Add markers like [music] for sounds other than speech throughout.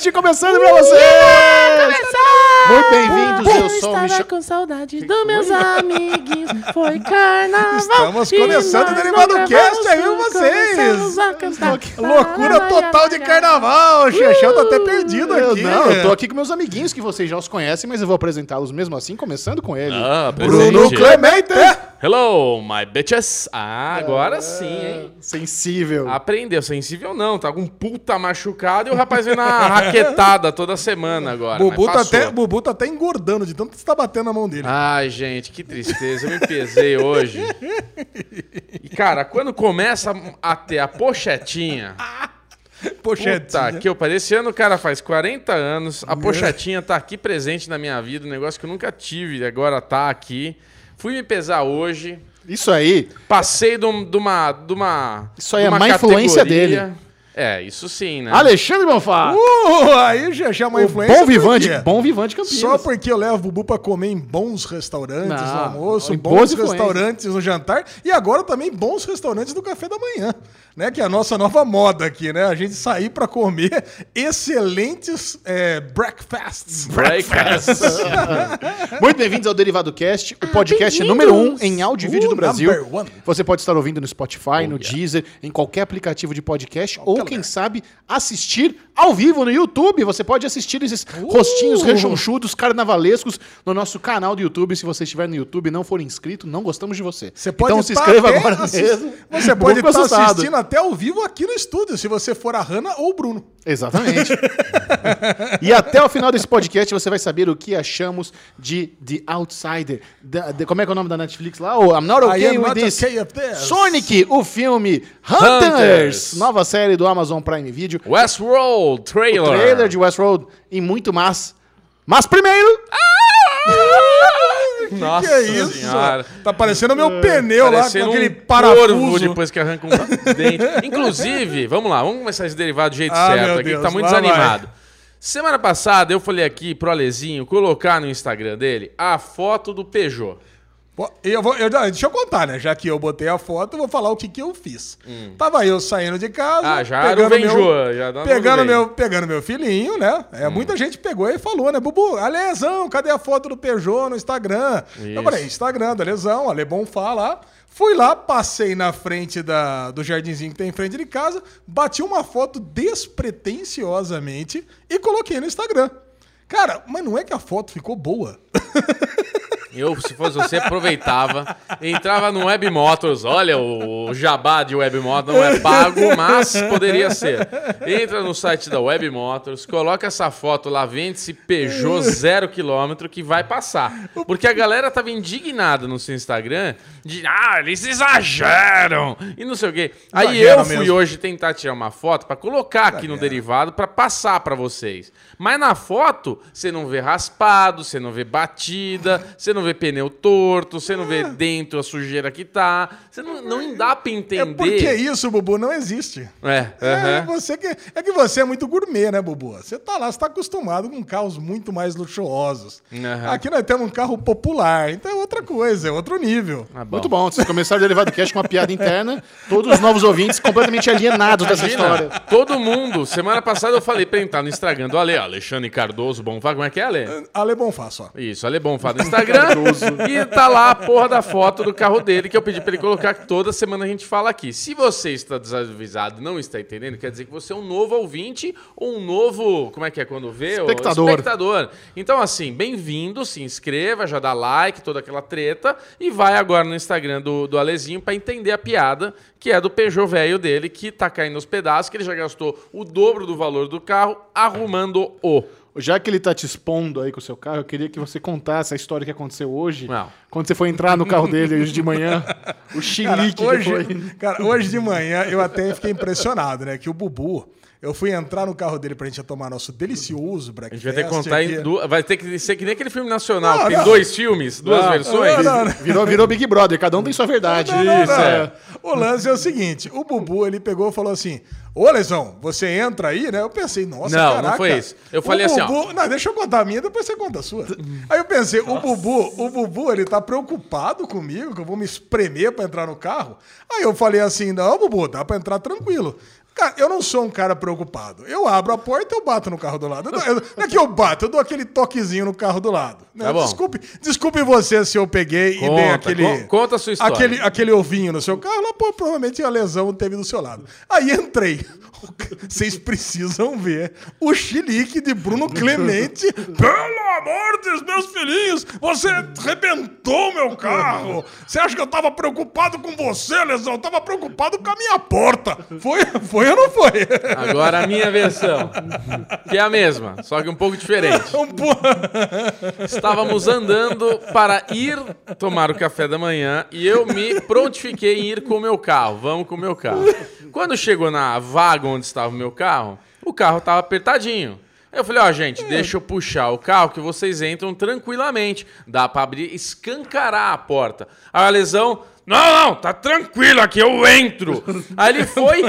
Cast começando pra vocês! Muito bem-vindos, eu sou o estava Michel. com saudade dos meus amiguinhos. Foi carnaval. Estamos começando o Derivado Cast aí, vocês. começamos a cantar. Loucura total de carnaval. O Xexão tá até perdido Eu, aqui. não, eu tô aqui com meus amiguinhos que vocês já os conhecem, mas eu vou apresentá-los mesmo assim, começando com ele. Ah, Bruno. Clemente. Hello, my bitches. Ah, agora sim, hein? Sensível. Aprendeu. Sensível não, tá com um puta machucado e o rapaz vem na raquetada toda semana agora. Bubu tá, até, Bubu tá até engordando de tanto que você tá batendo na mão dele. Ai, gente, que tristeza. Eu me pesei hoje. E, cara, quando começa a ter a pochetinha... [laughs] Pochetinha. Puta que eu pariu. Esse ano o cara faz 40 anos, a pochetinha tá aqui presente na minha vida, um negócio que eu nunca tive, agora tá aqui. Fui me pesar hoje, Isso aí. passei de, um- uma, de uma. Isso aí é uma má influência categoria. É, isso sim, né? Alexandre Bonfá. Uh, aí o Xexão é uma influência. bom vivante, bom vivante Campinas. Só porque eu levo o Bubu pra comer em bons restaurantes Não, no almoço, bons restaurantes no jantar e agora também bons restaurantes do café da manhã, né? Que é a nossa nova moda aqui, né? A gente sair pra comer [laughs] excelentes é, breakfasts. Breakfast. [laughs] Muito bem-vindos ao Derivado Cast, o podcast bem-vindos. número um em áudio e vídeo Uh, do Brasil. number one. Você pode estar ouvindo no Spotify, no yeah. Deezer, em qualquer aplicativo de podcast, ou quem sabe assistir ao vivo no YouTube. Você pode assistir esses rostinhos rechonchudos, carnavalescos no nosso canal do YouTube. Se você estiver no YouTube e não for inscrito, não gostamos de você. Você pode então se tá inscreva agora assis- mesmo. Você [laughs] pode estar assustado. assistindo até ao vivo aqui no estúdio, se você for a Hanna ou o Bruno. Exatamente. [laughs] e até o final desse podcast você vai saber o que achamos de The Outsider. Da- de- como é que é o nome da Netflix lá? Oh, I'm not okay with not this. okay. Sonic, o filme Hunters, Hunters. nova série do Amazon Prime Video. Westworld, O trailer. trailer de Westworld e muito mais. Mas primeiro, [laughs] Nossa que é isso? senhora. Tá parecendo o meu pneu lá com Parecendo aquele um parafuso. corvo depois que arranca um [laughs] dente. Inclusive, vamos lá, vamos começar esse derivado do jeito Ah, certo aqui, que tá muito lá vai. desanimado. Semana passada eu falei aqui pro Alezinho colocar no Instagram dele a foto do Peugeot. Eu vou, eu- deixa eu contar, né? Já que eu botei a foto, eu vou falar o que, que eu fiz. Tava eu saindo de casa. Hum. Ah, já era o Benjô, já dá pegando meu, pegando meu filhinho, né? É, Hum. Muita gente pegou e falou, né? Bubu, Alezão, cadê a foto do Peugeot no Instagram? Eu Isso. falei, Instagram do Alezão, Ale Bonfá lá. Fui lá, passei na frente da, do jardinzinho que tem em frente de casa, bati uma foto despretensiosamente e coloquei no Instagram. Cara, mas não é que a foto ficou boa. [laughs] Eu, se fosse você, aproveitava, entrava no Web Motors. Olha, o jabá de Web Motors não é pago, mas poderia ser. Entra no site da Web Motors, coloca essa foto lá, vende-se Peugeot zero quilômetro que vai passar. Porque a galera tava indignada no seu Instagram de, ah, eles exageram e não sei o quê. Aí Exagera eu fui mesmo. hoje tentar tirar uma foto pra colocar aqui no derivado pra passar pra vocês. Mas na foto você não vê raspado, você não vê batida, você não vê pneu torto, você não vê dentro a sujeira que tá. Você não, não dá pra É entender. porque isso, Bubu, não existe. É, É, você que, é que você é muito gourmet, né, Bubu? Você tá lá, você tá acostumado com carros muito mais luxuosos. Aqui nós temos um carro popular, então é outra coisa, é outro nível. Ah, bom. muito bom. Vocês começaram o Derivado Cast com uma piada interna. Todos os novos ouvintes completamente alienados dessa Imagina, história. todo mundo. Semana passada eu falei pra entrar no Instagram do Ale, Alexandre Cardoso, bom, como é que é, Ale? Ale Bonfá só. Isso, Ale Bonfá no [laughs] Instagram. e tá lá a porra da foto do carro dele que eu pedi pra ele colocar que toda semana a gente fala aqui. Se você está desavisado e não está entendendo, quer dizer que você é um novo ouvinte ou um novo. Como é que é quando vê? O Espectador. espectador. Então, assim, bem-vindo, se inscreva, já dá like, toda aquela treta. E vai agora no Instagram do, do Alezinho pra entender a piada, que é do Peugeot velho dele, que tá caindo aos pedaços, que ele já gastou o dobro do valor do carro arrumando-o. Já que ele tá te expondo aí com o seu carro, eu queria que você contasse a história que aconteceu hoje. Não. Quando você foi entrar no carro dele hoje de manhã. [laughs] O Cara, chilique que hoje, foi. [laughs] cara, hoje de manhã eu até fiquei impressionado, né? Que o Bubu, eu fui entrar no carro dele pra gente tomar nosso delicioso A breakfast. gente vai ter que contar em duas. Vai ter que ser que nem aquele filme nacional, Não, que tem não. dois filmes, duas Não, versões. não, não, não. Virou, virou Big Brother, cada um tem sua verdade. Não, não, Isso, não. é. O lance é o seguinte: o Bubu ele pegou e falou assim: Ô Lesão, você entra aí, né? Eu pensei, nossa, Não, não caraca. foi isso. Eu falei assim, ó. Bubu- Não, deixa eu contar a minha, depois você conta a sua. Aí eu pensei, o Bubu, o Bubu, ele tá preocupado comigo, que eu vou me espremer pra entrar no carro. Aí eu falei assim: não, Bubu, dá pra entrar tranquilo. Cara, eu não sou um cara preocupado. Eu abro a porta e eu bato no carro do lado. Eu não, eu- não é que eu bato, eu dou aquele toquezinho no carro do lado. né? Tá bom. Desculpe, desculpe você se eu peguei e dei Conta, aquele. con- conta a sua história. Aquele, aquele ovinho no seu carro, lá, pô, provavelmente a lesão teve do seu lado. Aí entrei. [laughs] Vocês precisam ver o chilique de Bruno Clemente. Pelo amor dos meus filhinhos, você arrebentou meu carro. Você acha que eu tava preocupado com você, lesão? Eu tava preocupado com a minha porta. Foi, foi ou não foi? Agora a minha versão, que é a mesma, só que um pouco diferente. Um po- Estávamos andando para ir tomar o café da manhã e eu me prontifiquei em ir com o meu carro. Vamos com o meu carro. Quando chegou na vaga onde estava o meu carro, o carro estava apertadinho. Eu falei, ó, gente, deixa eu puxar o carro que vocês entram tranquilamente. Dá pra abrir, escancarar a porta. Aí a lesão, não, não, tá tranquilo aqui, eu entro. Aí ele foi,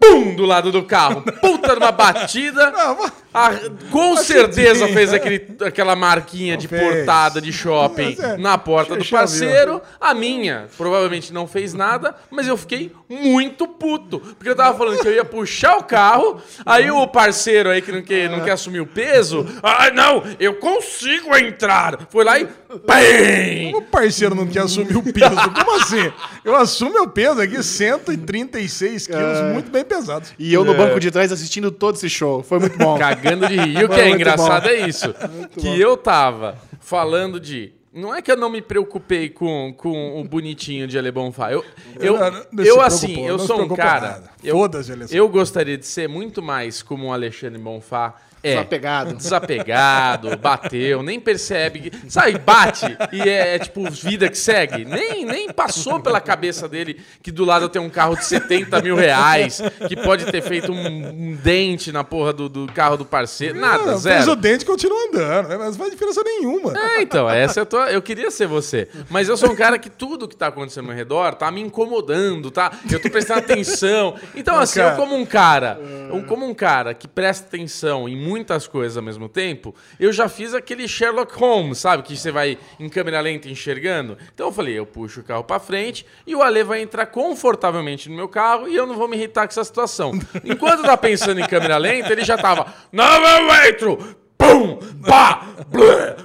pum, do lado do carro. Puta de uma batida. [laughs] Ah, com certeza fez aquele, aquela marquinha de fez. portada de shopping é, na porta do parceiro. A minha provavelmente não fez nada, mas eu fiquei muito puto. Porque eu tava falando que eu ia puxar o carro, aí o parceiro aí que não quer, não quer assumir o peso, ah, não, eu consigo entrar. Foi lá e. [laughs] Bem! O parceiro não quer assumir o peso. Como assim? Eu assumo meu peso aqui, 136 quilos, muito bem pesados. E eu no banco de trás assistindo todo esse show. Foi muito bom. Cagando de rir. E o que é muito engraçado bom. é isso. que eu tava falando de. Não é que eu não me preocupei com, com o bonitinho de Ale Bonfá. Eu, eu, Não, não se eu assim, eu sou um cara. Eu, eu gostaria de ser muito mais como o Alexandre Bonfá. É, Desapegado. Desapegado, bateu, nem percebe. Sabe, bate e é, é tipo vida que segue. Nem, nem passou pela cabeça dele que do lado tem um carro de 70 mil reais, que pode ter feito um, um dente na porra do, do carro do parceiro. Nada, Não, zero. Fez o dente continua andando, né? mas não faz diferença nenhuma. É, então, essa eu tô. Eu queria ser você. Mas eu sou um cara que tudo que tá acontecendo ao meu redor tá me incomodando, tá? Eu tô prestando atenção. Então, assim, eu como um cara, eu como um cara que presta atenção em muitas coisas ao mesmo tempo, eu já fiz aquele Sherlock Holmes, sabe? Que você vai em câmera lenta enxergando. Então eu falei, eu puxo o carro pra frente e o Ale vai entrar confortavelmente no meu carro e eu não vou me irritar com essa situação. Enquanto tá pensando em câmera lenta, ele já tava, não, eu entro! Pum! Pá! Blé!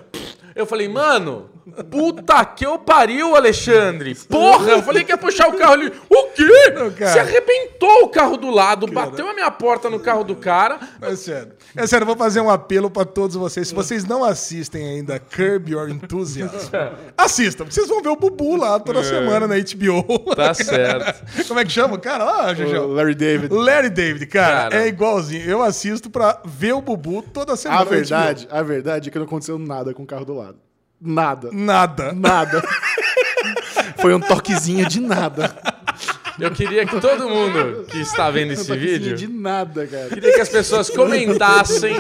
Eu falei, mano, puta que eu pariu, Alexandre. Porra, eu falei que ia puxar o carro ali. O quê? cara. Você arrebentou o carro do lado, bateu a minha porta no carro do cara. É sério. É sério, eu vou fazer um apelo pra todos vocês. Se vocês não assistem ainda Curb Your Enthusiasm, [laughs] assistam. Vocês vão ver o Bubu lá toda semana na HBO. Tá certo. [laughs] Como é que chama o cara lá, O Jujão? Larry David. Larry David, cara, Cara. é igualzinho. Eu assisto pra ver o Bubu toda semana. A na HBO. verdade, a verdade é que não aconteceu nada com o carro do lado. Nada. Nada. Nada. [laughs] Foi um toquezinho de nada. Eu queria que todo mundo que está vendo esse vídeo. de nada, cara. Queria que as pessoas comentassem.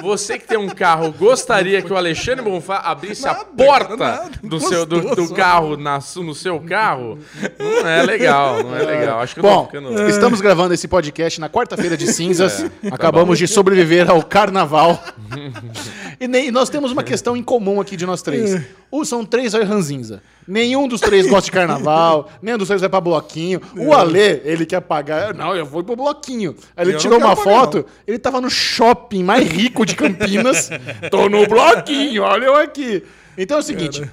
Você que tem um carro, gostaria que o Alexandre Bonfá abrisse a Nada, porta cara, nada. do, seu, do, do carro na, no seu carro? Não é legal, não é legal. Acho que Bom, ficando. estamos gravando esse podcast na quarta-feira de cinzas. Acabamos de sobreviver ao carnaval. [laughs] e nem- nós temos uma questão em comum aqui de nós três. O, são três ranzinza. Nenhum dos três gosta de carnaval, [laughs] nenhum dos três vai pra bloquinho. O Alê, ele quer pagar. Não, eu vou pro bloquinho. Aí ele Eu tirou uma pagar, foto, ele tava no shopping mais rico de Campinas. [laughs] Tô no bloquinho, olha eu aqui. Então é o seguinte.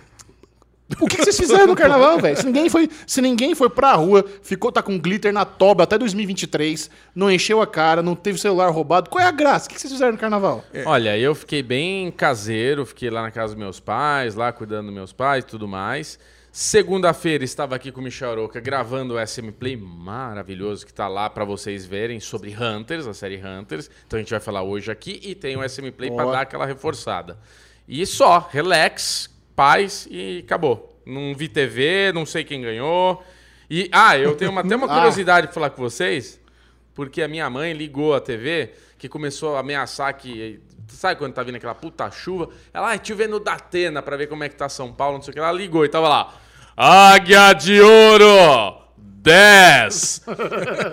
O que, que vocês fizeram no carnaval, velho? Se ninguém foi, se ninguém foi pra rua, ficou tá com glitter na toba até 2023, não encheu a cara, não teve celular roubado, qual é a graça? O que, que vocês fizeram no carnaval? Olha, eu fiquei bem caseiro, fiquei lá na casa dos meus pais, lá cuidando dos meus pais e tudo mais. Segunda-feira estava aqui com o Michel Aroca gravando o SM Play maravilhoso que tá lá pra vocês verem sobre Hunters, a série Hunters. Então a gente vai falar hoje aqui e tem o SM Play pra Boa. dar aquela reforçada. E só, relax, paz e acabou. Não vi TV, não sei quem ganhou. E ah, eu tenho uma- até uma [laughs] Ah. curiosidade pra falar com vocês. Porque a minha mãe ligou a TV, que começou a ameaçar que. Sabe quando tá vindo aquela puta chuva? Ela, ai, te vendo da Atena pra ver como é que tá São Paulo, não sei o que. Ela ligou e tava lá. Águia de Ouro! 10!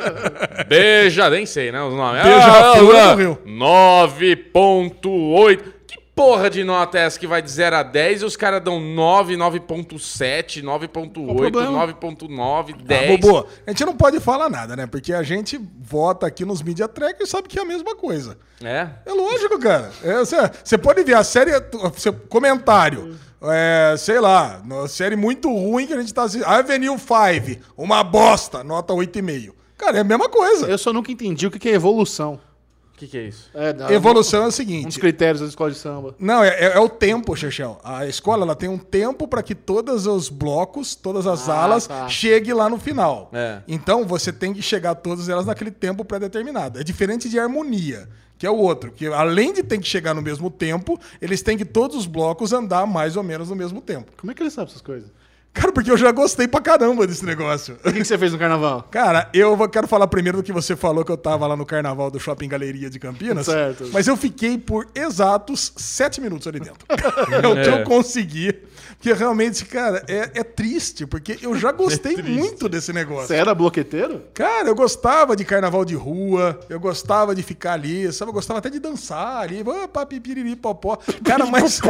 [laughs] Beija, nem sei, né? Os nomes. Beija-flor Ah, do Rio. 9.8. Porra de nota é essa que vai de 0 a 10 e os caras dão 9, 9.7, 9.8, problema? 9.9, Ah, 10. Bobô, a gente não pode falar nada, né? Porque a gente vota aqui nos Media Track e sabe que é a mesma coisa. É? É lógico, cara. É, Você você pode ver a série, você- comentário, é, sei lá, uma série muito ruim que a gente tá assistindo. Avenue 5, uma bosta, nota 8,5. Cara, é a mesma coisa. Eu só nunca entendi o que que é evolução. O que, que é isso? É, da- Evolução é o Um dos seguinte. critérios da escola de samba. Não, é, é- é o tempo, Chechel. A escola ela tem um tempo para que todos os blocos, todas as Ah, alas tá. cheguem lá no final. É. Então você tem que chegar todas elas naquele tempo pré-determinado. É diferente de harmonia, que é o outro, que além de ter que chegar no mesmo tempo, eles têm que todos os blocos andar mais ou menos no mesmo tempo. Como é que ele sabe essas coisas? Cara, porque eu já gostei pra caramba desse negócio. O que, que você fez no carnaval? [laughs] Cara, eu quero falar primeiro do que você falou que eu tava lá no carnaval do Shopping Galeria de Campinas. Certo. Mas eu fiquei por exatos sete minutos ali dentro. [laughs] é o que eu consegui. Porque realmente, cara, é, é triste, porque eu já [laughs] gostei muito desse negócio. Você era bloqueteiro? Cara, eu gostava de carnaval de rua, eu gostava de ficar ali, sabe? Eu gostava até de dançar ali, opa, pipiriri, popó. Cara, mas.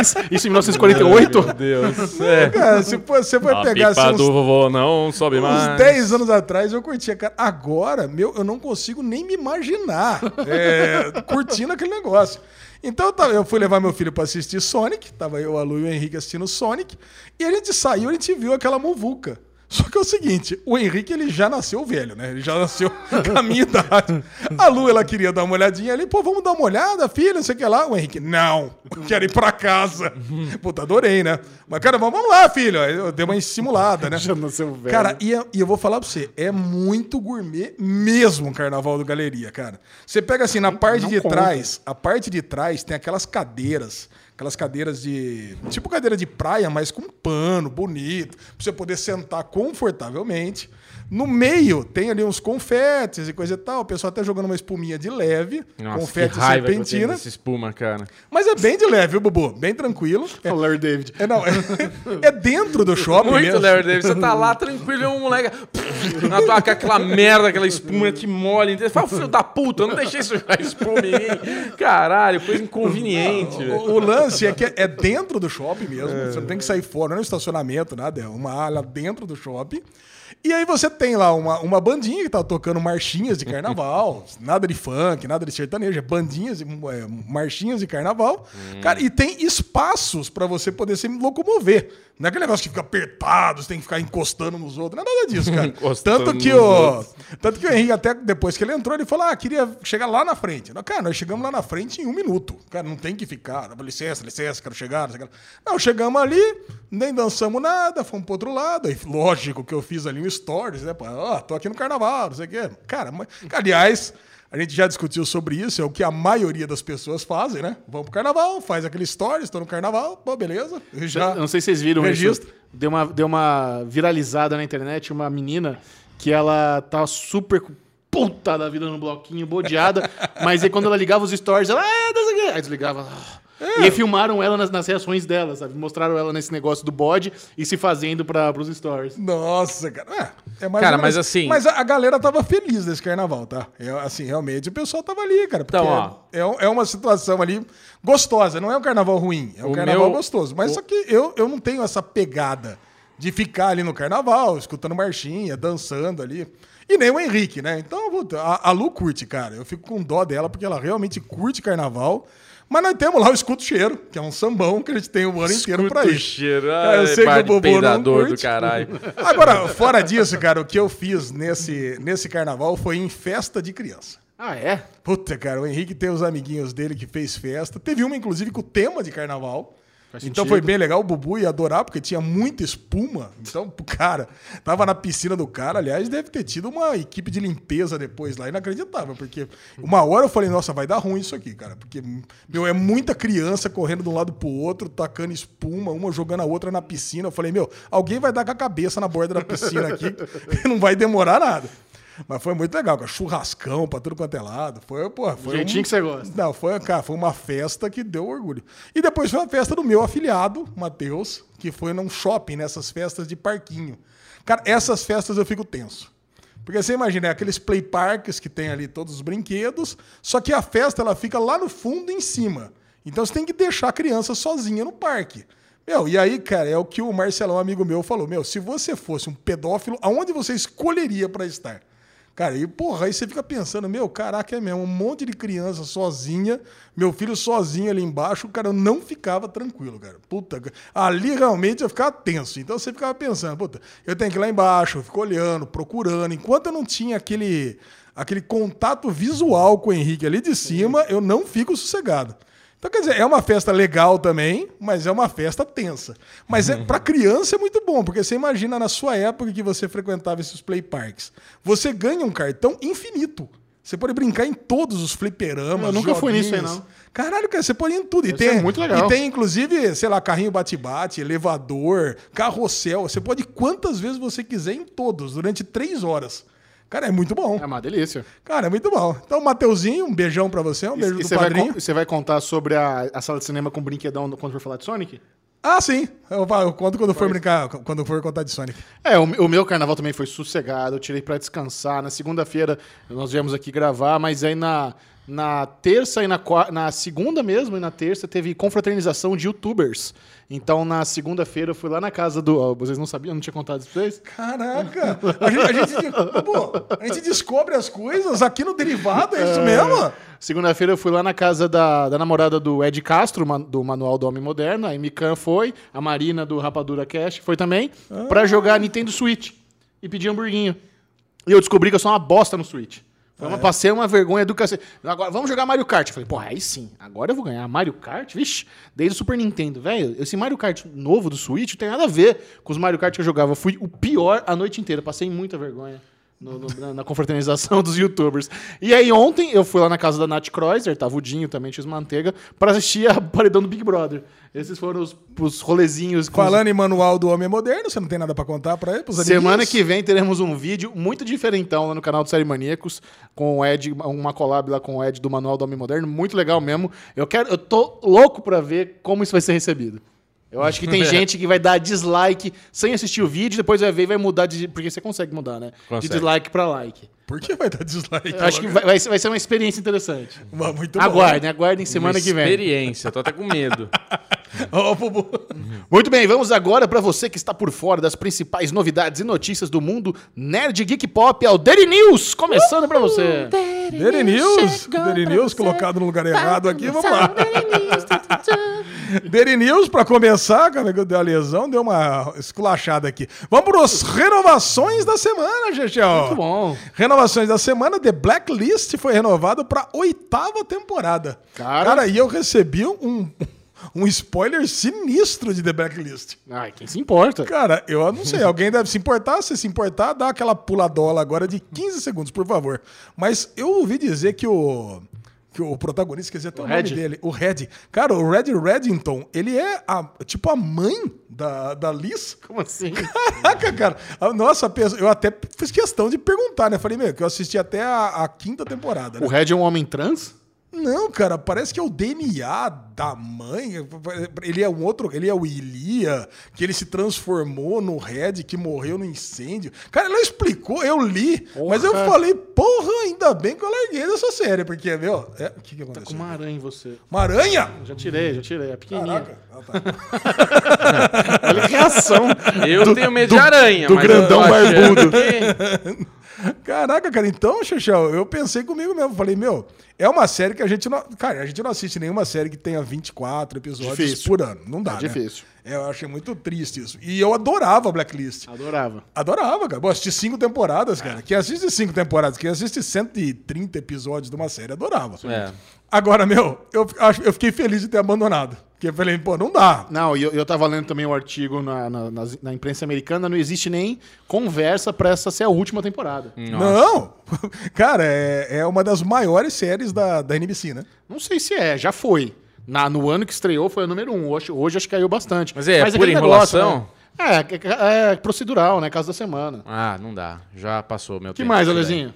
Isso, isso em 1948? Meu Deus. É. Cara, se for- você vai A pegar pipa assim, uns do vovô não sobe mais. Uns 10 anos atrás eu curtia, cara. Agora, meu, eu não consigo nem me imaginar é, curtindo aquele negócio. Então eu, fui levar meu filho pra assistir Sonic, tava eu, a Lu e o Henrique assistindo Sonic, e a gente saiu, a gente viu aquela muvuca. Só que é o seguinte, o Henrique ele já nasceu velho, né? Ele já nasceu [laughs] com a minha idade. A Lu, ela queria dar uma olhadinha ali, pô, vamos dar uma olhada, filha, não sei o que lá. O Henrique, não, quero ir pra casa. Puta, adorei, né? Mas, cara, vamos lá, filho. Eu dei uma estimulada, né? [laughs] Já nasceu velho. Cara, e, e eu vou falar pra você, é muito gourmet mesmo o Carnaval do Galeria, cara. Você pega assim, na parte não de conta. trás, a parte de trás tem aquelas cadeiras, aquelas cadeiras de. Tipo cadeira de praia, mas com pano, bonito, pra você poder sentar confortavelmente. No meio tem ali uns confetes e coisa e tal. O pessoal até jogando uma espuminha de leve, Nossa, confete que raiva que serpentina. dessa espuma, cara. Mas é bem de leve, viu, Bubu? Bem tranquilo. É, [laughs] O Larry David. é, não, é, é dentro do shopping Muito, mesmo. Larry David. Você tá lá tranquilo e um moleque. [laughs] Na tua cara, aquela merda, aquela espuma te molha. inteiro. Fala, filho da puta, eu não deixei isso jogar espuma em mim. Caralho, coisa inconveniente. O, o lance é que é dentro do shopping mesmo. Você não tem que sair fora, não é um estacionamento, nada. É uma área dentro do shopping. E aí você tem lá uma, uma bandinha que tá tocando marchinhas de carnaval. [laughs] nada de funk, nada de sertanejo. É bandinhas, e, é, marchinhas de carnaval. Cara, e tem espaços pra você poder se locomover. Não é aquele negócio que fica apertado, você tem que ficar encostando nos outros. Não é nada disso, cara. [laughs] Tanto que o, tanto que o Henrique, até depois que ele entrou, ele falou: Ah, queria chegar lá na frente. Não, Cara, nós chegamos lá na frente em um minuto. Cara, não tem que ficar. Licença, licença, quero chegar. Não, não, chegamos ali, nem dançamos nada, fomos pro outro lado. Aí, lógico que eu fiz ali um stories, né? Ó, tô aqui no carnaval, não sei o quê. Cara, mas, aliás. A gente já discutiu sobre isso, é o que a maioria das pessoas fazem, né? Vão pro carnaval, faz aquele stories, tô no carnaval, pô, beleza. Já Eu não sei se vocês viram Registro. isso. Deu uma, deu uma viralizada na internet, uma menina que ela tá super puta da vida no bloquinho, bodeada, [laughs] mas aí quando ela ligava os stories, ela, ah, não sei o quê. Aí desligava. ah. E aí filmaram ela nas, nas reações dela, sabe? Mostraram ela nesse negócio do bode e se fazendo para pros stories. Nossa, cara. É, é mais Cara, mas assim- Mas a, a galera tava feliz nesse carnaval, tá? É, assim, realmente o pessoal tava ali, cara. Porque Então, ó. é, é uma situação ali gostosa. Não é um carnaval ruim, é um carnaval meu- gostoso. Mas o- só que eu, eu não tenho essa pegada de ficar ali no carnaval, escutando marchinha, dançando ali. E nem o Henrique, né? Então, a, a Lu curte, cara. Eu fico com dó dela, porque ela realmente curte carnaval. Mas nós temos lá o Escuto Cheiro, que é um sambão que a gente tem o ano inteiro pra Escuta o ir. cheiro. Cara, eu sei que o não peidador do curte. caralho. [laughs] Agora, fora disso, cara, o que eu fiz nesse, nesse carnaval foi em festa de criança. Ah, é? Puta, cara, o Henrique tem os amiguinhos dele que fez festa. Teve uma, inclusive, com o tema de carnaval. Então foi bem legal, o Bubu ia adorar, porque tinha muita espuma. Então, [laughs] cara, tava na piscina do cara. Aliás, deve ter tido uma equipe de limpeza depois lá, inacreditável. Porque uma hora eu falei, nossa, vai dar ruim isso aqui, cara. Porque, meu, é muita criança correndo de um lado pro outro, tacando espuma, uma jogando a outra na piscina. Eu falei, meu, alguém vai dar com a cabeça na borda da piscina aqui, [laughs] não vai demorar nada. Mas foi muito legal, cara. Churrascão pra tudo quanto é lado. Foi, pô, foi Jeitinho um- que você gosta. Não, foi, cara, foi uma festa que deu orgulho. E depois foi a festa do meu afiliado, Matheus, que foi num shopping, nessas festas de parquinho. Cara, essas festas eu fico tenso. Porque você imagina, é aqueles play parks que tem ali todos os brinquedos, só que a festa ela fica lá no fundo em cima. Então você tem que deixar a criança sozinha no parque. Meu, e aí, cara, é o que o Marcelão, amigo meu, falou. Meu, se você fosse um pedófilo, aonde você escolheria pra estar? Cara, e porra, aí você fica pensando, meu, caraca, é mesmo, um monte de criança sozinha, meu filho sozinho ali embaixo, cara, eu não ficava tranquilo, cara. Puta, ali realmente eu ficava tenso. Então você ficava pensando, puta, eu tenho que ir lá embaixo, eu fico olhando, procurando. Enquanto eu não tinha aquele, aquele contato visual com o Henrique ali de cima, eu não fico sossegado. Então, quer dizer, é uma festa legal também, mas é uma festa tensa. Mas é, para criança é muito bom, porque você imagina na sua época que você frequentava esses play parks. Você ganha um cartão infinito. Você pode brincar em todos os fliperamas. Eu nunca fui nisso aí, joguinhos. não. Caralho, cara, você pode ir em tudo. E Deve ser tem, muito legal. E tem, inclusive, sei lá, carrinho bate-bate, elevador, carrossel. Você pode ir quantas vezes você quiser em todos, durante três horas. Cara, é muito bom. É uma delícia. Cara, é muito bom. Então, Mateuzinho, um beijão pra você, um beijo e do você, vai, padrinho. con- você vai contar sobre a, a sala de cinema com brinquedão quando for falar de Sonic? Ah, sim. Eu, eu conto quando for brincar, quando for contar de Sonic. É, o, o meu carnaval também foi sossegado, eu tirei pra descansar. Na segunda-feira nós viemos aqui gravar, mas aí na, na terça e na, na segunda mesmo e na terça teve confraternização de youtubers. Então na segunda-feira eu fui lá na casa do. ó, vocês não sabiam? Eu não tinha contado isso pra vocês? Caraca! A gente, a gente- pô, a gente descobre as coisas aqui no Derivado, é isso mesmo? Segunda-feira eu fui lá na casa da, da namorada do Ed Castro, do Manual do Homem Moderno. A Mikan foi, a Marina do Rapadura Cast foi também, pra jogar Nintendo Switch e pedir hamburguinho. E eu descobri que eu sou uma bosta no Switch. Foi uma, passei uma vergonha do cacete. Agora, vamos jogar Mario Kart. Eu falei, porra, aí sim, agora eu vou ganhar. Mario Kart? Vixe, desde o Super Nintendo. Velho, esse Mario Kart novo do Switch não tem nada a ver com os Mario Kart que eu jogava. Eu fui o pior a noite inteira. Passei muita vergonha no- no- na, na confraternização [laughs] dos youtubers. E aí ontem eu fui lá na casa da Nath Kreuzer, tava o Dinho também, X Manteiga, pra assistir a [laughs] paredão do Big Brother. Esses foram os, os rolezinhos. com os- Falando em manual do Homem Moderno, você não tem nada pra contar pra ele? Semana que vem teremos um vídeo muito diferentão lá no canal do Série Maníacos, com o Ed, uma collab lá com o Ed do Manual do Homem Moderno, muito legal mesmo. Eu quero, eu tô louco pra ver como isso vai ser recebido. Eu acho que tem [laughs] gente que vai dar dislike sem assistir o vídeo, depois vai ver e vai mudar de. Porque você consegue mudar, né? De Consegue. dislike pra like. Por que vai dar dislike? Eu acho que vai, vai ser- vai ser uma experiência interessante. Muito bom. Aguardem, aguardem semana Uma que vem. Experiência, tô até com medo. [laughs] [laughs] Ó, Bubu. Muito bem, vamos agora para você que está por fora das principais novidades e notícias do mundo nerd geek pop, é o Daily News, começando para você. Daily News. Daily News colocado no lugar errado aqui, vamos lá. [laughs] Daily News, pra começar, cara, que eu dei a lesão, deu uma esculachada aqui. Vamos pros renovações da semana, Chechel. Muito bom. Renovações da semana, The Blacklist foi renovado pra oitava temporada. Cara. e eu recebi um, um spoiler sinistro de The Blacklist. Ai, quem se importa? Cara, eu não sei, [laughs] alguém deve se importar. Se se importar, dá aquela puladola agora de 15 segundos, por favor. Mas eu ouvi dizer que o. Que o protagonista, dizer, até o, O nome Red? dele, o Red. Cara, o Red Reddington, ele é a, tipo a mãe da, da Liz. Como assim? Caraca, cara. A- Nossa, pensa- eu até fiz questão de perguntar, né? Falei, meu, que eu assisti até a, a quinta temporada. né? O Red é um homem trans? Não, cara, parece que é o DNA da mãe. Ele é um outro, ele é o Ilia, que ele se transformou no Red, que morreu no incêndio. Cara, ela explicou, eu li, mas eu Porra. falei, porra, ainda bem que eu larguei dessa série, porque, meu, é, o que, que Tá aconteceu? com uma aranha em você. Uma aranha? Já tirei, já tirei. É pequenininha. Caraca. Ah, tá. [laughs] Olha a reação. Eu tenho medo de aranha, do mas grandão barbudo. que- [laughs] Caraca, cara, então, Xexão, eu pensei comigo mesmo. Falei, meu, é uma série que a gente não. Cara, a gente não assiste nenhuma série que tenha 24 episódios Difícil. por ano. Não dá, É né? difícil. É, Eu achei muito triste isso. E eu adorava Blacklist. Adorava. Adorava, cara. Bom, assisti cinco temporadas, cara. Quem assiste cinco temporadas, quem assiste 130 episódios de uma série, adorava. É. Agora, meu, eu, acho- eu fiquei feliz de ter abandonado. Porque eu falei, pô, não dá. Não, e eu, eu tava lendo também o artigo na, na, nas- na imprensa americana, não existe nem conversa pra essa ser a última temporada. Não! [laughs] Cara, é, é uma das maiores séries da, da NBC, né? Não sei se é, já foi. Na, no ano que estreou foi a número um. Hoje, hoje acho que caiu bastante. Mas é, é pura aquele enrolação? né? É, é, é procedural, né? Caso da semana. Ah, não dá. Já passou meu O que tempo. mais, isso daí. Alezinho?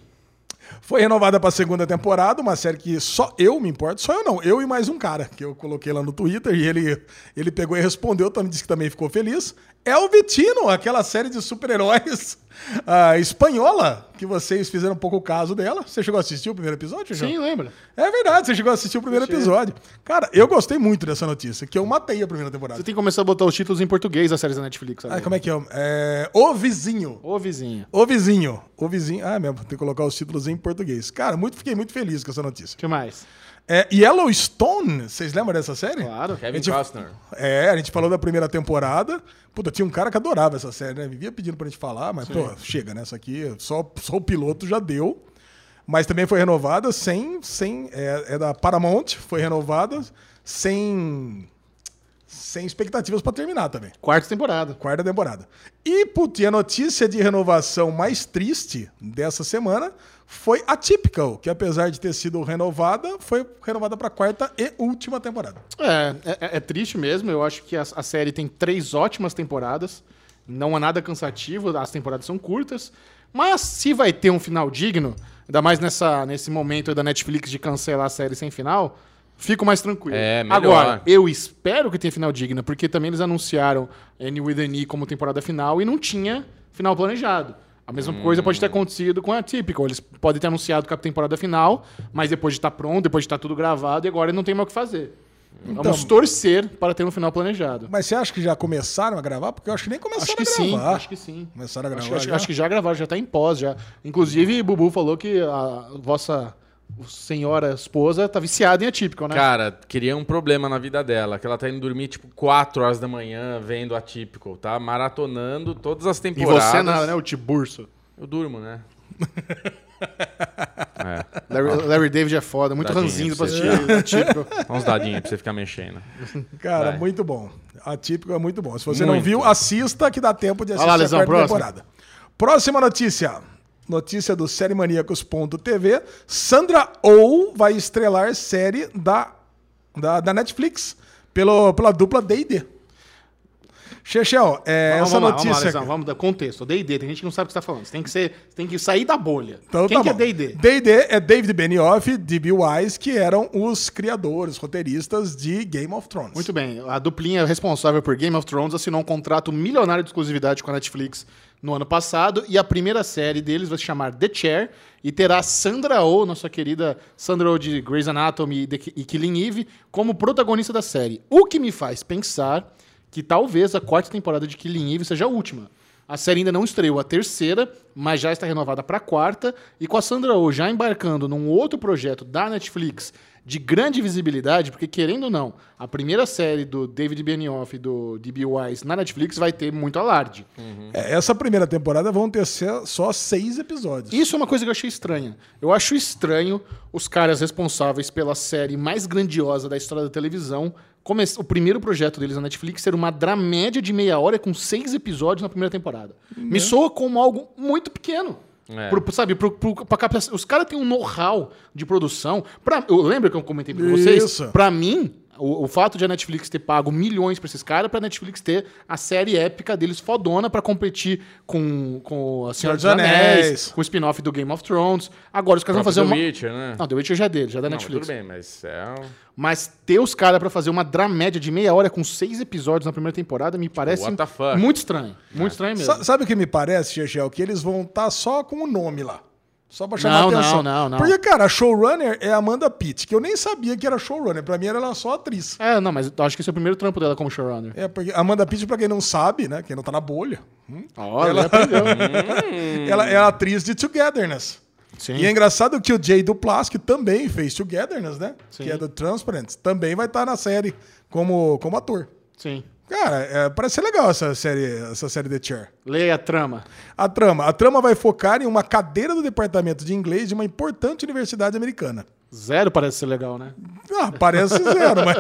Foi renovada pra segunda temporada, uma série que só eu me importo, só eu não, eu e mais um cara, que eu coloquei lá no Twitter e ele, ele pegou e respondeu, disse que também ficou feliz. É o Vitino, aquela série de super-heróis [laughs] ah, espanhola, que vocês fizeram um pouco caso dela. Você chegou a assistir o primeiro episódio, João? Sim, lembra? É verdade, você chegou a assistir o primeiro episódio. Cara, eu gostei muito dessa notícia, que eu matei a primeira temporada. Você tem que começar a botar os títulos em português das séries da Netflix. Ah, agora. como é que é? é? O Vizinho. Ô, vizinho. O Vizinho. O Vizinho. Ah, mesmo, tem que colocar os títulos em português. Cara, muito, fiquei muito feliz com essa notícia. O que mais? É, Yellowstone, vocês lembram dessa série? Claro. Kevin gente- Costner. É, a gente falou da primeira temporada. Puta, tinha um cara que adorava essa série, né? Vivia pedindo pra gente falar, mas, pô, chega, né? Essa aqui, só, só o piloto já deu. Mas também foi renovada sem. sem é, é da Paramount, foi renovada sem. Sem expectativas pra terminar também. Quarta temporada. Quarta temporada. E, putz, a notícia de renovação mais triste dessa semana foi a Typical, que apesar de ter sido renovada, foi renovada pra quarta e última temporada. É, é, é triste mesmo. Eu acho que a, a série tem três ótimas temporadas. Não há nada cansativo, as temporadas são curtas. Mas se vai ter um final digno, ainda mais nessa, nesse momento da Netflix de cancelar a série sem final, fico mais tranquilo. É, melhor. Agora, eu espero que tenha final digno, porque também eles anunciaram Annie with an E como temporada final e não tinha final planejado. A mesma coisa pode ter acontecido com a Typical. Eles podem ter anunciado com a temporada final, mas depois de estar pronto, depois de estar tudo gravado, e agora não tem mais o que fazer. Vamos torcer para ter um final planejado. Mas você acha que já começaram a gravar? Porque eu acho que nem começaram Acho que a sim, gravar. acho que sim. Começaram a gravar. Acho, acho- já? acho que já gravaram, já tá em pós já. Inclusive, Bubu falou que a vossa senhora esposa tá viciada em atípico, né? Cara, queria um problema na vida dela, que ela tá indo dormir tipo 4 horas da manhã vendo a Típico, tá? Maratonando todas as e temporadas. você nada, né? O Tiburso. Eu durmo, né? [laughs] é, Larry, Larry David é foda, muito Tadinho ranzinho pra assistir atípico. [laughs] dá uns dadinhos pra você ficar mexendo. Cara, Vai. muito bom. A típico é muito bom. Se você não Muito. viu, assista que dá tempo de assistir lá, a Lesão, próxima. temporada. Próxima notícia. Notícia do SérieManiacos.tv. Sandra Oh vai estrelar série da, da, da Netflix pelo, pela dupla D&D. Chechel, é, Vamos essa notícia... Vamos, lá, vamos dar contexto. D&D, tem gente que não sabe o que você tá falando. Você tem que, ser, tem que sair da bolha. Então Quem tá que é bom. D&D? D&D é David Benioff, D.B. Wise, que eram os criadores, roteiristas de Game of Thrones. Muito bem. A duplinha responsável por Game of Thrones assinou um contrato milionário de exclusividade com a Netflix no ano passado e a primeira série deles vai se chamar The Chair e terá Sandra Oh, nossa querida Sandra Oh de Grey's Anatomy e Killing Eve, como protagonista da série. O que me faz pensar que talvez a quarta temporada de Killing Eve seja a última. A série ainda não estreou a terceira, mas já está renovada para a quarta. E com a Sandra Oh já embarcando num outro projeto da Netflix de grande visibilidade, porque querendo ou não, a primeira série do David Benioff e do D.B. Wise na Netflix vai ter muito alarde. É, Essa primeira temporada vão ter só seis episódios. Isso é uma coisa que eu achei estranha. Eu acho estranho os caras responsáveis pela série mais grandiosa da história da televisão. O primeiro projeto deles na Netflix ser uma dramédia de meia hora com seis episódios na primeira temporada. Me soa como algo muito pequeno. É. Pro- sabe, pro, pro, pra captar- os caras têm um know-how de produção. Pra, eu lembro que eu comentei pra vocês? Isso. Pra mim, o, o fato de a Netflix ter pago milhões pra esses caras, pra Netflix ter a série épica deles fodona pra competir com, com a Senhora dos Anéis. Anéis, com o spin-off do Game of Thrones. Agora os caras vão fazer The uma. Witcher, né? Não, The Witcher já é dele, já é da Não, Netflix. tudo bem, mas é. Mas ter os caras pra fazer uma dramédia de meia hora com seis episódios na primeira temporada me parece what the fuck? muito estranho. Muito estranho mesmo. Sa- Sabe o que me parece, Chechel? Que eles vão estar só com o nome lá. Só pra chamar Não, atenção. não, não, não. Porque, cara, a showrunner é a Amanda Pitt, que eu nem sabia que era showrunner. Pra mim, ela era só atriz. É, não, mas eu acho que esse é o primeiro trampo dela como showrunner. É, porque Amanda Pitt, pra quem não sabe, né? Quem não tá na bolha, hum, Olha, Ela- [laughs] [laughs] ela é atriz de Togetherness. Sim. E é engraçado que o Jay Duplas, que também fez Togetherness, né? Sim. Que é do Transparent, também vai estar na série como, como ator. Sim. Cara, é, parece ser legal essa série, essa série The Chair. Leia a trama. A trama. A trama vai focar em uma cadeira do departamento de inglês de uma importante universidade americana. Zero parece ser legal, né? Ah, parece zero, mas,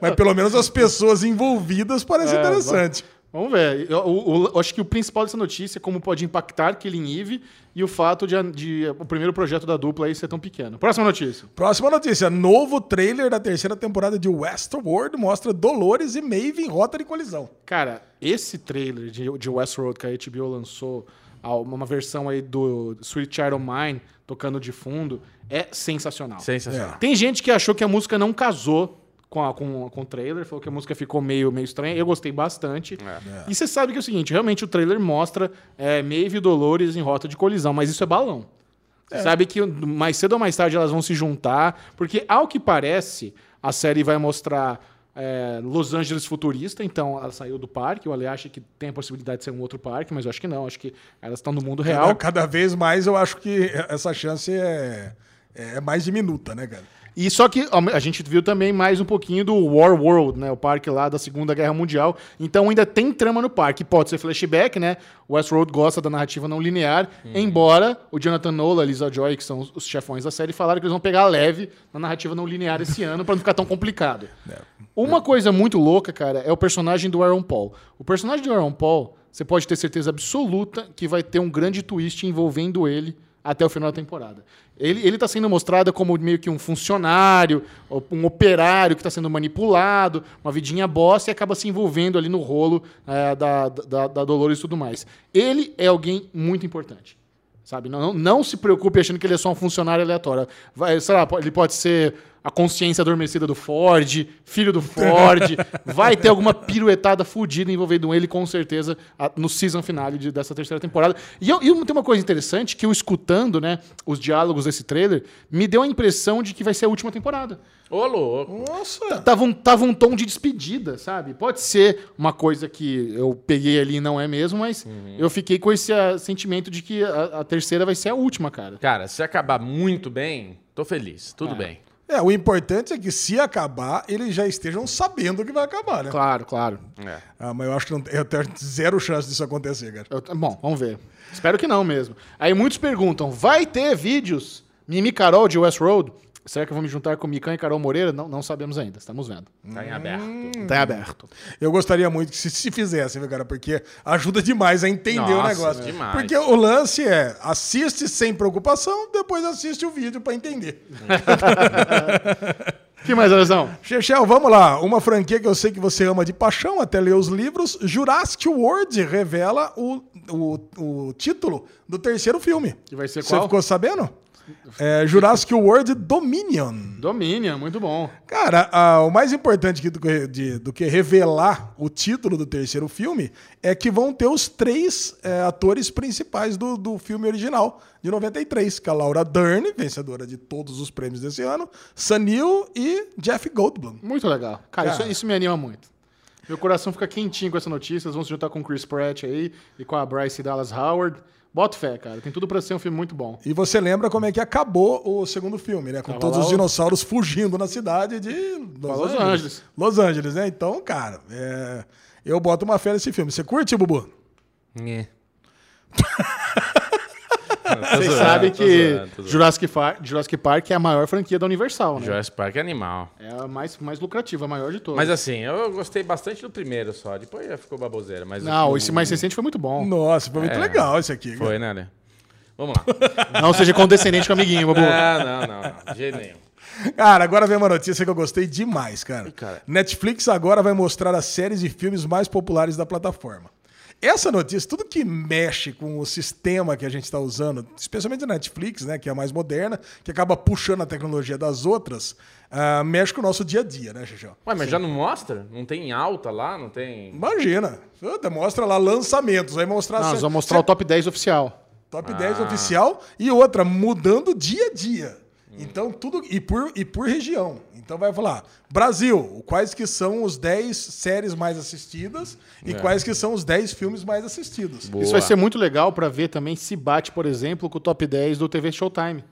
mas pelo menos as pessoas envolvidas parecem [laughs] É, interessante. Vamos ver. Eu, o- eu acho que o principal dessa notícia é como pode impactar Killing Eve e o fato de, de o primeiro projeto da dupla aí ser tão pequeno. Próxima notícia. Próxima notícia. Novo trailer da terceira temporada de Westworld mostra Dolores e Maeve em rota de colisão. Cara, esse trailer de, de Westworld que a HBO lançou uma versão aí do Sweet Child of Mine tocando de fundo. É sensacional. Sensacional. Tem gente que achou que a música não casou com, a- com, com o trailer, falou que a música ficou meio, meio estranha. Eu gostei bastante. É. E você sabe que é o seguinte, realmente o trailer mostra é, Maeve e Dolores em rota de colisão, mas isso é balão. Você sabe que mais cedo ou mais tarde elas vão se juntar, porque ao que parece, a série vai mostrar é, Los Angeles futurista, então ela saiu do parque. O Ale acha que tem a possibilidade de ser um outro parque, mas eu acho que não. Acho que elas estão no mundo real. Cada, cada vez mais eu acho que essa chance é, é mais diminuta, né, cara? E só que a gente viu também mais um pouquinho do War World, né? O parque lá da Segunda Guerra Mundial. Então ainda tem trama no parque. Pode ser flashback, né? O Westworld gosta da narrativa não linear. Embora o Jonathan Nolan, a Lisa Joy, que são os- chefões da série, falaram que eles vão pegar leve na narrativa não linear esse [laughs] ano pra não ficar tão complicado. Uma coisa muito louca, cara, é o personagem do Aaron Paul. O personagem do Aaron Paul, você pode ter certeza absoluta que vai ter um grande twist envolvendo ele até o final da temporada. Ele, ele tá sendo mostrado como meio que um funcionário, um operário que está sendo manipulado, uma vidinha bosta e acaba se envolvendo ali no rolo eh, da, da, da Dolores e tudo mais. Ele é alguém muito importante. Sabe? Não, não, não se preocupe achando que ele é só um funcionário aleatório. Vai, sei lá, ele pode ser a consciência adormecida do Ford, filho do Ford. [laughs] vai ter alguma piruetada fodida envolvendo ele, com certeza, no season finale de- dessa terceira temporada. E, eu, e tem uma coisa interessante que eu escutando né, os diálogos desse trailer, me deu a impressão de que vai ser a última temporada. Ô, louco. Nossa! Tava um, tava um tom de despedida, sabe? Pode ser uma coisa que eu peguei ali e não é mesmo, mas eu fiquei com esse ah, sentimento de que a, a terceira vai ser a última, cara. Cara, se acabar muito bem, tô feliz. Tudo bem. É, o importante é que se acabar, eles já estejam sabendo que vai acabar, né? Claro, claro. É. Ah, mas eu acho que não, eu tenho zero chance disso acontecer, cara. Eu- bom, vamos ver. Espero que não mesmo. Aí muitos perguntam: vai ter vídeos Mimi Carol de Westworld? Será que eu vou me juntar com Mikan e Carol Moreira? Não, não sabemos ainda, estamos vendo. Tá em aberto. Tá em aberto. Eu gostaria muito que se, se fizesse, viu, cara? Porque ajuda demais a entender o Nossa, negócio. demais. Porque o lance é assiste sem preocupação, depois assiste o vídeo pra entender. O [laughs] que mais, Alessão? Chechel, vamos lá. Uma franquia que eu sei que você ama de paixão, até ler os livros. Jurassic World revela o, o, o título do terceiro filme. Que vai ser Você qual? ficou sabendo? É Jurassic World Dominion. Dominion, muito bom. Cara, ah, o mais importante do, que- de- do que revelar o título do terceiro filme é que vão ter os três eh, atores principais do, do filme original, de 93, que é a Laura Dern, vencedora de todos os prêmios desse ano, Sanil e Jeff Goldblum. Muito legal. Cara, Cara. Isso, isso me anima muito. Meu coração fica quentinho com essa notícia. Eles vão se juntar com o Chris Pratt aí e com a Bryce Dallas Howard. Bota fé, cara. Tem tudo pra ser um filme muito bom. E você lembra como é que acabou o segundo filme, né? Com Tava todos os o- dinossauros fugindo na cidade de Los, Los Angeles. Angeles. Los Angeles, né? Então, cara, é, eu boto uma fé nesse filme. Você curte, Bubu? É. [laughs] [laughs] Vocês sabem que Jurassic, Far- Jurassic Park é a maior franquia da Universal, né? Jurassic Park é animal. É a mais, mais lucrativa, a maior de todas. Mas assim, eu gostei bastante do primeiro só. Depois já ficou baboseira. Mas Não, o- esse mais recente foi muito bom. Nossa, foi muito É. legal esse aqui. Foi, né, Ale? Vamos lá. [laughs] Não seja condescendente com o amiguinho, Babu. não, não, não, não. De jeito nenhum. Cara, agora vem uma notícia que eu gostei demais, cara. cara. Netflix agora vai mostrar as séries e filmes mais populares da plataforma. Essa notícia, tudo que mexe com o sistema que a gente está usando, especialmente a Netflix, né, que é a mais moderna, que acaba puxando a tecnologia das outras, ah, mexe com o nosso dia a dia, né, Xixão? Ué, mas já não mostra? Não tem em alta lá? Não tem. Imagina. Mostra lá lançamentos, vai mostrar Não, nós vamos mostrar o top 10 oficial. Top 10 Ah. oficial e outra mudando dia a dia. Então, tudo. E por, e por região. Então vai falar: Brasil, quais que são os 10 séries mais assistidas e quais que são os 10 filmes mais assistidos. Boa. Isso vai ser muito legal pra ver também se bate, por exemplo, com o top 10 do TV Showtime.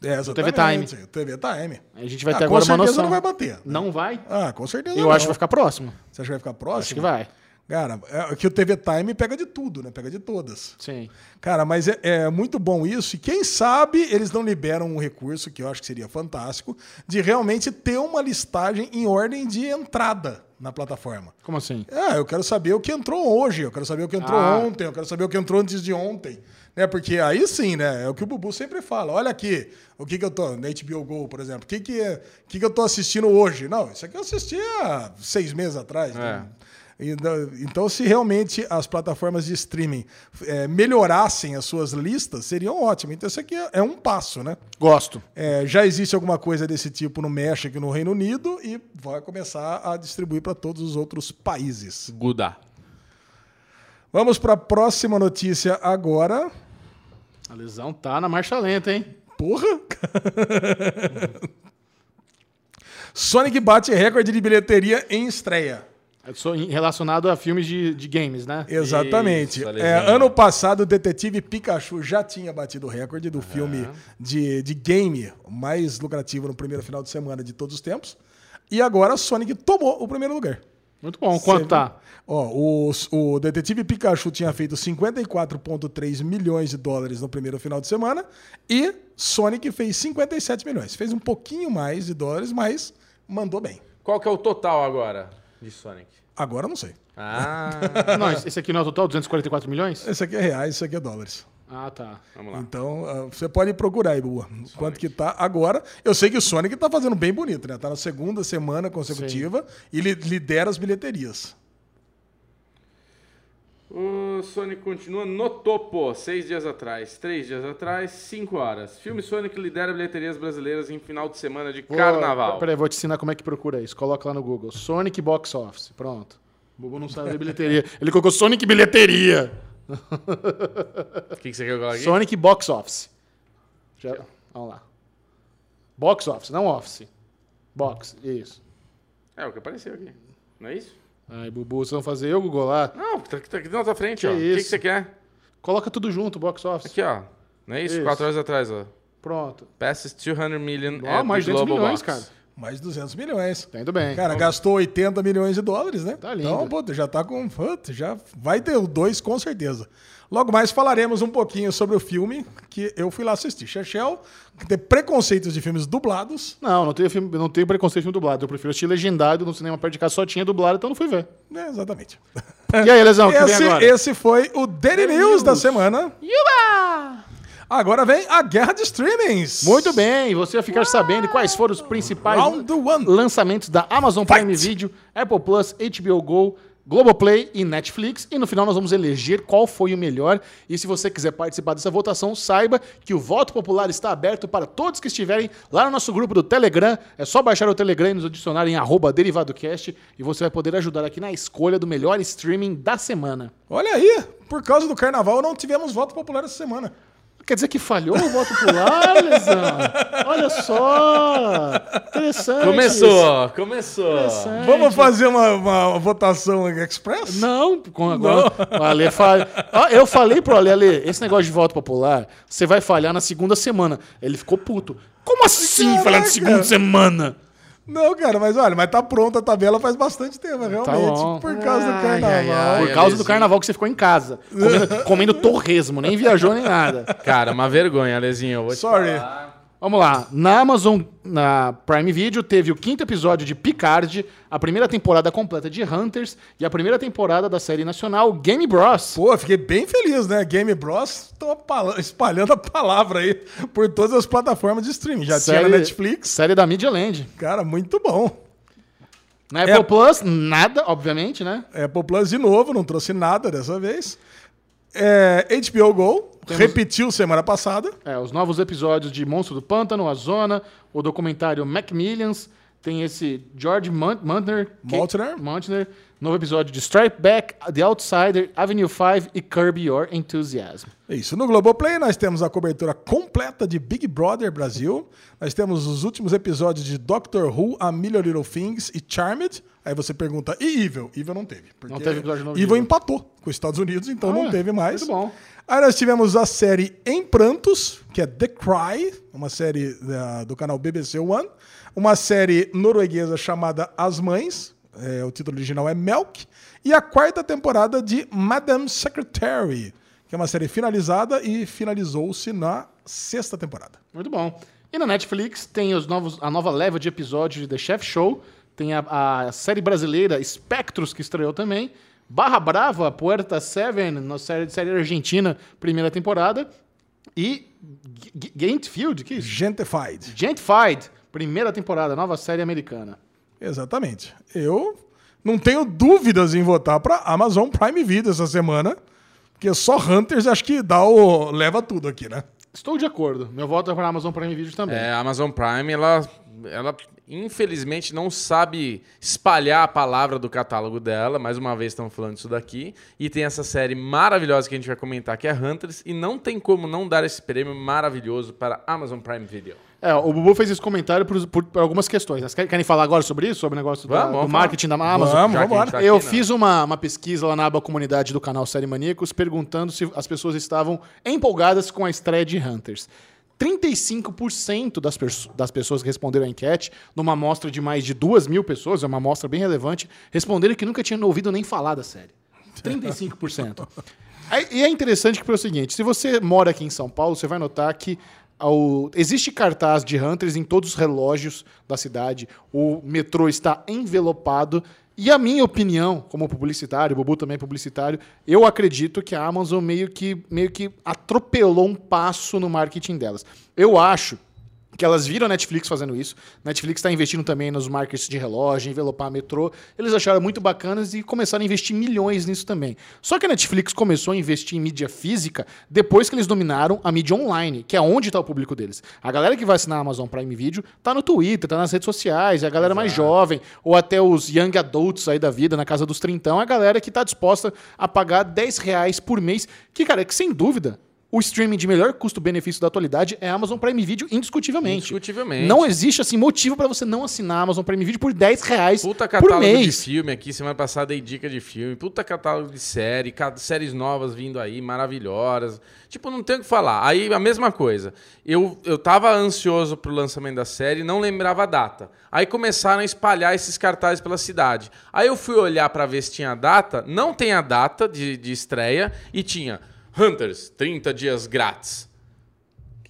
É, TV Time. TV Time. A gente vai Ah, ter com agora uma certeza noção. não vai bater. Não vai? Ah, com certeza Eu não. acho que vai ficar próximo. Você acha que vai ficar próximo? Acho que vai. Cara, é que o TV Time pega de tudo, né? Pega de todas. Sim. Cara, mas é, é muito bom isso. E quem sabe eles não liberam um recurso, que eu acho que seria fantástico, de realmente ter uma listagem em ordem de entrada na plataforma. Como assim? Ah, eu quero saber o que entrou hoje, eu quero saber o que entrou Ah. ontem, eu quero saber o que entrou antes de ontem. Né? Porque aí sim, né? É o que o Bubu sempre fala. Olha aqui, o que, que eu tô. Na HBO Go, por exemplo, o que, que, é- que, que eu tô assistindo hoje? Não, isso aqui eu assisti há seis meses atrás. né? Então, então, se realmente as plataformas de streaming é, melhorassem as suas listas, seriam ótimas. Então, isso aqui é, é um passo, né? Gosto. É, já existe alguma coisa desse tipo no México e no Reino Unido e vai começar a distribuir para todos os outros países. Guda. Vamos para a próxima notícia agora. A lesão tá na marcha lenta, hein? Porra! [laughs] Sonic bate recorde de bilheteria em estreia. Em- relacionado a filmes de, de games, né? Exatamente. Isso, É, ano passado, o Detetive Pikachu já tinha batido o recorde do filme de, de game mais lucrativo no primeiro final de semana de todos os tempos. E agora Sonic tomou o primeiro lugar. Muito bom. Quanto Você tá? Ó, o, o Detetive Pikachu tinha feito 54,3 milhões de dólares no primeiro final de semana e Sonic fez 57 milhões. Fez um pouquinho mais de dólares, mas mandou bem. Qual que é o total agora de Sonic? Agora eu não sei. Ah, [laughs] Não, esse aqui não é o total? 244 milhões? Esse aqui é reais, isso aqui é dólares. Ah, tá. vamos lá. Então, ah, você pode procurar aí, Bua. Quanto que tá agora. Eu sei que o Sonic tá fazendo bem bonito, né? Tá na segunda semana consecutiva e li- lidera as bilheterias. O Sonic continua no topo, seis dias atrás, três dias atrás, cinco horas. Filme Sonic lidera bilheterias brasileiras em final de semana de Vou- carnaval. Peraí, vou te ensinar como é que procura isso. Coloca lá no Google. Sonic Box Office. Pronto. O Bubu não sabe bilheteria. [laughs] Ele colocou Sonic Bilheteria. O que, que você quer colocar aqui? Sonic Box Office. Já, vamos lá. Box Office, não Office. Box, isso. É o que apareceu aqui. Não é isso? Aí, Bubu, vocês vão fazer eu, Google lá. Não, tá aqui, tá aqui na tua frente, Que ó. O que, que você quer? Coloca tudo junto, Box Office. Aqui, ó. Não é isso? Isso. Quatro horas atrás, ó. Pronto. Passes 200 million at mais the 200 Global milhões, Box. cara. Mais 200 milhões. Tá indo bem. Cara, gastou 80 milhões de dólares, né? Tá lindo. Então, puta, já tá com. puta, já vai ter o dois com certeza. Logo mais falaremos um pouquinho sobre o filme que eu fui lá assistir. Chechel, que tem preconceitos de filmes dublados. Não, não tenho, filme, não tenho preconceito filme dublado. Eu prefiro assistir legendado no cinema perto de casa só tinha dublado, então não fui ver. É, exatamente. [laughs] E aí, Lesão, o que vem Esse, agora? esse foi o Daily Daily News da News. semana. Agora vem a guerra de streamings. Muito bem, você vai ficar sabendo quais foram os principais lançamentos da Amazon Fight. Prime Video, Apple Plus, HBO Go, Globoplay e Netflix. E no final nós vamos eleger qual foi o melhor. E se você quiser participar dessa votação, saiba que o voto popular está aberto para todos que estiverem lá no nosso grupo do Telegram. É só baixar o Telegram e nos adicionar em arroba DerivadoCast e você vai poder ajudar aqui na escolha do melhor streaming da semana. Olha aí, por causa do carnaval não tivemos voto popular essa semana. Quer dizer que falhou o voto popular, Lesão? Olha só! Interessante. Começou, começou. Interessante. Vamos fazer uma, uma votação express? Não, com agora. O Ale fala. Ó, eu falei pro Ale, Ale, esse negócio de voto popular, você vai falhar na segunda semana. Ele ficou puto. Como assim Caraca. falhar na segunda semana? Não, cara, mas olha, mas tá pronta a tabela faz bastante tempo, realmente. bom. Por causa do Ai, carnaval. ai, ai. Por causa do carnaval que você ficou em casa, comendo, [laughs] comendo torresmo, nem viajou nem nada. Cara, uma vergonha, Alezinho. Eu vou te Sorry. falar. Vamos lá. Na Amazon, na Prime Video, teve o quinto episódio de Picard, a primeira temporada completa de Hunters e a primeira temporada da série nacional Game Bros. Pô, fiquei bem feliz, né? Game Bros. estão espalhando a palavra aí por todas as plataformas de streaming. Já tinha na Netflix. Série da Media Land. Cara, muito bom. Na Apple Plus, nada, obviamente, né? Apple Plus de novo, não trouxe nada dessa vez. É, HBO Go, repetiu semana passada. É, os novos episódios de Monstro do Pântano, A Zona, o documentário Macmillions, tem esse George Mun- Muntner, Maltner. Maltner, novo episódio de Strike Back, The Outsider, Avenue 5 e Curb Your Enthusiasm. É Isso. No Globoplay nós temos a cobertura completa de Big Brother Brasil. Nós temos os últimos episódios de Doctor Who, A Million Little Things e Charmed. Aí você pergunta, e Evil? Evil não teve. Porque Não teve episódio novo Evil Evil. empatou com os Estados Unidos, então não Ah, teve mais. muito bom. Aí nós tivemos a série Em Prantos, que é The Cry, uma série da- do canal BBC One. Uma série norueguesa chamada As Mães, é, o título original é Melk. E a quarta temporada de Madame Secretary, que é uma série finalizada e finalizou-se na sexta temporada. Muito bom. E na Netflix tem os novos, a nova leva de episódios de The Chef Show, tem a, a série brasileira Spectros, que estreou também, Barra Brava, Puerta Seven, na série, série argentina, primeira temporada, e Gentfield, que é isso? Gentified. Gentified, primeira temporada, nova série americana. Exatamente. Eu não tenho dúvidas em votar pra Amazon Prime Video essa semana. Porque só Hunters acho que dá o. leva tudo aqui, né? Estou de acordo. Meu voto é para a Amazon Prime Video também. É, a Amazon Prime, ela, ela infelizmente não sabe espalhar a palavra do catálogo dela. Mais uma vez estamos falando isso daqui. E tem essa série maravilhosa que a gente vai comentar, que é Hunters. E não tem como não dar esse prêmio maravilhoso para a Amazon Prime Video. É, o Bubu fez esse comentário por, por- por algumas questões. Vocês querem querem falar agora sobre isso? Sobre o negócio da- Vamos, do vamos marketing da Amazon? Vamos, gente tá aqui, Eu né? fiz uma, uma pesquisa lá na aba comunidade do canal Série Maníacos perguntando se as pessoas estavam empolgadas com a estreia de Hunters. 35% das, das pessoas que responderam a enquete, numa amostra de mais de duas mil pessoas, é uma amostra bem relevante, responderam que nunca tinham ouvido nem falar da série. 35%. [laughs] Aí- E é interessante que foi o seguinte: se você mora aqui em São Paulo, você vai notar que ao- existe cartaz de Hunters em todos os relógios da cidade. O metrô está envelopado. E a minha opinião, como publicitário, o Bubu também é publicitário, eu acredito que a Amazon meio que, meio que atropelou um passo no marketing delas. Eu acho que elas viram a Netflix fazendo isso. Netflix está investindo também nos markets de relógio, envelopar metrô. Eles acharam muito bacanas e começaram a investir milhões nisso também. Só que a Netflix começou a investir em mídia física depois que eles dominaram a mídia online, que é onde está o público deles. A galera que vai assinar a Amazon Prime Video tá no Twitter, tá nas redes sociais, é a galera mais jovem, ou até os young adults aí da vida, na casa dos trintão, é a galera que tá disposta a pagar 10 reais por mês, que, cara, é que sem dúvida, o streaming de melhor custo-benefício da atualidade é Amazon Prime Video, indiscutivelmente. Indiscutivelmente. Não existe, assim, motivo pra você não assinar Amazon Prime Video por 10 reais Puta por catálogo de mês. filme aqui, semana passada dei dica de filme. Puta catálogo de série, séries novas vindo aí, maravilhosas. Tipo, não tem o que falar. Aí a mesma coisa. Eu, eu tava ansioso pro lançamento da série, não lembrava a data. Aí começaram a espalhar esses cartazes pela cidade. Aí eu fui olhar pra ver se tinha a data, não tem a data de, de estreia e tinha Hunters, 30 dias grátis.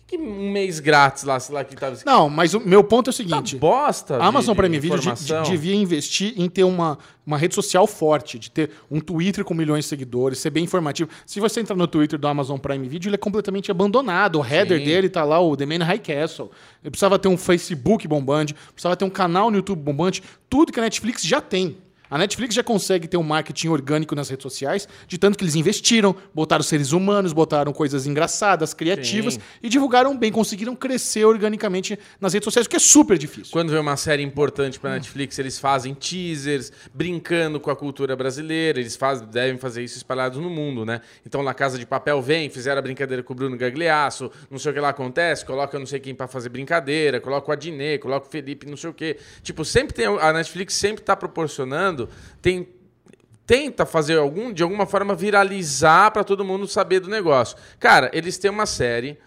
Que, que um mês grátis lá, sei lá que tava escrito? Não, mas o meu ponto é o Tá seguinte. bosta. A Amazon de- Prime Video de- devia investir em ter uma, uma rede social forte, de ter um Twitter com milhões de seguidores, ser bem informativo. Se você entrar no Twitter do Amazon Prime Video, ele é completamente abandonado. O header Sim. dele tá lá, o The Man High Castle. Ele precisava ter um Facebook bombante, precisava ter um canal no YouTube bombante, tudo que a Netflix já tem. A Netflix já consegue ter um marketing orgânico nas redes sociais, de tanto que eles investiram, botaram seres humanos, botaram coisas engraçadas, criativas Sim. e divulgaram bem, conseguiram crescer organicamente nas redes sociais, o que é super difícil. Quando vem uma série importante pra Netflix, eles fazem teasers, brincando com a cultura brasileira. Eles fazem, devem fazer isso espalhados no mundo, né? Então, na Casa de Papel vem, fizeram a brincadeira com o Bruno Gagliasso, não sei o que lá acontece, coloca não sei quem pra fazer brincadeira, coloca o Adnet, coloca o Felipe, não sei o quê. Tipo, sempre tem. A Netflix sempre tá proporcionando, tem tenta fazer algum, de alguma forma viralizar pra todo mundo saber do negócio. Cara, eles têm uma série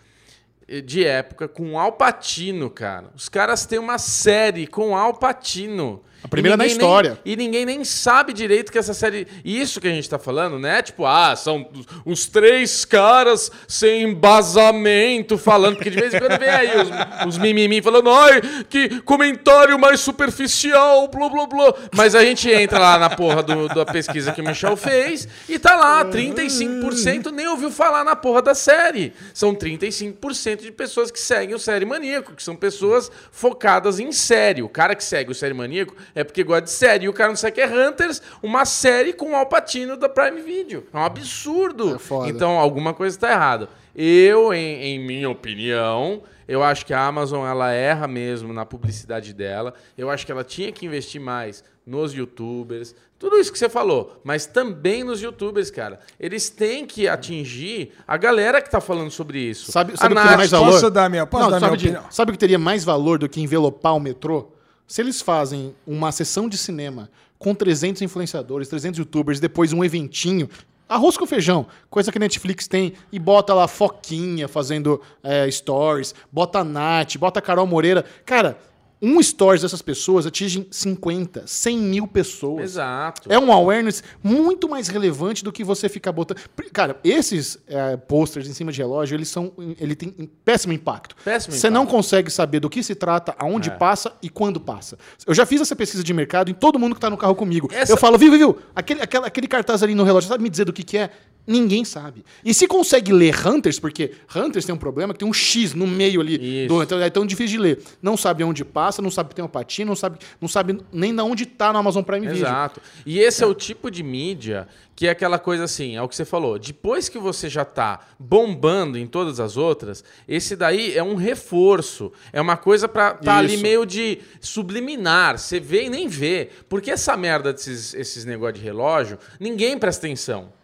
eh, de época com Al Pacino, cara. Os caras têm uma série com Al Pacino. A primeira na história. nem- e ninguém nem sabe direito que essa série. Isso que a gente tá falando, né? Tipo, ah, são os- os três caras sem embasamento falando. Porque de vez em quando vem aí os, os mimimi falando, ai, que comentário mais superficial, blá blá blá. Mas a gente entra lá na porra do- da pesquisa que o Michel fez e tá lá, 35% nem ouviu falar na porra da série. São 35% de pessoas que seguem o Série Maníaco, que são pessoas focadas em série. O cara que segue o Série Maníaco é porque gosta de série. E o cara não segue é Hunters, uma série com o Alpatino da Prime Video. É um absurdo. É foda. Então, alguma coisa está errada. Eu, em, em minha opinião, eu acho que a Amazon ela erra mesmo na publicidade dela. Eu acho que ela tinha que investir mais nos youtubers. Tudo isso que você falou, mas também nos youtubers, cara. Eles têm que atingir a galera que tá falando sobre isso. Sabe, sabe o que teria mais valor? Posso dar minha- posso Não, dar sabe, minha de- opinião? sabe o que teria mais valor do que envelopar o metrô? Se eles fazem uma sessão de cinema com 300 influenciadores, 300 youtubers, depois um eventinho, arroz com feijão, coisa que a Netflix tem, e bota lá Foquinha fazendo é, stories, bota a Nath, bota a Carol Moreira. Cara, um stories dessas pessoas atingem 50, 100 mil pessoas. Exato. É um awareness muito mais relevante do que você ficar botando. Cara, esses é, posters em cima de relógio, eles são. Ele tem péssimo impacto. Péssimo você impacto. não consegue saber do que se trata, aonde passa e quando passa. Eu já fiz essa pesquisa de mercado em todo mundo que tá no carro comigo. Essa- Eu falo, viu, viu, viu? Aquele, aquela- aquele cartaz ali no relógio, sabe me dizer do que, que é? Ninguém sabe. E se consegue ler Hunters, porque Hunters tem um problema que tem um X no meio ali. Do, então é tão difícil de ler. Não sabe onde passa, não sabe que tem uma patinha, não sabe, não sabe nem de onde tá no Amazon Prime Video. Exato. E esse é o tipo de mídia que é aquela coisa assim, é o que você falou. Depois que você já tá bombando em todas as outras, esse daí é um reforço. É uma coisa pra tá ali meio de subliminar. Você vê e nem vê. Porque essa merda desses esses negócios de relógio, ninguém presta atenção.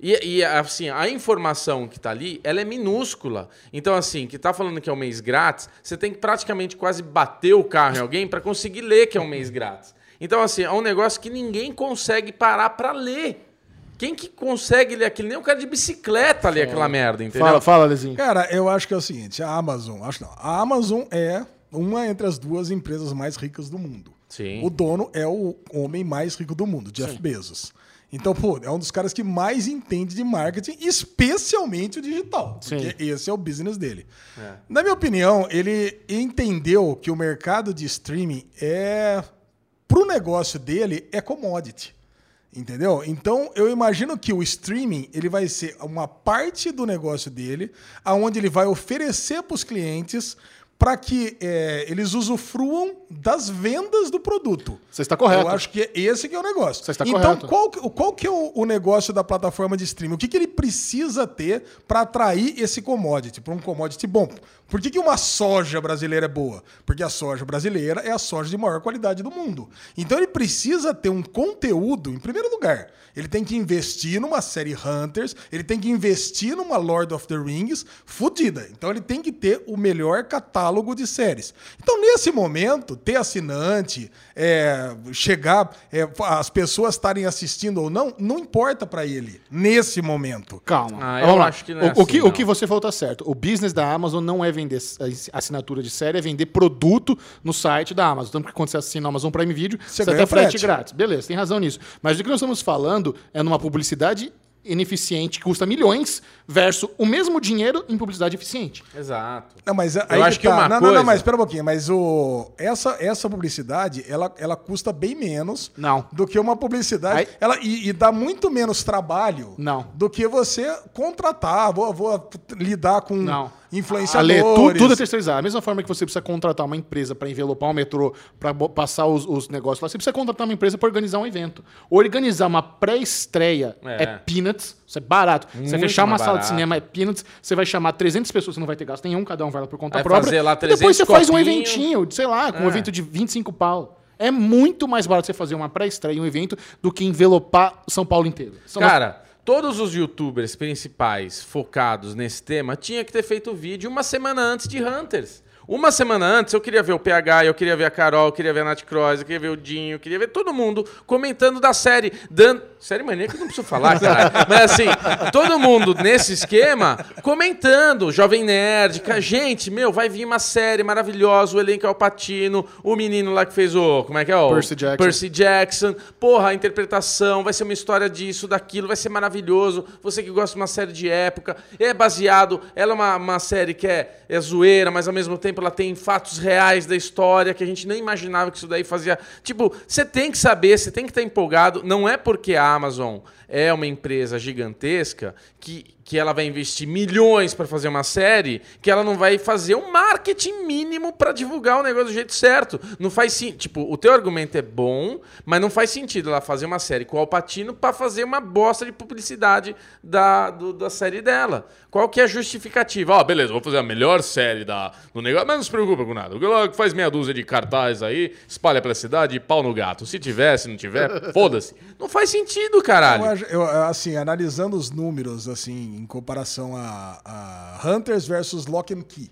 E, e, assim, a informação que tá ali, ela é minúscula. Então, assim, que tá falando que é um mês grátis, você tem que praticamente quase bater o carro em alguém para conseguir ler que é um mês grátis. Então, assim, é um negócio que ninguém consegue parar para ler. Quem que consegue ler aquilo? Nem o cara de bicicleta ler aquela merda, entendeu? Fala, fala, Lezinho. Cara, eu acho que é o seguinte, a Amazon, acho não, a Amazon é uma entre as duas empresas mais ricas do mundo. Sim. O dono é o homem mais rico do mundo, Jeff Bezos. Então, pô, é um dos caras que mais entende de marketing, especialmente o digital. Sim. Porque esse é o business dele. Na minha opinião, ele entendeu que o mercado de streaming é. Pro negócio dele, é commodity. Entendeu? Então, eu imagino que o streaming ele vai ser uma parte do negócio dele, aonde ele vai oferecer para os clientes para que é, eles usufruam das vendas do produto. Você está correto. Eu acho que esse que é o negócio. Você está então, correto. qual, que- qual que é o, o negócio da plataforma de streaming? O que, que ele precisa ter para atrair esse commodity, para um commodity bom? Por que, que uma soja brasileira é boa? Porque a soja brasileira é a soja de maior qualidade do mundo. Então ele precisa ter um conteúdo, em primeiro lugar. Ele tem que investir numa série Hunters, ele tem que investir numa Lord of the Rings fodida. Então ele tem que ter o melhor catálogo de séries. Então, nesse momento, ter assinante, é, chegar, é, as pessoas estarem assistindo ou não, não importa para ele, nesse momento. Calma. Ah, eu Vamos lá. acho que não é o, o que, assim, o que não. você falou tá certo. O business da Amazon não é vender s- assinatura de série, é vender produto no site da Amazon. Tanto que quando você assina o Amazon Prime Video, Você você, ganha tem frete, frete. grátis. Beleza, tem razão nisso. Mas o que nós estamos falando é numa publicidade ineficiente que custa milhões versus o mesmo dinheiro em publicidade eficiente. Exato. Não, mas aí Eu acho que uma não, não, coisa- não, mas espera um pouquinho. Mas o, essa, essa publicidade, ela, ela custa bem menos Não. do que uma publicidade. Aí- Ela, e, e dá muito menos trabalho Não. do que você contratar. Vou, vou lidar com Não. Influenciadores. Ale, tu- tudo é terceirizado. Da mesma forma que você precisa contratar uma empresa para envelopar um metrô, para passar os, os negócios lá, você precisa contratar uma empresa para organizar um evento. Organizar uma pré-estreia É. é. peanuts, isso é barato. você Muito fechar uma mais sala de barato. cinema é peanuts, você vai chamar 300 pessoas, você não vai ter gasto nenhum, cada um vai lá por conta Vai própria. fazer lá e depois 300 você faz um copinho. eventinho, sei lá, com um É. evento de 25 pau. É muito mais barato você fazer uma pré-estreia, um evento, do que envelopar São Paulo inteiro. São Cara, todos os youtubers principais focados nesse tema tinha que ter feito vídeo uma semana antes de Hunters. Uma semana antes eu queria ver o PH, eu queria ver a Carol, eu queria ver a Nath Cross, eu queria ver o Dinho, eu queria ver todo mundo comentando da série, dando. Série maníaca eu não preciso falar, [laughs] caralho. Mas assim, todo mundo nesse esquema comentando, Jovem Nerd, ca- gente, meu, vai vir uma série maravilhosa, o elenco é o Patino, o menino lá que fez o. Como é que é? O Percy Jackson. Percy Jackson. Porra, a interpretação, vai ser uma história disso, daquilo, vai ser maravilhoso. Você que gosta de uma série de época, é baseado. Ela é uma, uma série que é, é zoeira, mas ao mesmo tempo ela tem fatos reais da história que a gente nem imaginava que isso daí fazia. Tipo, você tem que saber, você tem que estar empolgado. Não é porque a Amazon é uma empresa gigantesca que, que ela vai investir milhões para fazer uma série que ela não vai fazer um marketing mínimo para divulgar o negócio do jeito certo. Não faz sentido. Tipo, o teu argumento é bom, mas não faz sentido ela fazer uma série com o Alpatino para fazer uma bosta de publicidade da, do- da série dela. Qual que é a justificativa? Ó, beleza, vou fazer a melhor série da, do negócio, mas não se preocupa com nada. O faz meia dúzia de cartaz aí, espalha pela cidade e pau no gato. Se tiver, se não tiver, [laughs] foda-se. Não faz sentido, caralho. Eu, eu, assim, analisando os números, assim, em comparação a, a Hunters versus Lock and Key,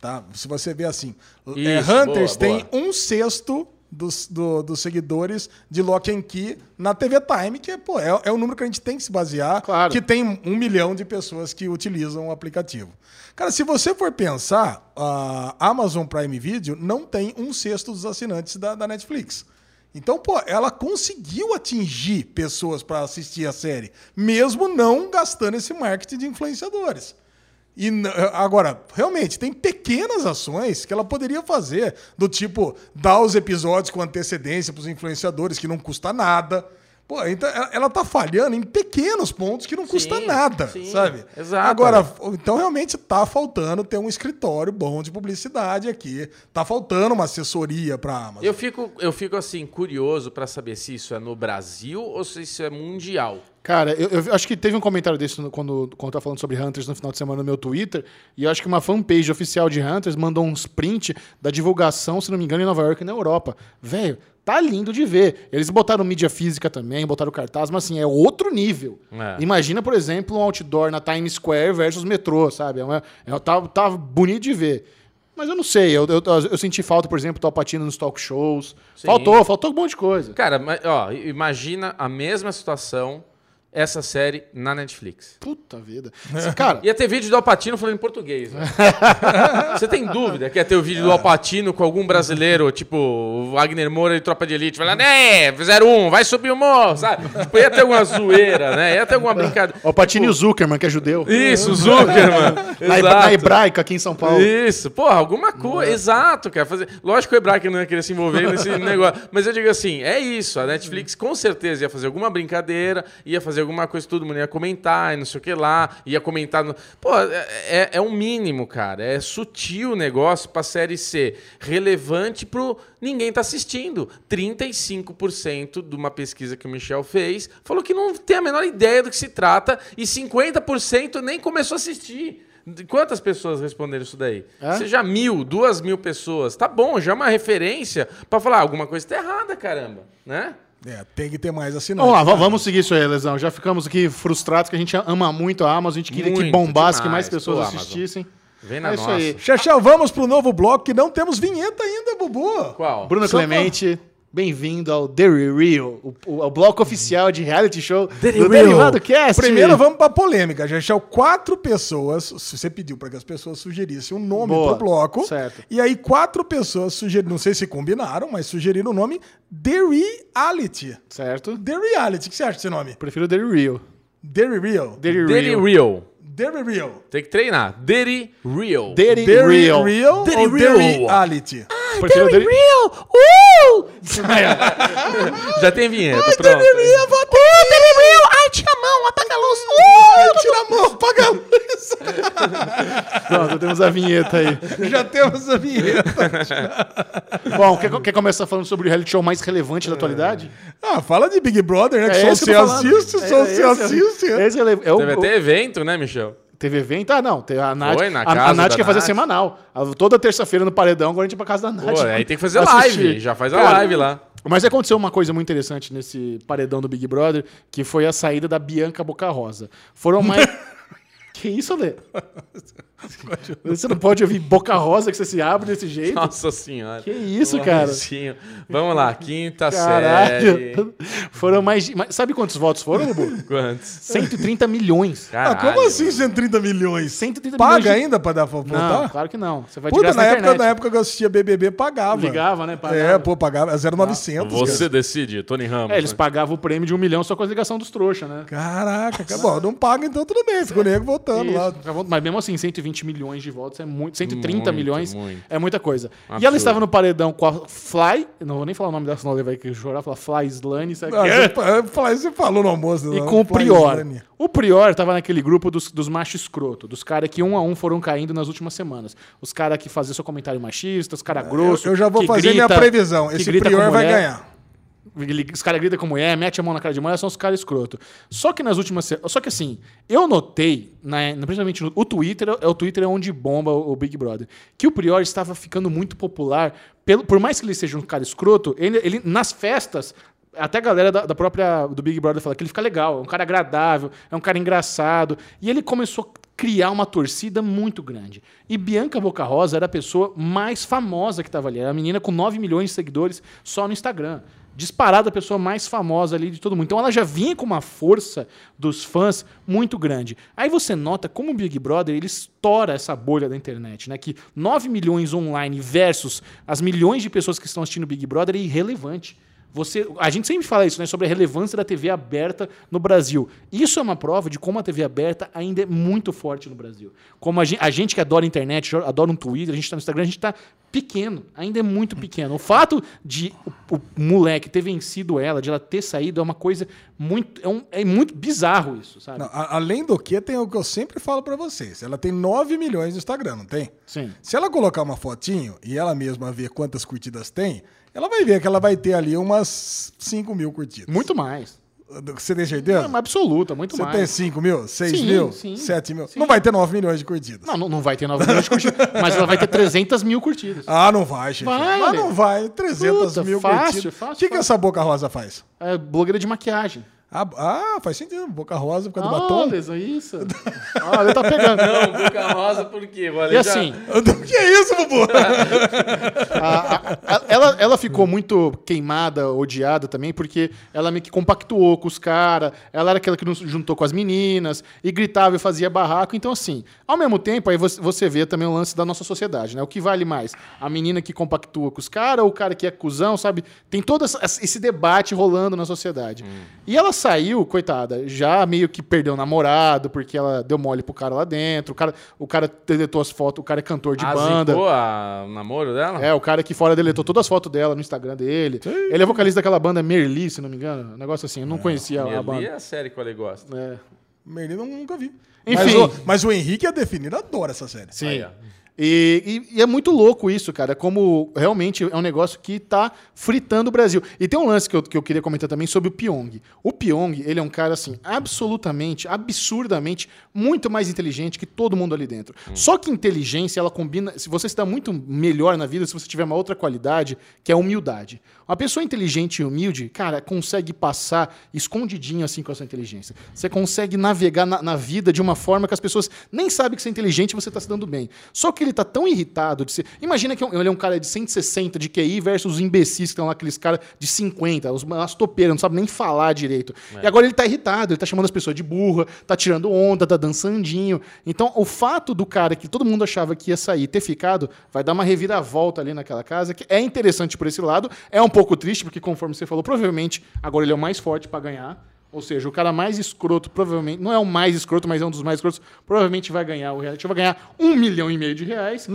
tá? Se você vê assim, é, Isso, Hunters boa, tem boa. um sexto dos, do- dos seguidores de Lock and Key na TV Time, que pô, é, é o número que a gente tem que se basear, Claro. que tem um milhão de pessoas que utilizam o aplicativo. Cara, se você for pensar, a Amazon Prime Video não tem um sexto dos assinantes da, da Netflix. Então, pô, ela conseguiu atingir pessoas para assistir a série, mesmo não gastando esse marketing de influenciadores. E n- agora, realmente, tem pequenas ações que ela poderia fazer, do tipo dar os episódios com antecedência para os influenciadores, que não custa nada. Pô, então ela, tá falhando em pequenos pontos que não custa Sim, nada, sim, sabe? exato. Agora, então realmente tá faltando ter um escritório bom de publicidade aqui. Tá faltando uma assessoria pra Amazon. Eu fico, eu fico assim, curioso pra saber se isso é no Brasil ou se isso é mundial. Cara, eu, eu acho que teve um comentário desse no- quando, quando eu tava falando sobre Hunters no final de semana no meu Twitter, e eu acho que uma fanpage oficial de Hunters mandou uns print da divulgação, se não me engano, em Nova York e na Europa. Velho, tá lindo de ver. Eles botaram mídia física também, botaram cartaz, mas assim, é outro nível. É. Imagina, por exemplo, um outdoor na Times Square versus metrô, sabe? É uma, é, tá, tá bonito de ver. Mas eu não sei, eu, eu, eu senti falta, por exemplo, do Alpatino nos talk shows. Sim. Faltou, faltou um monte de coisa. Cara, ó, imagina a mesma situação, essa série na Netflix. Puta vida. Cara, [laughs] Ia ter vídeo do Alpatino falando em português. velho. [laughs] Você tem dúvida que ia ter o vídeo do Alpatino com algum brasileiro, tipo o Wagner Moura de Tropa de Elite, falando, é, fizeram um, vai subir o morro, sabe? Tipo, ia ter alguma zoeira, né? Ia ter alguma brincadeira. Alpatino e o Zuckerman, que é judeu. Isso, Zuckerman. [laughs] Na, na hebraica aqui em São Paulo. Isso, porra, alguma coisa. Exato, cara. Fazer... Lógico que o Hebraica não ia querer se envolver nesse negócio. Mas eu digo assim: é isso. A Netflix com certeza ia fazer alguma brincadeira, ia fazer alguma coisa, todo mundo ia comentar e não sei o que lá, ia comentar. No... Pô, é, é- é um mínimo, cara. É sutil o negócio pra série ser relevante pro ninguém tá assistindo. 35% de uma pesquisa que o Michel fez falou que não tem a menor ideia do que se trata e 50% nem começou a assistir. Quantas pessoas responderam isso daí? É? Seja mil, duas mil pessoas. Tá bom, já é uma referência pra falar "Ah, alguma coisa tá errada, caramba. Né? É, tem que ter mais assinantes. Vamos lá, va- vamos seguir isso aí, Lesão. Já ficamos aqui frustrados que a gente ama muito a Amazon, a gente queria que Muito bombasse, que demais. mais pessoas Pô, assistissem. Vem na É nossa. Xaxá, vamos pro novo bloco que não temos vinheta ainda, Bubu. Qual? Bruno Só Clemente, bem-vindo ao The Real, o, o- o bloco oficial de reality show The do Real. Derivado Cast. Primeiro vamos pra polêmica. Já quatro pessoas. se Você pediu para que as pessoas sugerissem um nome Boa, pro bloco. certo. E aí quatro pessoas sugeriram, não sei se combinaram, mas sugeriram o nome The Reality. Certo? The Reality. O que você acha desse nome? Prefiro The Real. The Real. The Real. Diddy Real. The Real. Tem que treinar. Diddy Real. The The Real. Real The ou The Real. Reality? Prefiro The Real! Uh! Já tem vinheta, pronto. Real, vou Uh, Daddy Real! Ai, tira a mão, apaga a luz! Uh! Tira a mão, apaga a luz. Pronto, temos a vinheta aí. Já temos a vinheta. Bom, quer, quer começar falando sobre o reality show mais relevante da atualidade? Ah, fala de Big Brother, né? Que só você que eu tô falando. assiste, só É você esse, assiste. É, é o, Teve até evento, né, Michel? Teve evento? Ah, não. A Nath, Foi na a, casa a Nath quer fazer Nath. semanal. Toda terça-feira no Paredão, agora a gente ia pra casa da Nath. Pô, aí tem que fazer assistir. live. Já faz a Cara, live lá. Mas aconteceu uma coisa muito interessante nesse paredão do Big Brother, que foi a saída da Bianca Boca Rosa. Foram mais. [laughs] que isso, Lê? [laughs] Você não pode ouvir Boca Rosa que você se abre desse jeito? Nossa senhora. Que isso, cara? Sim. Vamos lá, quinta série. Caralho. [laughs] Foram mais. de- Sabe quantos votos foram, Bubu? [laughs] Quantos? 130 milhões. Ah, Caralho, como assim mano. 130 milhões? 130 Paga milhões. de- ainda pra dar pra Não, voltar? claro que não. Você vai Puta, na na, época, na época que eu assistia BBB, pagava. Ligava, né? Pagava. É, pô, pagava. É 0,900. Você cara. decide, Tony Ramos. É, eles né? pagavam o prêmio de um milhão só com a ligação dos trouxas, né? Caraca, cara. Bom, não paga então tudo bem. Ficou nego voltando Isso. lá. Mas mesmo assim, 120 milhões de votos é muito. 130 Muito, milhões muito. é muita coisa. E Absurdo. ela estava no paredão com a Fly. eu Não vou nem falar o nome dela, senão ela vai chorar. Falar Fly Slane, sabe? Ah, você, falou no almoço. E não, com o Prior. Slane. O Prior tava naquele grupo dos, dos machos escroto, dos caras que um a um foram caindo nas últimas semanas. Os caras que faziam seu comentário machista, os caras grossos. Eu, eu já vou fazer minha grita- previsão. que Esse Prior vai ganhar. Os caras gritam com mulher, mete a mão na cara de mulher, são os caras escroto. Só que nas últimas. Só que assim, eu notei, né, principalmente no o Twitter, é o Twitter é onde bomba o Big Brother, que o Prior estava ficando muito popular. Pelo, por mais que ele seja um cara escroto, ele, ele nas festas. Até a galera da, da própria do Big Brother fala que ele fica legal, é um cara agradável, é um cara engraçado. E ele começou a criar uma torcida muito grande. E Bianca Boca Rosa era a pessoa mais famosa que estava ali. Era a menina com 9 milhões de seguidores só no Instagram disparada a pessoa mais famosa ali de todo mundo. Então ela já vinha com uma força dos fãs muito grande. Aí você nota como o Big Brother ele estoura essa bolha da internet, né? Que 9 milhões online versus as milhões de pessoas que estão assistindo o Big Brother é irrelevante. Você, a gente sempre fala isso, né, sobre a relevância da TV aberta no Brasil. Isso é uma prova de como a TV aberta ainda é muito forte no Brasil. Como a gente, a gente que adora a internet, adora um Twitter, a gente está no Instagram, a gente está pequeno, ainda é muito pequeno. O fato de o, o moleque ter vencido ela, de ela ter saído, é uma coisa muito. É, um- é muito bizarro isso, sabe? Não, a- além do que, tem o que eu sempre falo pra vocês. Ela tem 9 milhões no Instagram, não tem? Sim. Se ela colocar uma fotinho e ela mesma ver quantas curtidas tem, ela vai ver que ela vai ter ali umas 5 mil curtidas. Muito mais. Você tem É certeza? uma absoluta, muito Você mais. tem 5 mil? 6 Sim, mil? sim, 7 mil? sim. Não vai ter 9 milhões de curtidas. Não, não, não vai ter 9 milhões de curtidas, [laughs] mas ela vai ter 300 mil curtidas. Ah, não vai, Xixi. Vai, Mas não vai. 300 Puta, mil fácil, curtidas. fácil, O que, que essa boca rosa faz? É blogueira de maquiagem. Ah, ah, faz sentido. Boca rosa por causa do batom. Olha, isso, [laughs] isso. Olha, tá pegando. Não, Boca Rosa, por quê? E já- assim, O que é isso, Bubu? [laughs] a- a- a- ela, ela ficou muito queimada, odiada também, porque ela meio que compactuou com os caras, ela era aquela que não se juntou com as meninas, e gritava e fazia barraco. Então, assim, ao mesmo tempo, aí você, você vê também o lance da nossa sociedade, né? O que vale mais? A menina que compactua com os caras ou o cara que é cuzão, sabe? Tem todo esse debate rolando na sociedade. E ela saiu, coitada, já meio que perdeu o namorado, porque ela deu mole pro cara lá dentro, o cara, o cara deletou as fotos, o cara é cantor de Ah, banda. a- o namoro dela? É, o cara aqui fora deletou todas as fotos dela no Instagram dele. Ele é vocalista daquela banda Merli, se não me engano. Um negócio assim, eu não conhecia a Merli banda. é a série que o Ale gosta. É. Merlin eu nunca vi. Enfim. Mas o, mas o Henrique é definido, adora essa série. Sim. Aí, ó. E, e- e é muito louco isso, cara. Como realmente é um negócio que tá fritando o Brasil. E tem um lance que eu, que eu queria comentar também sobre o Pyong. O Pyong, ele é um cara, assim, absolutamente, absurdamente, muito mais inteligente que todo mundo ali dentro. Só que inteligência, ela combina. Se você está muito melhor na vida, se você tiver uma outra qualidade, que é a humildade. Uma pessoa inteligente e humilde, cara, consegue passar escondidinho assim com a sua inteligência. Você consegue navegar na, na vida de uma forma que as pessoas nem sabem que você é inteligente e você está se dando bem. Só que ele tá tão irritado de ser. Imagina que ele é um cara de 160 de QI versus os imbecis que estão lá, aqueles caras de 50, os, as topeiras, não sabem nem falar direito. E agora ele tá irritado, ele tá chamando as pessoas de burra, tá tirando onda, tá dançandinho. Então, o fato do cara que todo mundo achava que ia sair ter ficado, vai dar uma reviravolta ali naquela casa, que é interessante por esse lado, é um pouco triste, porque conforme você falou, provavelmente agora ele é o mais forte pra ganhar. Ou seja, o cara mais escroto, provavelmente, não é o mais escroto, mas é um dos mais escrotos, provavelmente vai ganhar o reality, vai ganhar um milhão e meio de reais.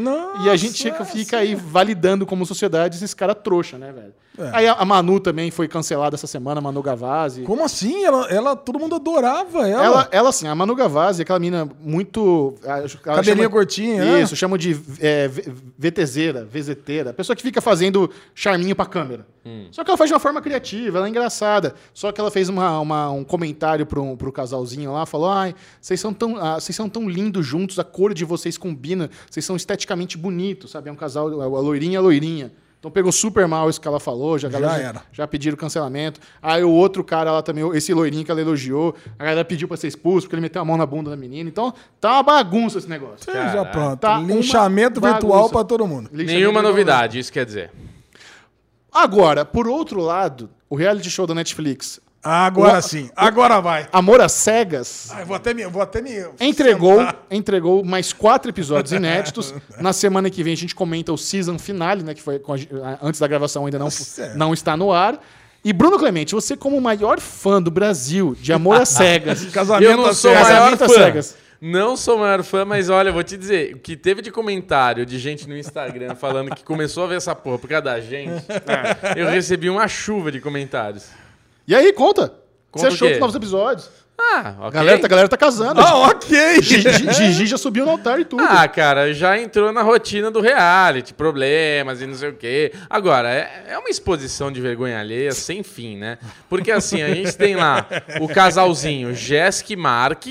e a gente fica, fica aí validando como sociedade esses caras trouxa, né, velho? Aí a, Manu também foi cancelada essa semana, a Manu Gavazzi. Como assim? Ela, ela, todo mundo adorava ela. Ela, ela, assim, a Manu Gavazzi, aquela mina muito. Cabelinha chama- curtinha, né? Isso, chamam de é, VTZera, VZTera. Pessoa que fica fazendo charminho pra câmera. Só que ela faz de uma forma criativa, ela é engraçada. Só que ela fez uma, uma- um comentário pro, pro casalzinho lá, falou: ai, vocês são, tão, ah, vocês são tão lindos juntos, a cor de vocês combina, vocês são esteticamente bonitos, sabe? É um casal, a loirinha e a loirinha. Então pegou super mal isso que ela falou, já, Já já, era. já pediram cancelamento. Aí o outro cara lá também, esse loirinho que ela elogiou, a galera pediu pra ser expulso, porque ele meteu a mão na bunda da menina. Então tá uma bagunça esse negócio. Você já pronto. Tá Linchamento virtual pra todo mundo. Linchamento Nenhuma novidade, isso quer dizer. Agora, por outro lado, o reality show da Netflix, Agora O- sim. Agora vai. Amor às Cegas, Ai, vou até me. Vou até me entregou, sentar. entregou mais quatro episódios [laughs] inéditos. Na semana que vem a gente comenta o season finale, né? Que foi com a antes da gravação ainda não, Nossa. é. não está no ar. E Bruno Clemente, você como o maior fã do Brasil de Amor às [laughs] Cegas, Casamento eu não sou cegas. maior Casamento às fã. cegas. Não sou o maior fã, mas olha, vou te dizer, o que teve de comentário de gente no Instagram falando que começou a ver essa porra por causa da gente, [laughs] eu recebi uma chuva de comentários. E aí, conta. Conta você achou dos novos episódios? Ah, ok. A galera, a galera tá casando. Ah, ok. Gigi, Gigi já subiu no altar e tudo. Ah, cara, já entrou na rotina do reality, problemas e não sei o quê. Agora, é, é uma exposição de vergonha alheia sem fim, né? Porque assim, a gente tem lá o casalzinho Jéssica e Mark,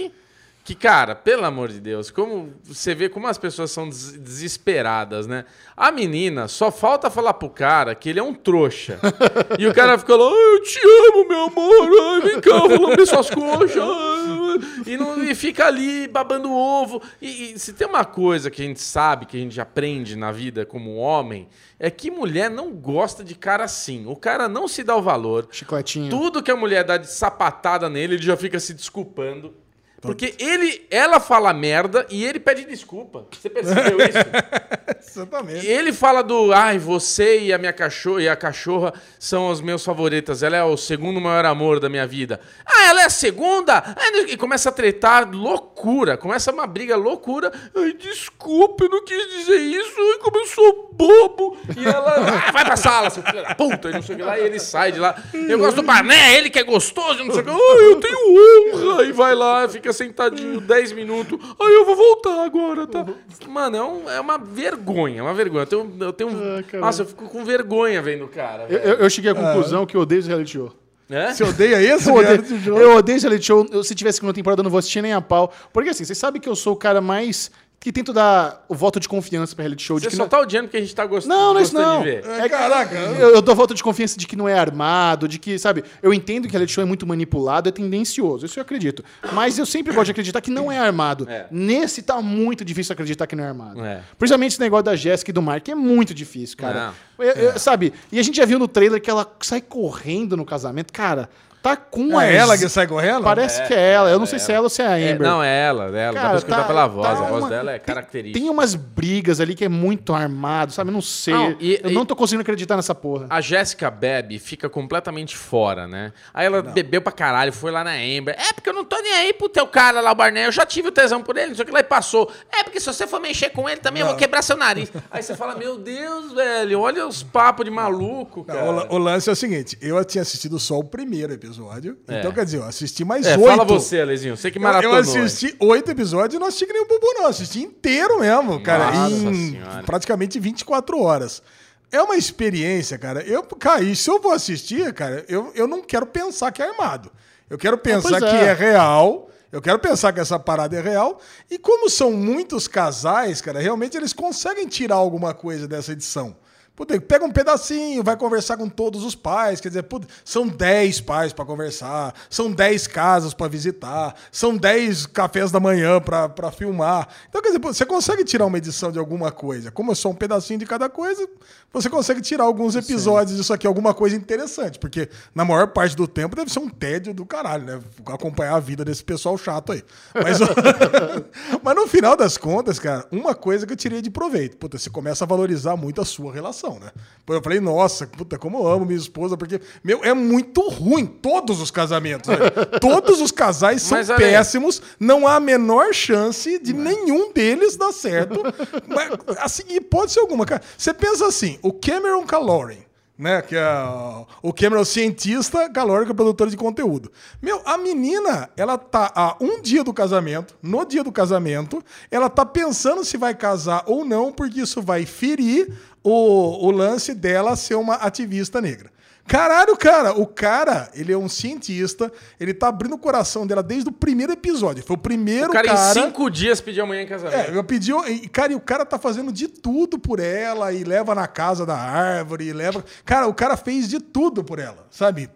que, cara, pelo amor de Deus, como você vê como as pessoas são des- desesperadas, né? A menina só falta falar pro cara que ele é um trouxa. [laughs] e o cara fica lá, "Ai, eu te amo, meu amor, ai, vem cá, vou lamber suas coxas. ai." E, não, e fica ali babando ovo. E, e se tem uma coisa que a gente sabe, que a gente aprende na vida como homem, é que mulher não gosta de cara assim. O cara não se dá o valor. Chicletinho. Tudo que a mulher dá de sapatada nele, ele já fica se desculpando. Porque ele, ela fala merda e ele pede desculpa. Você percebeu isso? [laughs] Exatamente. ele fala do, ai, você e a minha cachorra e a cachorra são os meus favoritas. Ela é o segundo maior amor da minha vida. Ah, ela é a segunda? E começa a tretar loucura. Começa uma briga loucura. Ai, desculpa, eu não quis dizer isso. Ai, como eu sou bobo. E ela, ah, vai pra sala, seu filho da puta. E não sei o que lá. E ele sai de lá. Eu gosto do Barné, ele que é gostoso. Não sei o que. Ai, eu tenho honra. E vai lá, fica sentadinho 10 minutos. Ai, eu vou voltar agora, tá? Mano, é, um- é uma vergonha, é uma vergonha. Eu tenho, eu tenho Ah, nossa, eu fico com vergonha vendo o cara. Eu, eu- eu cheguei à conclusão que eu odeio esse reality show. É? Você odeia [laughs] esse Eu reality odeio, show? eu odeio esse reality show. Eu, se tivesse segunda temporada, eu não vou assistir nem a pau. Porque assim, vocês sabem que eu sou o cara mais. Que tento dar o voto de confiança pra reality show. De Você que só não... tá odiando porque a gente tá gostando, Não, não é isso gostando não. de ver. É, caraca. Eu, eu dou voto de confiança de que não é armado, de que, sabe, eu entendo que reality show é muito manipulado, é tendencioso, isso eu acredito. Mas eu sempre gosto de acreditar que não é armado. É. Nesse tá muito difícil acreditar que não é armado. É. Principalmente esse negócio da Jéssica e do Mark, é muito difícil, cara. Eu- eu- Sabe, e a gente já viu no trailer que ela sai correndo no casamento. Cara, tá com É ela que sai correndo? Parece que é ela. Eu não sei se é ela ou se é a É, Amber. não, é ela, é ela. Dá Cara, pra escutar tá- pela voz. tá a voz uma- dela é característica. Tem umas brigas ali que é muito armado, sabe? Eu não sei. Não, e- eu e- não tô conseguindo acreditar nessa porra. A Jéssica bebe fica completamente fora, né? Aí ela bebeu pra caralho, foi lá na Amber. É porque eu não tô nem aí pro teu cara lá, o Barney. Eu já tive o tesão por ele, não sei o que lá e passou. É porque se você for mexer com ele também, eu vou quebrar seu nariz. aí você fala, meu Deus, velho, olha os papos de maluco, Não, cara. o, o lance é o seguinte, eu tinha assistido só o primeiro episódio, É. então quer dizer, eu assisti mais É, oito. fala você, Alezinho. Você que maratonou. Eu assisti oito episódios e não assisti que nem o Bubu, não. Assisti inteiro mesmo, cara. Nossa em Senhora. praticamente 24 horas. É uma experiência, cara. Eu, e se eu vou assistir, cara, eu, eu não quero pensar que é armado. Eu quero pensar pois é. que é real. Eu quero pensar que essa parada é real. E como são muitos casais, cara, realmente eles conseguem tirar alguma coisa dessa edição. Puta, pega um pedacinho, vai conversar com todos os pais. Quer dizer, puta, são 10 pais pra conversar, são 10 casas pra visitar, são 10 cafés da manhã pra pra filmar. Então, quer dizer, você consegue tirar uma edição de alguma coisa. Como é só um pedacinho de cada coisa, você consegue tirar alguns episódios disso aqui, alguma coisa interessante. Porque na maior parte do tempo deve ser um tédio do caralho, né? Acompanhar a vida desse pessoal chato aí. Mas, [laughs] mas no final das contas, cara, uma coisa que eu tirei de proveito. Puta, você começa a valorizar muito a sua relação, né? Pô, Eu falei, nossa, puta, como eu amo minha esposa, porque, meu, é muito ruim todos os casamentos. velho. [laughs] todos os casais são Mas, péssimos, não há a menor chance de nenhum deles dar certo. [laughs] Mas, assim, e pode ser alguma, cara. Você pensa assim, o Cameron Calorin, né? Que é o Cameron cientista, Calorin que é produtor de conteúdo. Meu, a menina, ela tá a um dia do casamento, no dia do casamento, ela tá pensando se vai casar ou não, porque isso vai ferir o, o lance dela ser uma ativista negra. Caralho, cara, o cara, ele é um cientista, ele tá abrindo o coração dela desde o primeiro episódio. Foi o primeiro O cara, cara em cinco dias pediu amanhã em casamento. é, eu pedi. E, cara, e o cara tá fazendo de tudo por ela, e leva na casa da árvore, leva. Cara, o cara fez de tudo por ela, sabe?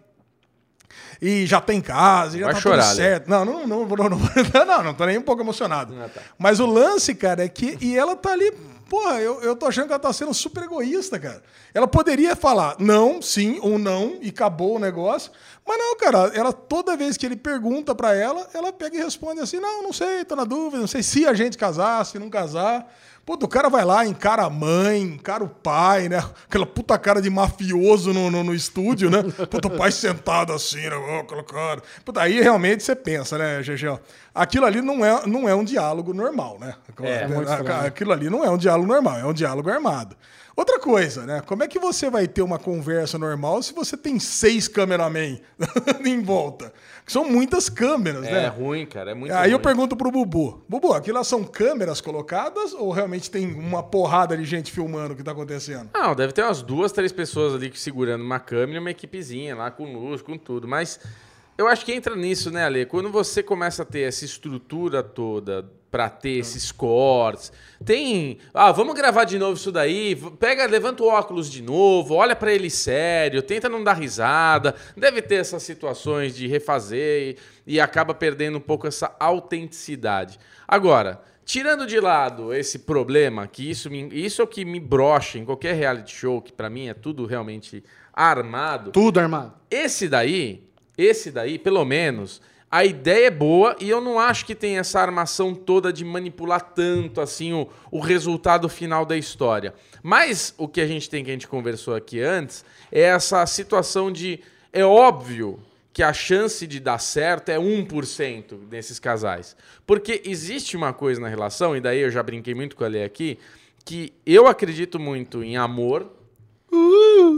E já tem casa, e já Vai tá chorar, tudo certo. Não, não, não, não, não, [laughs] não, não, não tô nem um pouco emocionado. Ah, tá. Mas o lance, cara, é que. E ela tá ali. Porra, eu, eu tô achando que ela tá sendo super egoísta, cara. Ela poderia falar não, sim ou não, e acabou o negócio. Mas não, cara, ela toda vez que ele pergunta pra ela, ela pega e responde assim: não, não sei, tô na dúvida, não sei se a gente casar, se não casar. Puta, o cara vai lá, encara a mãe, encara o pai, né? Aquela puta cara de mafioso no, no, no estúdio, né? Puta, o pai sentado assim, né? Ó, aquela cara. Puta, aí realmente você pensa, né, GG? Aquilo ali não é, não é um diálogo normal, né? É. Aquilo ali não é um diálogo normal, é um diálogo armado. Outra coisa, né? Como é que você vai ter uma conversa normal se você tem seis cameramen [laughs] em volta? São muitas câmeras, É né? ruim, cara. É muito Aí eu ruim. pergunto pro Bubu: Bubu, aquilo lá são câmeras colocadas ou realmente tem uma porrada de gente filmando o que tá acontecendo? Não, deve ter umas duas, três pessoas ali segurando uma câmera e uma equipezinha lá com luz, com tudo. Mas eu acho que entra nisso, né, Ale? Quando você começa a ter essa estrutura toda pra ter esses cortes, tem. Ah, vamos gravar de novo isso daí. Pega, levanta o óculos de novo, olha pra ele sério, tenta não dar risada. Deve ter essas situações de refazer e, e acaba perdendo um pouco essa autenticidade. Agora. Tirando de lado esse problema, que isso, me- isso é o que me brocha em qualquer reality show, que pra mim é tudo realmente armado. Tudo armado. Esse daí, esse daí, pelo menos, A ideia é boa e eu não acho que tem essa armação toda de manipular tanto assim o, o resultado final da história. Mas o que a gente tem que a gente conversou aqui antes é essa situação de é óbvio que a chance de dar certo é 1% nesses casais. Porque existe uma coisa na relação, e daí eu já brinquei muito com a Lê aqui, que eu acredito muito em amor.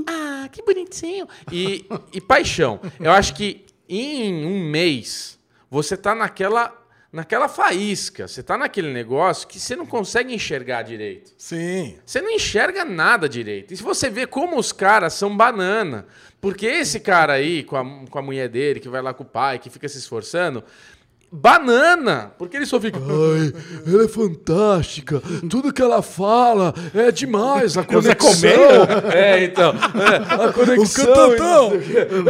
ah, que bonitinho. E, e paixão. Eu acho que em um mês você tá naquela naquela faísca, você tá naquele negócio que você não consegue enxergar direito. Sim. Você não enxerga nada direito. E se você vê como os caras são banana, porque esse cara aí, com a, com a mulher dele, que vai lá com o pai, que fica se esforçando, banana, porque ele só fica, ai, ela é fantástica, tudo que ela fala é demais, a conexão. [laughs] É, então, é, a conexão. catatão.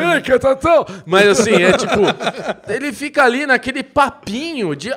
É, catatão. Mas assim, é tipo, ele fica ali naquele papinho de,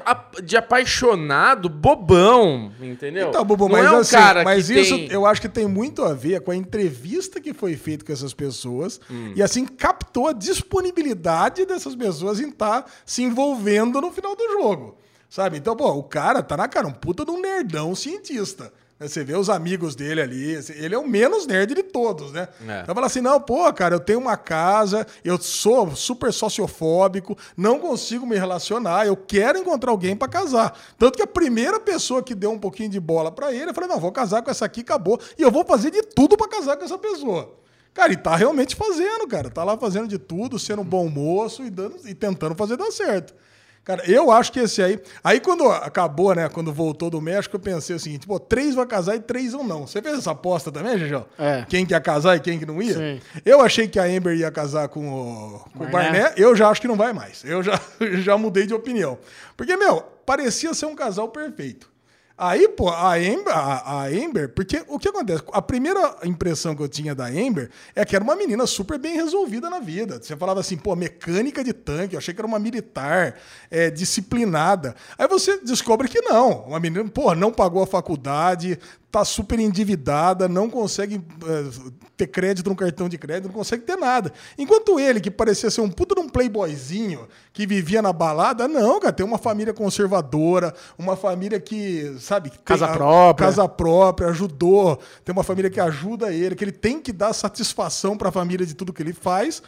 de apaixonado, bobão, entendeu? Então, Bubu, Não mas é um assim, cara mas que isso tem... eu acho que tem muito a ver com a entrevista que foi feita com essas pessoas Hum. e assim captou a disponibilidade dessas pessoas em estar se envolvendo no final do jogo. Sabe? Então, pô, o cara tá na cara, um puta de um nerdão cientista. né? Você vê os amigos dele ali, assim, ele é o menos nerd de todos, né? É. Então fala assim: não, pô, cara, eu tenho uma casa, eu sou super sociofóbico, não consigo me relacionar, eu quero encontrar alguém pra casar. Tanto que a primeira pessoa que deu um pouquinho de bola pra ele, eu falei: não, vou casar com essa aqui, acabou. E eu vou fazer de tudo pra casar com essa pessoa. Cara, e tá realmente fazendo, cara. Tá lá fazendo de tudo, sendo um bom moço e, dando, e tentando fazer dar certo. Cara, eu acho que esse aí. Aí quando acabou, né? Quando voltou do México, eu pensei o seguinte: pô, três vai casar e três ou não. Você fez essa aposta também, Gegel? É. Quem que ia casar e quem que não ia? Sim. Eu achei que a Amber ia casar com o, com o Barnett. Barnett. Eu já acho que não vai mais. Eu já, [laughs] já mudei de opinião. Porque, meu, parecia ser um casal perfeito. Aí, pô, a Amber, a, a Amber, porque o que acontece? A primeira impressão que eu tinha da Amber é que era uma menina super bem resolvida na vida. Você falava assim, pô, mecânica de tanque, eu achei que era uma militar, é, disciplinada. Aí você descobre que não. Uma menina, pô, não pagou a faculdade, tá super endividada, não consegue é, ter crédito no cartão de crédito, não consegue ter nada. Enquanto ele, que parecia ser um puta de um playboyzinho, que vivia na balada, não, cara, tem uma família conservadora, uma família que, sabe... que Casa tem a- própria. Casa própria, ajudou, tem uma família que ajuda ele, que ele tem que dar satisfação pra família de tudo que ele faz.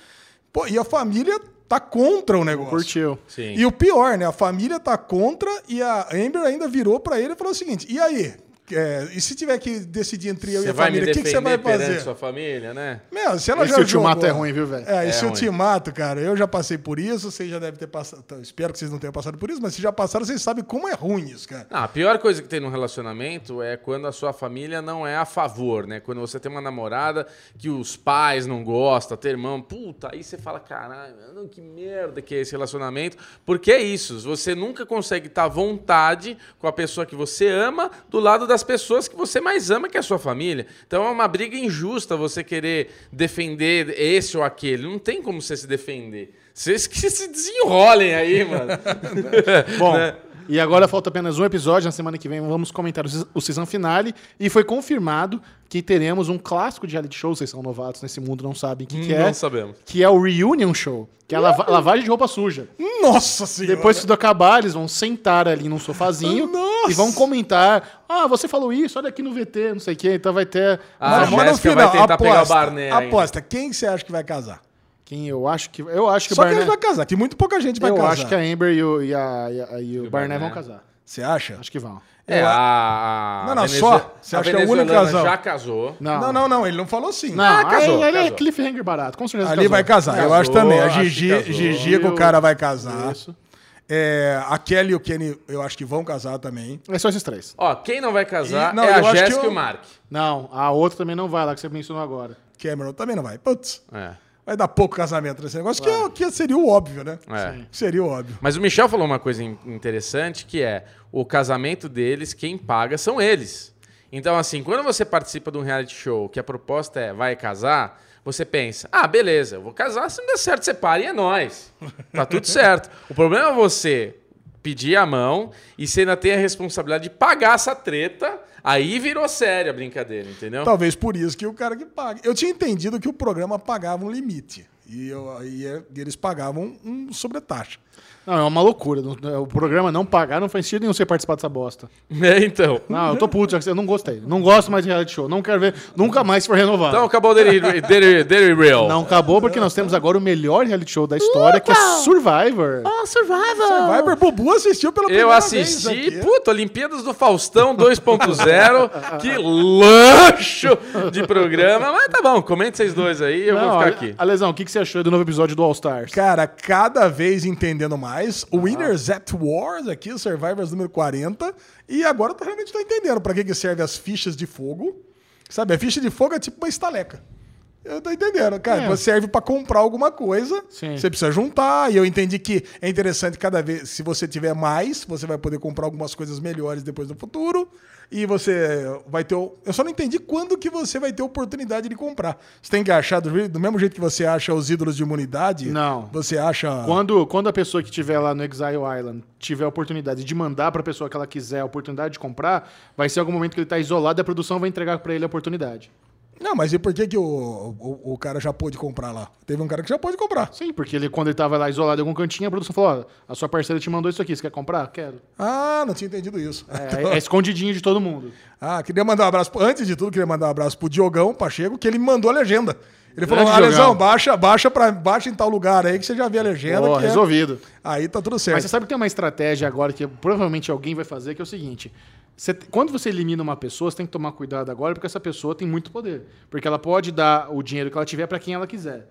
Pô, e a família tá contra o negócio. Curtiu. Sim. E o pior, né? A família tá contra e a Amber ainda virou pra ele e falou o seguinte: e aí? É, e se tiver que decidir entre eu e Você a família, o que, que você vai fazer? sua família, né? Meu, se ela Esse já ultimato jogou- é ruim, viu, velho? É, É esse ruim. ultimato, cara, eu já passei por isso, vocês já devem ter passado. Espero que vocês não tenham passado por isso, mas se já passaram, vocês sabem como é ruim isso, cara. Ah, a pior coisa que tem num relacionamento é quando a sua família não é a favor, né? Quando você tem uma namorada que os pais não gostam, teu irmão, puta, aí você fala, caralho, que merda que é esse relacionamento. Porque é isso, você nunca consegue estar à vontade com a pessoa que você ama do lado das pessoas que você mais ama, que é a sua família. Então é uma briga injusta você querer defender esse ou aquele. Não tem como você se defender. Vocês que se desenrolem aí, mano. [laughs] [laughs] Bom, Né? E agora falta apenas um episódio. Na semana que vem vamos comentar o, seas- o season finale. E foi confirmado que teremos um clássico de reality show. Vocês são novatos nesse mundo, não sabem o que, que é. Não sabemos. Que é o Reunion Show. Que é a lava- lavagem de roupa suja. Nossa senhora! Depois que tudo acabar, eles vão sentar ali num sofazinho [laughs] Nossa! e vão comentar. Ah, você falou isso, olha aqui no VT, não sei o quê. Então vai ter. Ah, Mas, mas no final, vai tentar aposta, pegar o ainda. aposta, quem você acha que vai casar? Quem eu acho que. Eu acho que Só o que Barnett. eles vai casar, que muito pouca gente vai eu casar. acho que a Amber e o, e a- e a- e o Barnett vão casar. Você acha? Acho que vão. É, Eu- a, Não, não, Venezuela- só. Você a acha que é o único casal? já casou. Não, Não, não, não, ele não falou sim. Não, Ah, casou, ele é casou. cliffhanger barato, com certeza. Ali casou. vai casar. eu Casou, acho também. A acho Gigi. Gigi com o cara vai casar. Isso. É, a Kelly e o Kenny, eu acho que vão casar também. É só esses três. Ó, quem não vai casar E- não, é eu a Jéssica e eu- o Mark. Não, a outra também não vai lá, que você mencionou agora. Cameron também não vai. Putz, É. vai dar pouco casamento nesse negócio, que, é, que seria o óbvio, né? É. Seria o óbvio. Mas o Michel falou uma coisa in- interessante, que é o casamento deles, quem paga são eles. Então, assim, quando você participa de um reality show que a proposta é vai casar, você pensa, ah, beleza, eu vou casar, se não der certo, separe e é nóis. [laughs] Tá tudo certo. O problema é você pedir a mão e você ainda tem a responsabilidade de pagar essa treta, aí virou séria a brincadeira, entendeu? Talvez por isso que o cara que paga. Eu tinha entendido que o programa pagava um limite. E, eu, e é- eles pagavam um sobretaxa. Não, é uma loucura. Não- O programa não pagar não faz sentido nenhum você participar dessa bosta. [laughs] É, então. Não, eu tô puto, já que eu não gostei. Não gosto mais de reality show. Não quero ver nunca mais se for renovado. Então acabou o Daily, [laughs] Daily, Daily Real. Não acabou porque nós temos agora o melhor reality show da história, que é Survivor. Oh, Survival! Viber Bubu assistiu pela primeira Eu vez assisti, aqui. puta, Olimpíadas do Faustão 2.0. [laughs] que lancho de programa. Mas tá bom, comente vocês dois aí, eu Não, vou ficar aqui. Alesão, o que, que você achou do novo episódio do All Stars? Cara, cada vez entendendo mais. O Winners at Wars aqui, o Survivors número 40. E agora eu realmente tô entendendo pra que, que serve as fichas de fogo. Sabe, a ficha de fogo é tipo uma estaleca. Eu tô entendendo, cara. É. Serve pra comprar alguma coisa. Sim. Você precisa juntar. E eu entendi que é interessante cada vez. Se você tiver mais, você vai poder comprar algumas coisas melhores depois no futuro. E você vai ter. o- Eu só não entendi quando que você vai ter oportunidade de comprar. Você tem que achar do, do mesmo jeito que você acha os ídolos de imunidade. Não. Você acha. Quando, quando a pessoa que estiver lá no Exile Island tiver a oportunidade de mandar pra pessoa que ela quiser a oportunidade de comprar, vai ser algum momento que ele tá isolado e a produção vai entregar pra ele a oportunidade. Não, mas e por que, que o, o, o cara já pôde comprar lá? Teve um cara que já pôde comprar. Sim, porque ele, quando ele tava lá isolado em algum cantinho, a produção falou: ó, a sua parceira te mandou isso aqui, você quer comprar? Quero. Ah, não tinha entendido isso. É, [laughs] é escondidinho de todo mundo. Ah, queria mandar um abraço. Antes de tudo, queria mandar um abraço pro Diogão Pacheco, que ele me mandou a legenda. Ele falou: Grande Alesão, baixa, baixa, pra, baixa em tal lugar aí que você já vê a legenda. Ó, que é- resolvido. Aí tá tudo certo. Mas você sabe que tem uma estratégia agora que provavelmente alguém vai fazer, que é o seguinte. Você- quando você elimina uma pessoa, você tem que tomar cuidado agora, porque essa pessoa tem muito poder. Porque ela pode dar o dinheiro que ela tiver para quem ela quiser.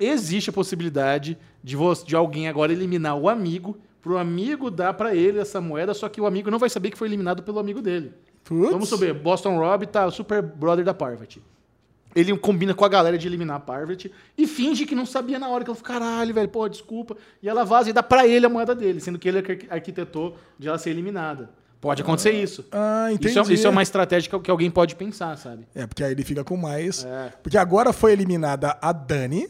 Existe a possibilidade de, você, de alguém agora eliminar o amigo, pro amigo dar para ele essa moeda, só que o amigo não vai saber que foi eliminado pelo amigo dele. Putz. Vamos saber, Boston Rob tá o super brother da Parvati. Ele combina com a galera de eliminar a Parvati e finge que não sabia na hora que ela falou, caralho, velho, pô, desculpa. E ela vaza e dá pra ele a moeda dele, sendo que ele arqu- arquitetou de ela ser eliminada. Pode acontecer isso. Ah, entendi. Isso é, isso é uma estratégia que, alguém pode pensar, sabe? É, porque aí ele fica com mais. É. Porque agora foi eliminada a Dani,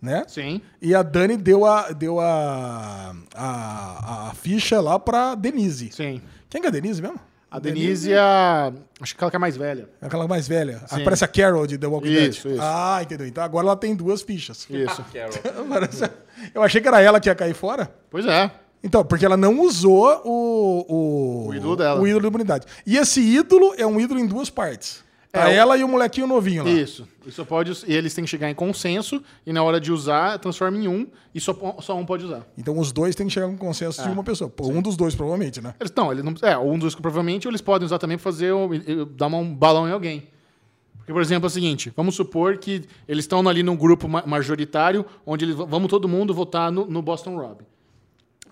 né? Sim. E a Dani deu a, deu a, a, a ficha lá pra Denise. Sim. Quem que é a Denise mesmo? A Denise é a. Acho que ela que é mais velha. Aquela mais velha. Sim. Parece a Carol de The Walking Dead. isso. Ah, entendeu. Então agora ela tem duas fichas. Isso. [laughs] Carol. Eu achei que era ela que ia cair fora. pois é. Então, porque ela não usou o... O, O ídolo dela. O ídolo da imunidade. E esse ídolo é um ídolo em duas partes. É, o- ela e o molequinho novinho lá. Isso. Isso pode. E eles têm que chegar em consenso e na hora de usar, transforma em um e só, só um pode usar. Então os dois têm que chegar com consenso É. de uma pessoa. Pô, um dos dois, provavelmente, né? Eles, não, ele não. É, um dos provavelmente eles podem usar também pra fazer. dar um balão em alguém. Porque, por exemplo, é o seguinte: vamos supor que eles estão ali num grupo ma- majoritário, onde eles, vamos todo mundo votar no, no Boston Rob.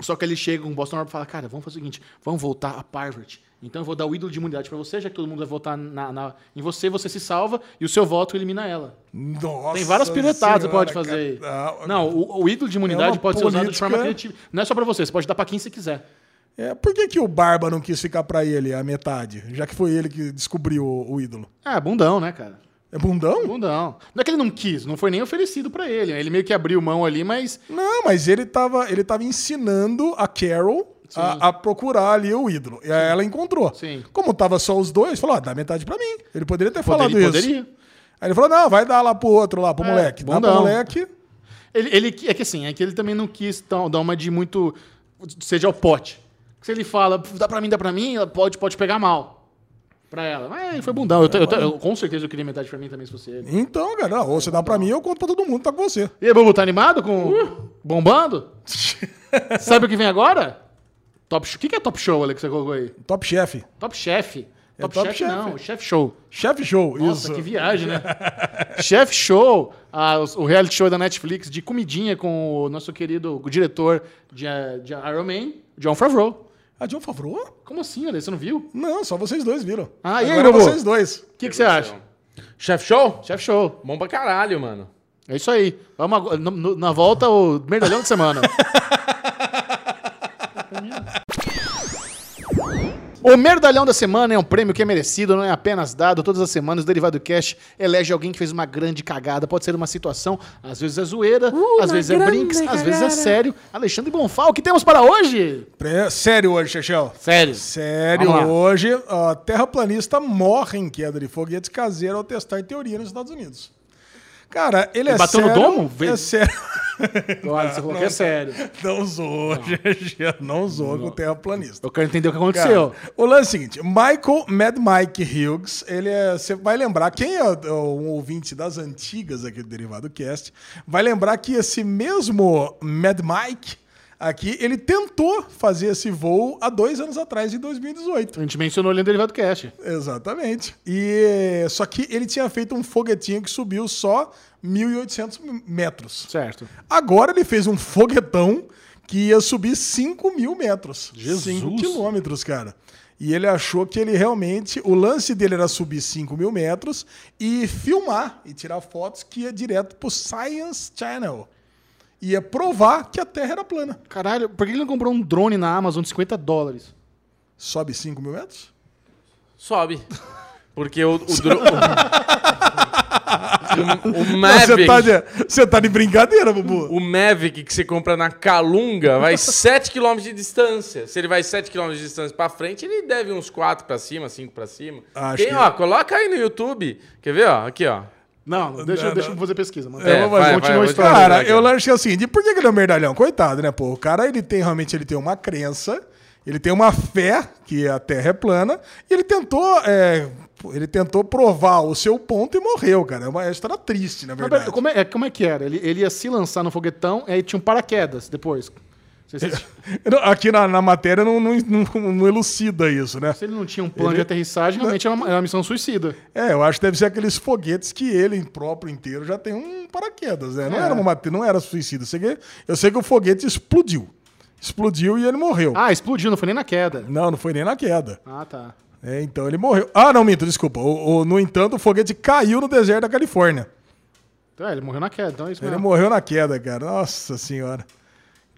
Só que eles chegam, o Boston Rob fala: cara, vamos fazer o seguinte, vamos votar a Parvati. Então eu vou dar o ídolo de imunidade pra você, já que todo mundo vai votar na, na- em você, você se salva e o seu voto elimina ela. Nossa Tem várias piratadas que você pode fazer cara. Não, o, o ídolo de imunidade uma pode ser usado de forma política- criativa. Não é só pra você, você pode dar pra quem você quiser. É, por que, que o Barba não quis ficar pra ele a metade? Já que foi ele que descobriu o, o ídolo. Ah, bundão, né, cara? É bundão? Bundão. Não é que ele não quis, não foi nem oferecido pra ele. Ele meio que abriu mão ali, mas. Não, mas ele tava, ele tava ensinando a Carol a, a procurar ali o ídolo. E aí ela encontrou. Sim. Como tava só os dois, falou: ah, dá metade pra mim. Ele poderia ter falado Poderia, isso. poderia. Aí ele falou: não, vai dar lá pro outro, lá pro É, moleque. Dá pro bundão. moleque. Ele, ele, é que assim, é que ele também não quis tão- dar uma de muito. seja ao pote. Se ele fala, dá pra mim, dá pra mim, pode, pode pegar mal. Pra ela. Mas foi bundão. Eu, eu te- eu- com certeza eu queria metade pra mim também, se fosse ele. Então, cara, ou você dá pra mim, eu conto pra todo mundo, tá com você. E aí, Bubu, tá animado com. bombando? [laughs] Sabe o que vem agora? Top. O que, que é Top Show, Ale, que você colocou aí? Top Chef. Top Chef. É Top, Top Chef, Chef. não, Chef Show. Chef Show, Nossa, isso. que viagem, né? [laughs] Chef Show, ah, o reality show da Netflix de comidinha com o nosso querido diretor de, de Iron Man, John Favreau. A John Favreau? Como assim, Ale? Você não viu? Não, só vocês dois viram. Ah, e aí, Agora vocês dois. O que, que você acha? Chef Show? Chef Show. Bom pra caralho, mano. É isso aí. Vamos agora- no- no- na volta, o merdalhão de semana. [laughs] O Merdalhão da Semana é um prêmio que é merecido, não é apenas dado. Todas as semanas o Derivado Cast elege alguém que fez uma grande cagada. Pode ser uma situação, às vezes é zoeira, Uh, às vezes é brinks, às vezes é cagada. sério. Alexandre Bonfal, o que temos para hoje? Pre- Sério hoje, Chechel. Sério. Sério, hoje, ó, terraplanista morre em queda de foguetes caseiros ao testar teoria nos Estados Unidos. Cara, ele, é bateu no sério. domo? É sério. [laughs] Olha, você falou que é sério. Não zoou, GG, não zoou com o terraplanista. Eu quero entender o que aconteceu. Cara, o lance é o seguinte, Michael Mad Mike Hughes, ele é, você vai lembrar, quem é um ouvinte das antigas aqui do Derivado Cast, vai lembrar que esse mesmo Mad Mike aqui, ele tentou fazer esse voo há dois anos atrás, em 2018. A gente mencionou ele no Derivado Cast. Exatamente. E só que ele tinha feito um foguetinho que subiu só 1.800 metros. Certo. Agora ele fez um foguetão que ia subir 5 mil metros. Jesus. 5 quilômetros, cara. E ele achou que ele realmente. O lance dele era subir 5 mil metros e filmar e tirar fotos que ia direto pro Science Channel. Ia provar que a Terra era plana. Caralho, por que ele não comprou um drone na Amazon de 50 dólares? Sobe 5 mil metros? Sobe. [laughs] Porque o, o, dro- [laughs] o, o Você Mavic, tá, de, você tá de brincadeira, Bubu. o Mavic que você compra na Calunga vai [laughs] 7 km de distância. Se ele vai 7 km de distância pra frente, ele deve uns 4 pra cima, 5 pra cima. Acho Tem, que- ó, coloca aí no YouTube. Quer ver, ó? Aqui, ó. Não, deixa, Não, deixa não. eu fazer pesquisa. Mano. É, Vamos vai, fazer. vai, Continua a história. Cara, eu acho que é o seguinte, por que que ele é um merdalhão? Coitado, né, pô? O cara, ele tem, realmente, ele tem uma crença, ele tem uma fé que a Terra é plana, e ele tentou, é, ele tentou provar o seu ponto e morreu, cara. É uma história triste, na Mas, verdade. pera, como, é, como é que era? Ele, ele ia se lançar no foguetão e aí tinha um paraquedas depois. Não [laughs] Não, Aqui na, na matéria não, não, não- não elucida isso, né? se ele não tinha um plano Ele- de aterrissagem, realmente era uma, uma missão suicida. É, eu acho que deve ser aqueles foguetes que ele próprio inteiro já tem um paraquedas, né? Não, É. era, uma, não era suicida. Eu sei, que, eu sei que o foguete explodiu. Explodiu e ele morreu. Ah, explodiu, não foi nem na queda. Não, não foi nem na queda. Ah, tá. É, então ele morreu. Ah, não, minto, desculpa. O, o- no entanto, o foguete caiu no deserto da Califórnia. Então, é, ele morreu na queda, então é isso Ele mesmo. morreu na queda, cara. Nossa senhora.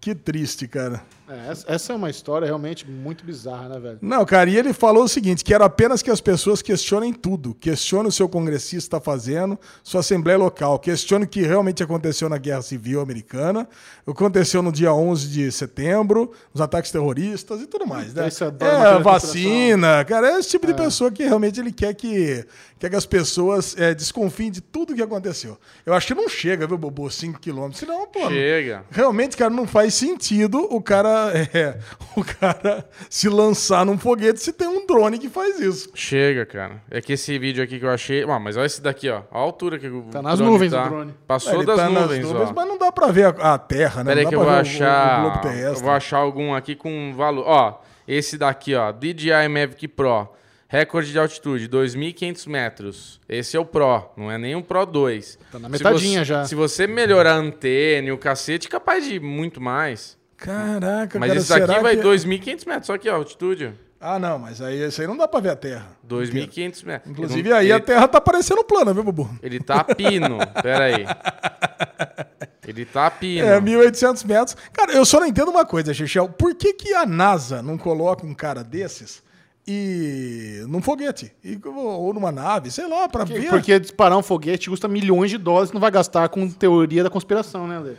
Que triste, cara. É, essa- é uma história realmente muito bizarra, né, velho? Não, cara, e ele falou o seguinte: quero apenas que as pessoas questionem tudo. Questione o seu congressista está fazendo, sua assembleia local. Questione o que realmente aconteceu na Guerra Civil Americana, o que aconteceu no dia 11 de setembro, os ataques terroristas e tudo mais, né? É, vacina, cara, é esse tipo de pessoa que realmente ele quer que, quer que as pessoas é, desconfiem de tudo que aconteceu. Eu acho que não chega, viu, Bobo, 5 quilômetros. Senão, pô, Chega. Realmente, cara, não faz sentido o cara, é, [laughs] o cara se lançar num foguete se tem um drone que faz isso. Chega, cara. É que esse vídeo aqui que eu achei. Ah, mas olha esse daqui, ó. Olha a altura que o Tá nas drone nuvens tá. o drone. Passou Ele das tá nas nuvens, ó. mas não dá pra ver a, a Terra, né? Pera aí não que eu vou o- o- achar. o globo eu vou achar algum aqui com valor. Ó, esse daqui, ó. DJI Mavic Pro. Recorde de altitude, 2.500 metros. Esse é o Pro, não é nem o Pro 2. Tá na Se metadinha você- já. Se você melhorar a antena e o cacete, capaz de ir muito mais. Caraca, Mas cara, esse daqui vai que... 2.500 metros, só aqui, ó, altitude. Ah, não, mas aí esse aí não dá pra ver a Terra. 2.500 metros. Inclusive, Ele aí não- a Terra tá parecendo plana, viu, Bubu? Ele tá pino. Pera aí. [laughs] Ele tá pino. É, 1.800 metros. Cara, eu só não entendo uma coisa, Chechel. Por que, que a NASA não coloca um cara desses e num foguete? E- ou numa nave, sei lá, pra ver. Porque disparar um foguete custa milhões de dólares, não vai gastar com teoria da conspiração, né, Lê?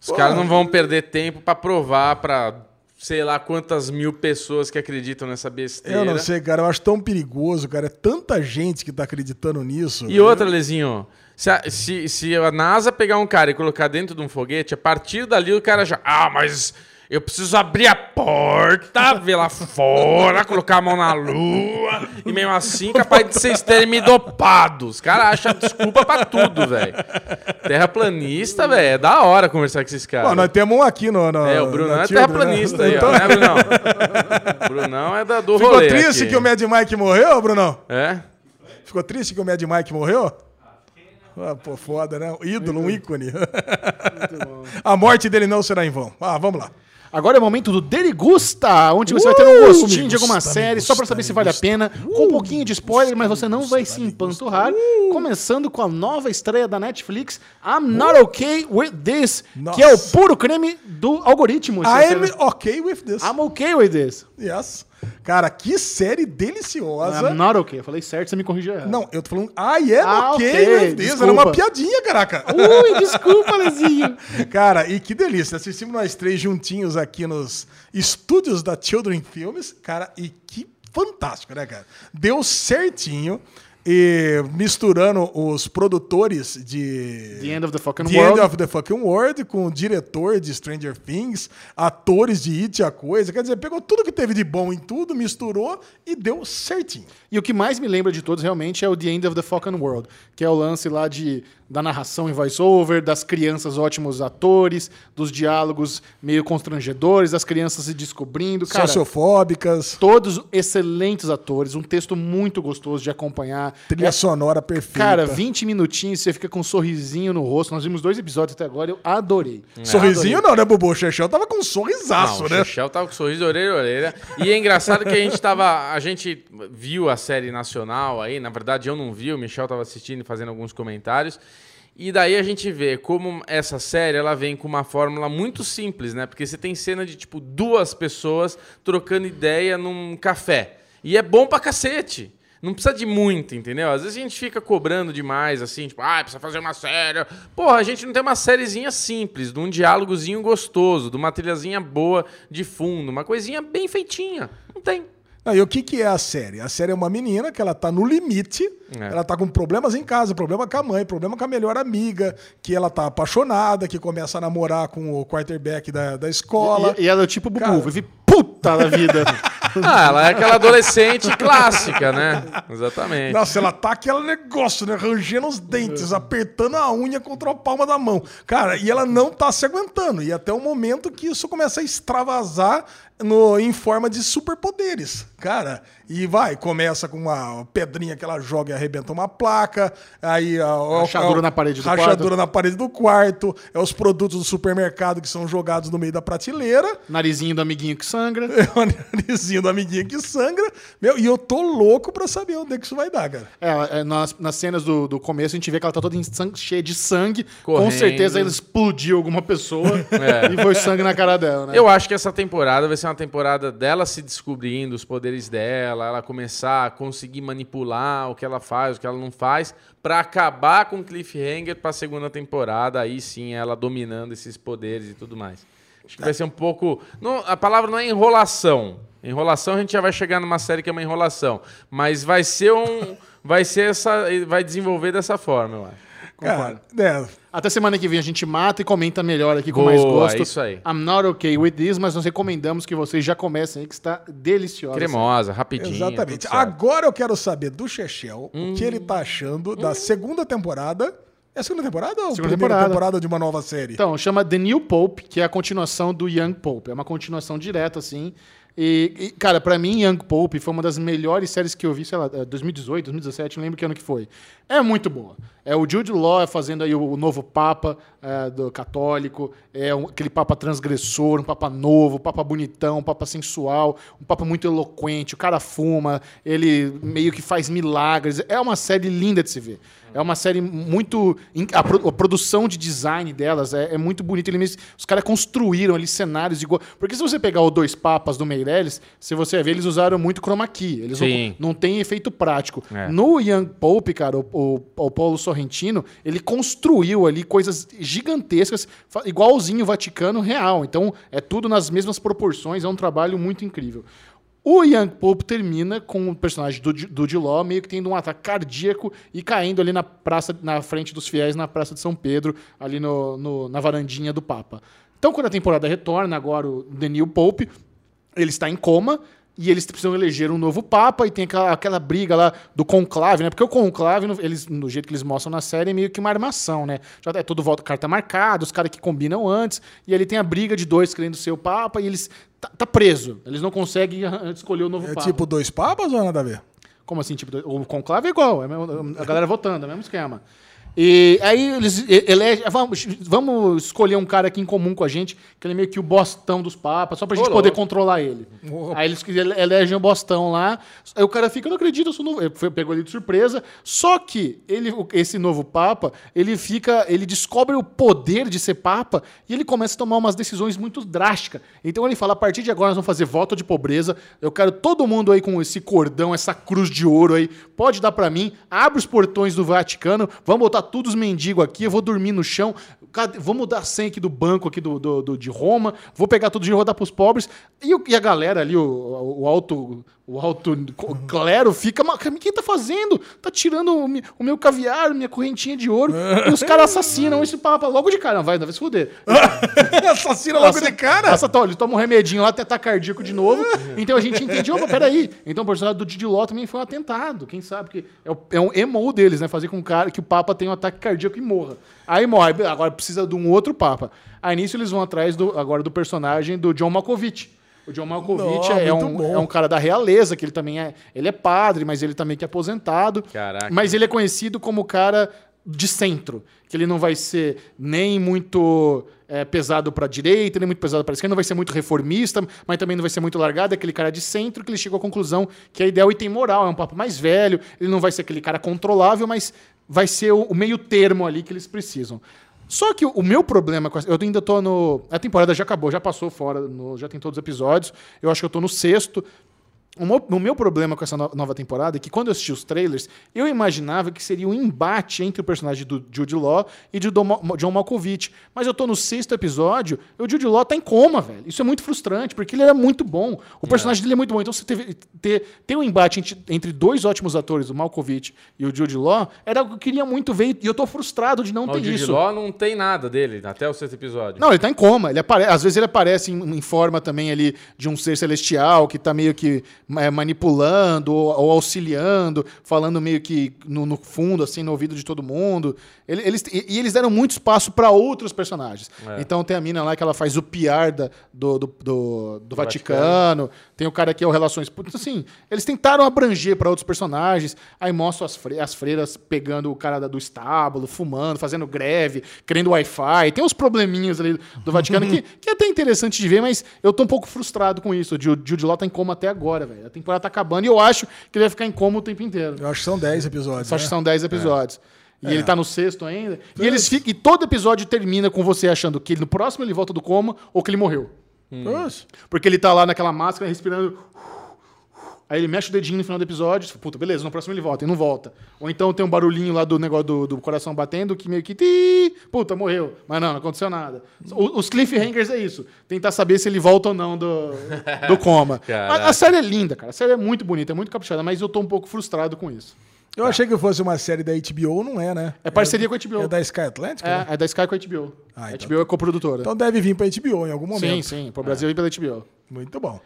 Os caras não vão perder tempo pra provar pra sei lá quantas mil pessoas que acreditam nessa besteira. Eu não sei, cara. Eu acho tão perigoso, cara. É tanta gente que tá acreditando nisso. E outra, Lezinho, se a, se, se a NASA pegar um cara e colocar dentro de um foguete, a partir dali o cara já. Ah, mas eu preciso abrir a porta, ver lá fora, colocar a mão na lua. E mesmo assim, capaz de vocês terem me dopado. Os caras acham desculpa pra tudo, velho. Terraplanista, velho. É da hora conversar com esses caras. Nós temos um aqui no. no É, o Brunão é terraplanista né? aí, Então, ó. Né, Brunão? O Brunão é da, do Ficou rolê triste aqui. que o Mad Mike morreu, Brunão? É? Ficou triste que o Mad Mike morreu? Ah, pô, foda, né? Um ídolo, um ícone. [laughs] a morte dele não será em vão. Ah, vamos lá. Agora é o momento do Derigusta, onde você vai ter um Uh, gostinho me de alguma gusta, série, só pra gusta, saber se vale a gusta. pena, com um pouquinho de spoiler, mas você não vai se empanturrar. Começando com a nova estreia da Netflix, I'm Not Okay With This, que é o Nossa. puro creme do algoritmo. I'm okay with this. I'm okay with this. Yes. Cara, que série deliciosa. I'm not okay. Eu falei certo, você me corrigiu errado. Não, eu tô falando I am Ah, okay, ok, with this. desculpa. Era uma piadinha, caraca. Ui, desculpa, Lezinho. [laughs] Cara, e que delícia. Assistimos nós três juntinhos aqui nos estúdios da Children Films. Cara, e que fantástico, né, cara? Deu certinho. E misturando os produtores de The End of the Fucking The World. End of the Fucking World com o diretor de Stranger Things, atores de It a Coisa. Quer dizer, pegou tudo que teve de bom em tudo, misturou e deu certinho. E o que mais me lembra de todos realmente é o The End of the Fucking World, que é o lance lá de, da narração em voice-over, das crianças ótimos atores, dos diálogos meio constrangedores, das crianças se descobrindo. Cara, Sociofóbicas, todos excelentes atores, um texto muito gostoso de acompanhar. trilha É- sonora perfeita. Cara, 20 minutinhos, você fica com um sorrisinho no rosto. Nós vimos dois episódios até agora, eu adorei. Sorrisinho não, né, Bubu? O Chechel tava com um sorrisaço, Não, né? o Chechel tava com sorriso de orelha a orelha. E é engraçado que a gente tava. A gente viu a série nacional aí. Na verdade, eu não vi, o Michel tava assistindo e fazendo alguns comentários. E daí a gente vê como essa série ela vem com uma fórmula muito simples, né? Porque você tem cena de tipo duas pessoas trocando ideia num café. E é bom pra cacete. Não precisa de muito, entendeu? Às vezes a gente fica cobrando demais, assim, tipo, ah, precisa fazer uma série. Porra, a gente não tem uma sériezinha simples, de um diálogozinho gostoso, de uma trilhazinha boa de fundo, uma coisinha bem feitinha. Não tem. Ah, e o que, que é a série? A série é uma menina que ela tá no limite, É. ela tá com problemas em casa, problema com a mãe, problema com a melhor amiga, que ela tá apaixonada, que começa a namorar com o quarterback da, da escola. E, e ela é tipo Bubu, Cara. vive puta da vida. [laughs] Ah, ela é aquela adolescente clássica, né? Exatamente. Nossa, ela tá aquele negócio, né? Rangendo os dentes, apertando a unha contra a palma da mão. Cara, e ela não tá se aguentando. E até o momento que isso começa a extravasar no, em forma de superpoderes. Cara, e vai, começa com uma pedrinha que ela joga e arrebenta uma placa. Aí a, a- Rachadura a- na parede do rachadura quarto. na parede do quarto. É os produtos do supermercado que são jogados no meio da prateleira. Narizinho do amiguinho que sangra. [laughs] É o narizinho do amiguinho que sangra. Meu, e eu tô louco pra saber onde é que isso vai dar, cara. É, é, nas, nas cenas do, do começo a gente vê que ela tá toda em sangue- cheia de sangue. Com Correndo. certeza ela explodiu alguma pessoa [laughs] É. e foi sangue na cara dela, né? Eu acho que essa temporada vai ser uma temporada dela se descobrindo os poderes dela, ela começar a conseguir manipular o que ela faz, o que ela não faz, pra acabar com o cliffhanger pra segunda temporada, aí sim ela dominando esses poderes e tudo mais. Acho que vai ser um pouco. não- a palavra não é enrolação. Enrolação a gente já vai chegar numa série que é uma enrolação. Mas vai ser um. Vai ser essa. Vai desenvolver dessa forma, eu acho. Cara, é, Até semana que vem a gente mata e comenta melhor aqui com Boa, mais gosto. é isso aí. I'm not okay with this, mas nós recomendamos que vocês já comecem aí, que está deliciosa. Cremosa, rapidinho. Exatamente. Agora eu quero saber do Chechel Hum. o que ele tá achando da segunda temporada. É a segunda temporada ou a Segunda primeira temporada. temporada de uma nova série? Então, chama The New Pope, que é a continuação do Young Pope. É uma continuação direta, assim. E, e, cara, pra mim, Young Pope foi uma das melhores séries que eu vi, sei lá, eh, 2018, 2017, não lembro que ano que foi. É muito boa. É o Jude Law fazendo aí o, novo Papa eh, do católico, é um- aquele Papa transgressor, um Papa novo, um Papa bonitão, um Papa sensual, um Papa muito eloquente, o cara fuma, ele meio que faz milagres. É uma série linda de se ver. É uma série muito. A, pro- a produção de design delas é, é muito bonita. Eles, os caras construíram ali cenários igual. Porque se você pegar o Dois Papas do Meirelles, se você ver, eles usaram muito chroma key. Eles Sim. não, não tem efeito prático. É. No Young Pope, cara, o, o, o Paulo Sorrentino, ele construiu ali coisas gigantescas, igualzinho o Vaticano real. Então, é tudo nas mesmas proporções, é um trabalho muito incrível. O Young Pope termina com o personagem do, do Diló meio que tendo um ataque cardíaco e caindo ali na praça, na frente dos fiéis, na Praça de São Pedro, ali no, no- na varandinha do Papa. Então, quando a temporada retorna, agora o New Pope, ele está em coma e eles precisam eleger um novo papa e tem aquela, aquela briga lá do conclave, né? Porque o conclave, eles, do jeito que eles mostram na série, é meio que uma armação, né? Já é tudo volta carta marcada, os caras que combinam antes, e ele tem a briga de dois querendo ser o papa e eles tá, tá preso. Eles não conseguem ah, escolher o novo É papa. tipo dois papas ou nada a ver? Como assim? Tipo, o conclave é igual, é a galera votando, é o mesmo esquema. E aí eles elegem. Vamos, vamos escolher um cara aqui em comum com a gente, que ele é meio que o bostão dos papas, só pra gente poder controlar ele. Aí eles ele- elegem o bostão lá. Aí o cara fica, eu não acredito, eu sou novo. Ele pegou ele de surpresa. Só que ele, esse novo papa, ele fica. Ele descobre o poder de ser papa e ele começa a tomar umas decisões muito drásticas. Então ele fala: a partir de agora nós vamos fazer voto de pobreza. Eu quero todo mundo aí com esse cordão, essa cruz de ouro aí. Pode dar pra mim. Abre os portões do Vaticano. Vamos botar tudo os mendigos aqui, eu vou dormir no chão, vou mudar a senha aqui do banco aqui do, do- do- de Roma, vou pegar tudo de dar pros pobres. E, e a galera ali, o, o alto o alto clero fica, mas o que tá fazendo? Tá tirando o, mi- o meu caviar, minha correntinha de ouro, e os caras assassinam esse papa logo de cara. Não, vai, vai se fuder. [laughs] Assassina logo de cara. Essa, tá, ele toma um remedinho lá, até tá cardíaco de novo. Então a gente entende, opa, peraí. Então o personagem do Didi Ló também foi um atentado. Quem sabe? que é, o- é um emo deles, né? Fazer com o cara que o Papa tenha um ataque cardíaco e morra. Aí morre. Agora precisa de um outro Papa. Aí nisso eles vão atrás do, agora do personagem do John Malkovich. O John Malkovich Nó, é, um, bom. é um cara da realeza, que ele também é. Ele é padre, mas ele também que é aposentado. Caraca. Mas ele é conhecido como o cara de centro. Que ele não vai ser nem muito é, pesado para direita, nem muito pesado para esquerda, não vai ser muito reformista, mas também não vai ser muito largado. É aquele cara de centro que ele chegou à conclusão que é ideal e tem moral. É um papo mais velho. Ele não vai ser aquele cara controlável, mas vai ser o, o meio termo ali que eles precisam. Só que o, meu problema com essa, eu ainda tô no a temporada já acabou, já passou fora, no- já tem todos os episódios. Eu acho que eu tô no sexto. O meu, o problema com essa no- nova temporada é que quando eu assisti os trailers, eu imaginava que seria um embate entre o personagem do Jude Law e Ma- John Malkovich. Mas eu tô no sexto episódio e o Jude Law tá em coma, velho. Isso é muito frustrante, porque ele era muito bom. O personagem dele é muito bom. Então, você teve, ter, ter um embate entre, entre dois ótimos atores, o Malkovich e o Jude Law, era algo que eu queria muito ver e eu tô frustrado de não Mas o ter Jude isso. Law não tem nada dele até o sexto episódio. Não, ele tá em coma. Ele apare... Às vezes ele aparece em, em forma também ali de um ser celestial que tá meio que é, manipulando ou, auxiliando, falando meio que no, no fundo, assim, no ouvido de todo mundo. Ele- eles, e, eles deram muito espaço para outros personagens. É. Então tem a mina lá que ela faz o PR da- do, do, do- do Vaticano. Tem o cara que é o Relações Públicas. Assim, eles tentaram abranger para outros personagens. Aí mostram as, fre- as freiras pegando o cara do estábulo, fumando, fazendo greve, querendo Wi-Fi. Tem uns probleminhas ali do Vaticano que, [laughs] que é até interessante de ver, mas eu tô um pouco frustrado com isso. O Jude Law tá em coma até agora, velho. A temporada tá acabando e eu acho que ele vai ficar em coma o tempo inteiro. Eu acho que são 10 episódios. Só acho que né? são 10 episódios. E É. ele tá no sexto ainda. E, eles ficam, e todo episódio termina com você achando que no próximo ele volta do coma ou que ele morreu. Poxa. Porque ele tá lá naquela máscara respirando. Aí ele mexe o dedinho no final do episódio, puta, beleza, no próximo ele volta, e não volta. Ou então tem um barulhinho lá do negócio do, do coração batendo que meio que. Ti, puta, morreu. Mas não, não aconteceu nada. O- os cliffhangers é isso. Tentar saber se ele volta ou não do, do [laughs] coma. A, a série é linda, cara. A série é muito bonita, é muito caprichada, mas eu tô um pouco frustrado com isso. Eu achei que fosse uma série da HBO, não é, né? É parceria com a HBO. É da Sky Atlantic? né? É, é da Sky com a HBO. Ah, a então HBO é coprodutora. Então deve vir pra HBO em algum sim, momento. sim. Pro Brasil e pela HBO. Muito bom.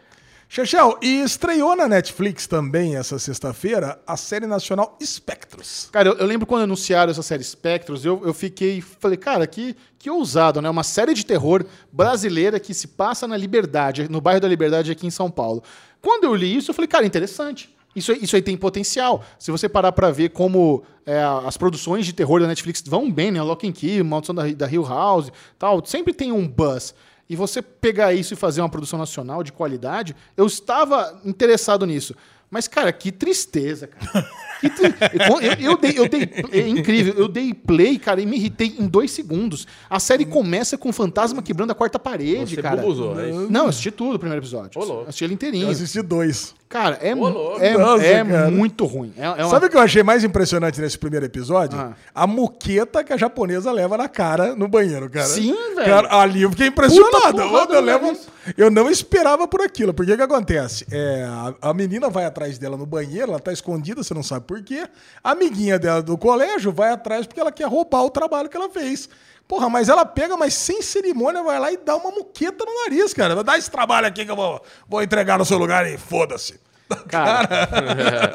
Chechel, e estreou na Netflix também essa sexta-feira a série nacional Espectros. Cara, eu, eu lembro quando anunciaram essa série Spectros, eu, eu fiquei. Falei, cara, que, que ousado, né? Uma série de terror brasileira que se passa na Liberdade, no bairro da Liberdade aqui em São Paulo. Quando eu li isso, eu falei, cara, interessante. Isso, isso aí tem potencial. Se você parar pra ver como é, as produções de terror da Netflix vão bem, né? Lock and Key, Maldição da, da Hill House, tal, sempre tem um buzz. E você pegar isso e fazer uma produção nacional de qualidade, eu estava interessado nisso. Mas, cara, que tristeza, cara. Que tri- [laughs] eu, eu- eu dei, eu dei- é incrível. Eu dei play, cara, e me irritei em dois segundos. A série começa com o fantasma quebrando a quarta parede, Você cara. bubuzou, é isso? Não, eu assisti tudo o primeiro episódio. Ô, louco. assisti ele Eu inteirinho. assisti dois. Cara, é, é, Nossa, é cara. muito ruim. É, é uma- Sabe o que eu achei mais impressionante nesse primeiro episódio? Ah. A muqueta que a japonesa leva na cara no banheiro, cara. Sim, velho. Cara, ali eu fiquei impressionado. Eu, no levo, nariz. eu não esperava por aquilo. Porque o que acontece? É, a, a menina vai atrás dela no banheiro, ela tá escondida, você não sabe por quê. A amiguinha dela do colégio vai atrás porque ela quer roubar o trabalho que ela fez. Porra, mas ela pega, mas sem cerimônia, vai lá e dá uma muqueta no nariz, cara. Dá esse trabalho aqui que eu vou, vou entregar no seu lugar e foda-se. [laughs] Cara,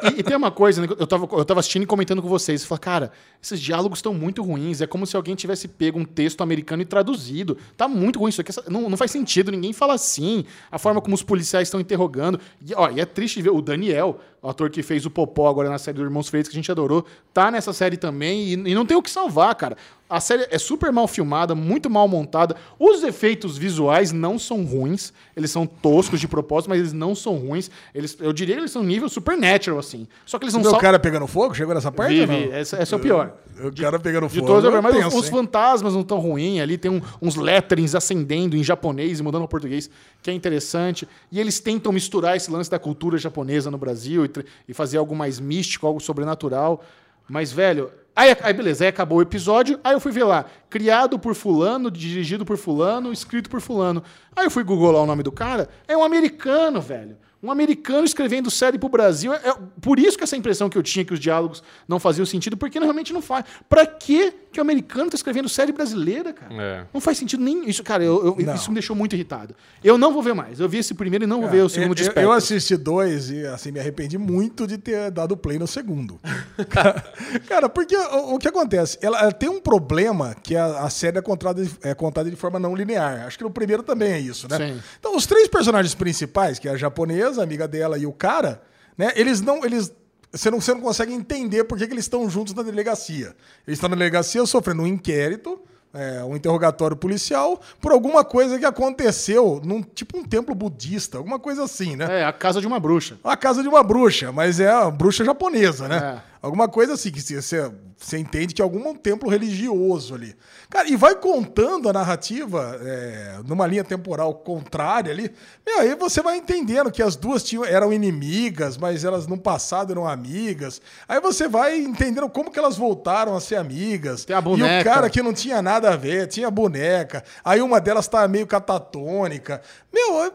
[laughs] e, e tem uma coisa, né, eu tava, eu tava assistindo e comentando com vocês. Fala, cara, esses diálogos estão muito ruins. É como se alguém tivesse pego um texto americano e traduzido. Tá muito ruim isso aqui. Não, não faz sentido, ninguém fala assim. A forma como os policiais estão interrogando. E, ó, e é triste ver o Daniel, o ator que fez o Popó agora na série do Irmãos Freitas, que a gente adorou, tá nessa série também e, e não tem o que salvar, cara. A série é super mal filmada, muito mal montada. Os efeitos visuais não são ruins. Eles são toscos de propósito, mas eles não são ruins. Eles, eu diria que eles são nível supernatural, assim. Só que eles não Meu sal... cara pegando fogo? Chegou nessa parte? Vi, ou não? vi. Esse, esse é o pior. O cara pegando De fogo. todos, é mas os, tenso, os hein? fantasmas não tão ruins. Ali tem um- uns letterings acendendo em japonês e mudando para português, que é interessante. E eles tentam misturar esse lance da cultura japonesa no Brasil e, fazer algo mais místico, algo sobrenatural. Mas, velho, Aí, aí beleza, aí acabou o episódio, aí eu fui ver lá, criado por fulano, dirigido por fulano, escrito por fulano. Aí eu fui googlar o nome do cara, é um americano, velho. Um americano escrevendo série pro Brasil. É, é por isso que essa impressão que eu tinha que os diálogos não faziam sentido, porque realmente não faz. Pra que que o americano tá escrevendo série brasileira, cara? É. Não faz sentido nem isso, cara. Eu, eu- isso me deixou muito irritado. Eu não vou ver mais. Eu vi esse primeiro e não vou ver o segundo eu, de eu, Spectre. eu assisti dois e assim me arrependi muito de ter dado play no segundo. [laughs] Cara, porque o, o que acontece? Ela, ela tem um problema que a, a série é contada, de- é contada de forma não linear. Acho que no primeiro também é isso, né? Sim. Então, os três personagens principais, que é a japonesa, a amiga dela e o cara, né? Eles não. Eles, você, não, você não consegue entender por que, que eles estão juntos na delegacia. Eles estão na delegacia sofrendo um inquérito. é, um interrogatório policial por alguma coisa que aconteceu num tipo um templo budista, alguma coisa assim, né? É, a casa de uma bruxa. A casa de uma bruxa, mas é a bruxa japonesa, né? É. Alguma coisa assim, que você, você entende que é algum templo religioso ali. Cara, e vai contando a narrativa é, numa linha temporal contrária ali. Aí você vai entendendo que as duas tinham, eram inimigas, mas elas no passado eram amigas. Aí você vai entendendo como que elas voltaram a ser amigas. Tem a E o boneca. cara que não tinha nada a ver, tinha boneca. Aí uma delas tá meio catatônica. Meu, é-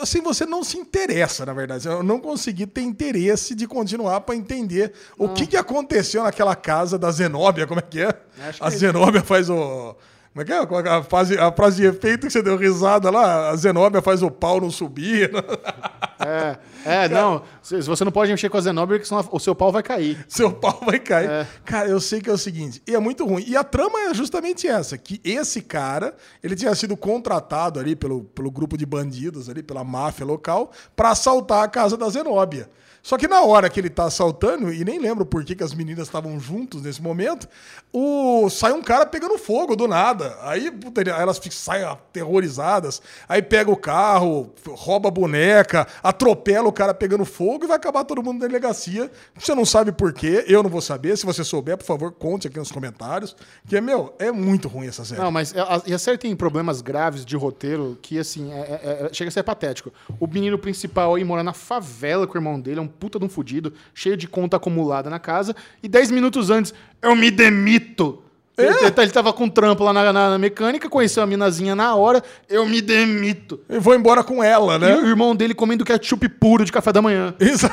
assim, você não se interessa, na verdade. Eu não consegui ter interesse de continuar pra entender o que, que aconteceu naquela casa da Zenóbia, como é que é? Acho A que- Zenóbia faz o. Como é que é? Qual é A frase, a frase de efeito que você deu risada lá, a Zenóbia faz o pau não subir. [laughs] É, é não. se- Você não pode mexer com a Zenobia, porque senão o seu pau vai cair. [laughs] Seu pau vai cair. É. Cara, eu sei que é o seguinte, e é muito ruim. E a trama é justamente essa, que esse cara, ele tinha sido contratado ali pelo, pelo grupo de bandidos ali, pela máfia local, pra assaltar a casa da Zenóbia. Só que na hora que ele tá assaltando, e nem lembro por que, que as meninas estavam juntos nesse momento, o sai um cara pegando fogo do nada. Aí puta, elas saem aterrorizadas. Aí pega o carro, rouba a boneca, atropela o cara pegando fogo e vai acabar todo mundo na delegacia. Você não sabe por quê, eu não vou saber. Se você souber, por favor, conte aqui nos comentários. Que, meu, é muito ruim essa série. Não, mas a, e a série tem problemas graves de roteiro que, assim, é- é- é- chega a ser patético. O menino principal aí mora na favela com o irmão dele, é um puta de um fudido, cheio de conta acumulada na casa, e 10 minutos antes, eu me demito. É? Ele, ele- tava com trampo lá na, na- na mecânica, conheceu a minazinha na hora, eu me demito. Eu vou embora com ela, E o né? irmão dele comendo ketchup puro de café da manhã. [laughs] Isso.